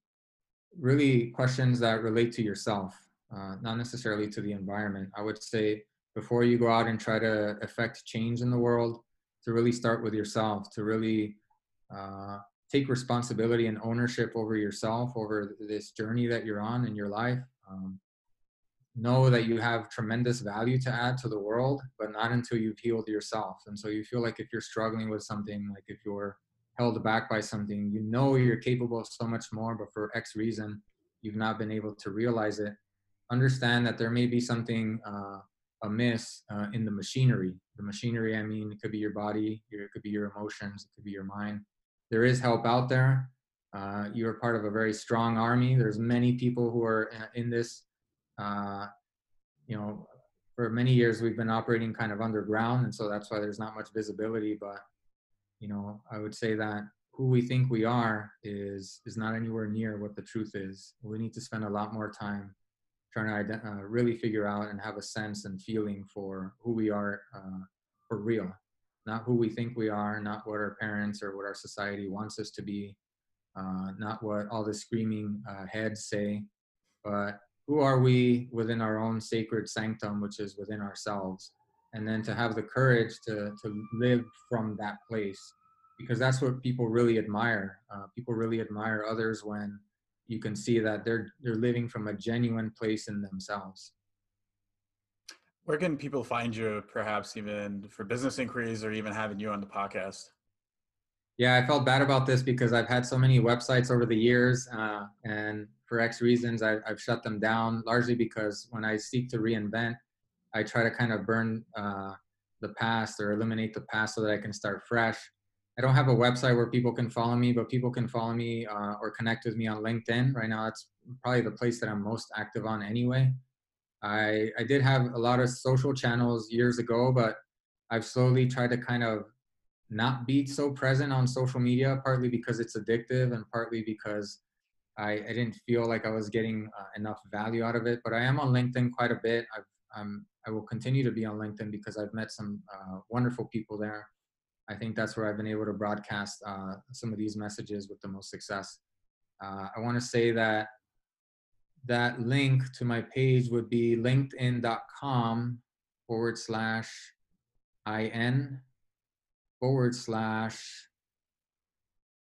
really questions that relate to yourself, uh, not necessarily to the environment. I would say before you go out and try to affect change in the world, to really start with yourself, to really uh, take responsibility and ownership over yourself, over this journey that you're on in your life. Um, know that you have tremendous value to add to the world, but not until you've healed yourself. And so you feel like if you're struggling with something, like if you're held back by something, you know you're capable of so much more, but for X reason, you've not been able to realize it. Understand that there may be something uh, amiss uh, in the machinery. The machinery, I mean, it could be your body, it could be your emotions, it could be your mind there is help out there. Uh, you're part of a very strong army. There's many people who are uh, in this. Uh, you know, for many years we've been operating kind of underground, and so that's why there's not much visibility. But you know, I would say that who we think we are is is not anywhere near what the truth is. We need to spend a lot more time trying to uh, really figure out and have a sense and feeling for who we are uh, for real, not who we think we are, not what our parents or what our society wants us to be, uh, not what all the screaming uh, heads say, but who are we within our own sacred sanctum, which is within ourselves, and then to have the courage to to live from that place, because that's what people really admire. Uh, people really admire others when you can see that they're they're living from a genuine place in themselves. Where can people find you, perhaps even for business inquiries or even having you on the podcast? Yeah, I felt bad about this because I've had so many websites over the years, uh, and for X reasons, I, have shut them down largely because when I seek to reinvent, I try to kind of burn uh, the past or eliminate the past so that I can start fresh. I don't have a website where people can follow me, but people can follow me uh, or connect with me on LinkedIn. Right now, that's probably the place that I'm most active on anyway. I, I did have a lot of social channels years ago, but I've slowly tried to kind of not be so present on social media, partly because it's addictive and partly because I, I didn't feel like I was getting uh, enough value out of it. But I am on LinkedIn quite a bit. I've, um, I will continue to be on LinkedIn because I've met some uh, wonderful people there. I think that's where I've been able to broadcast uh, some of these messages with the most success. Uh, I want to say that that link to my page would be linkedin.com forward slash in forward slash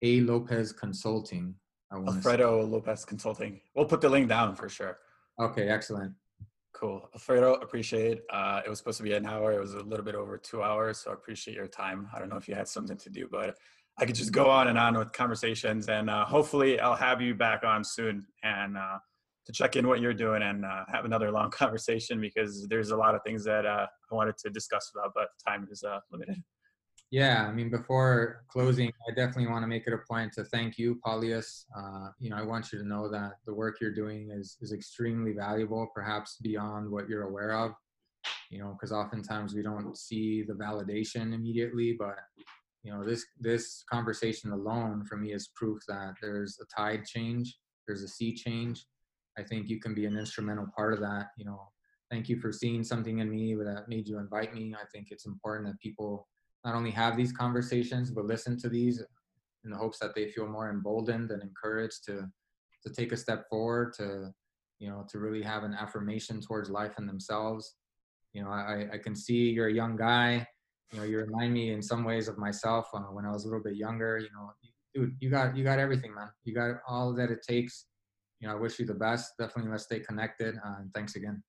A Lopez Consulting. Alfredo. Lopez Consulting. We'll put the link down for sure. Okay, excellent. Cool. Alfredo, appreciate it. Uh, it was supposed to be an hour. It was a little bit over two hours. So I appreciate your time. I don't know if you had something to do, but I could just go on and on with conversations. And uh, hopefully I'll have you back on soon and uh, to check in what you're doing and uh, have another long conversation because there's a lot of things that uh, I wanted to discuss about, but time is uh, limited. Yeah, I mean, before closing, I definitely want to make it a point to thank you, Paulius. Uh, you know, I want you to know that the work you're doing is is extremely valuable, perhaps beyond what you're aware of. You know, because oftentimes we don't see the validation immediately, but you know, this this conversation alone for me is proof that there's a tide change, there's a sea change. I think you can be an instrumental part of that. You know, thank you for seeing something in me that made you invite me. I think it's important that people not only have these conversations but listen to these in the hopes that they feel more emboldened and encouraged to to take a step forward to you know to really have an affirmation towards life and themselves. You know i i can see you're a young guy. You know you remind me in some ways of myself uh, when i was a little bit younger you know dude you got you got everything man. You got all that it takes. You know i wish you the best. Definitely let's stay connected uh, and thanks again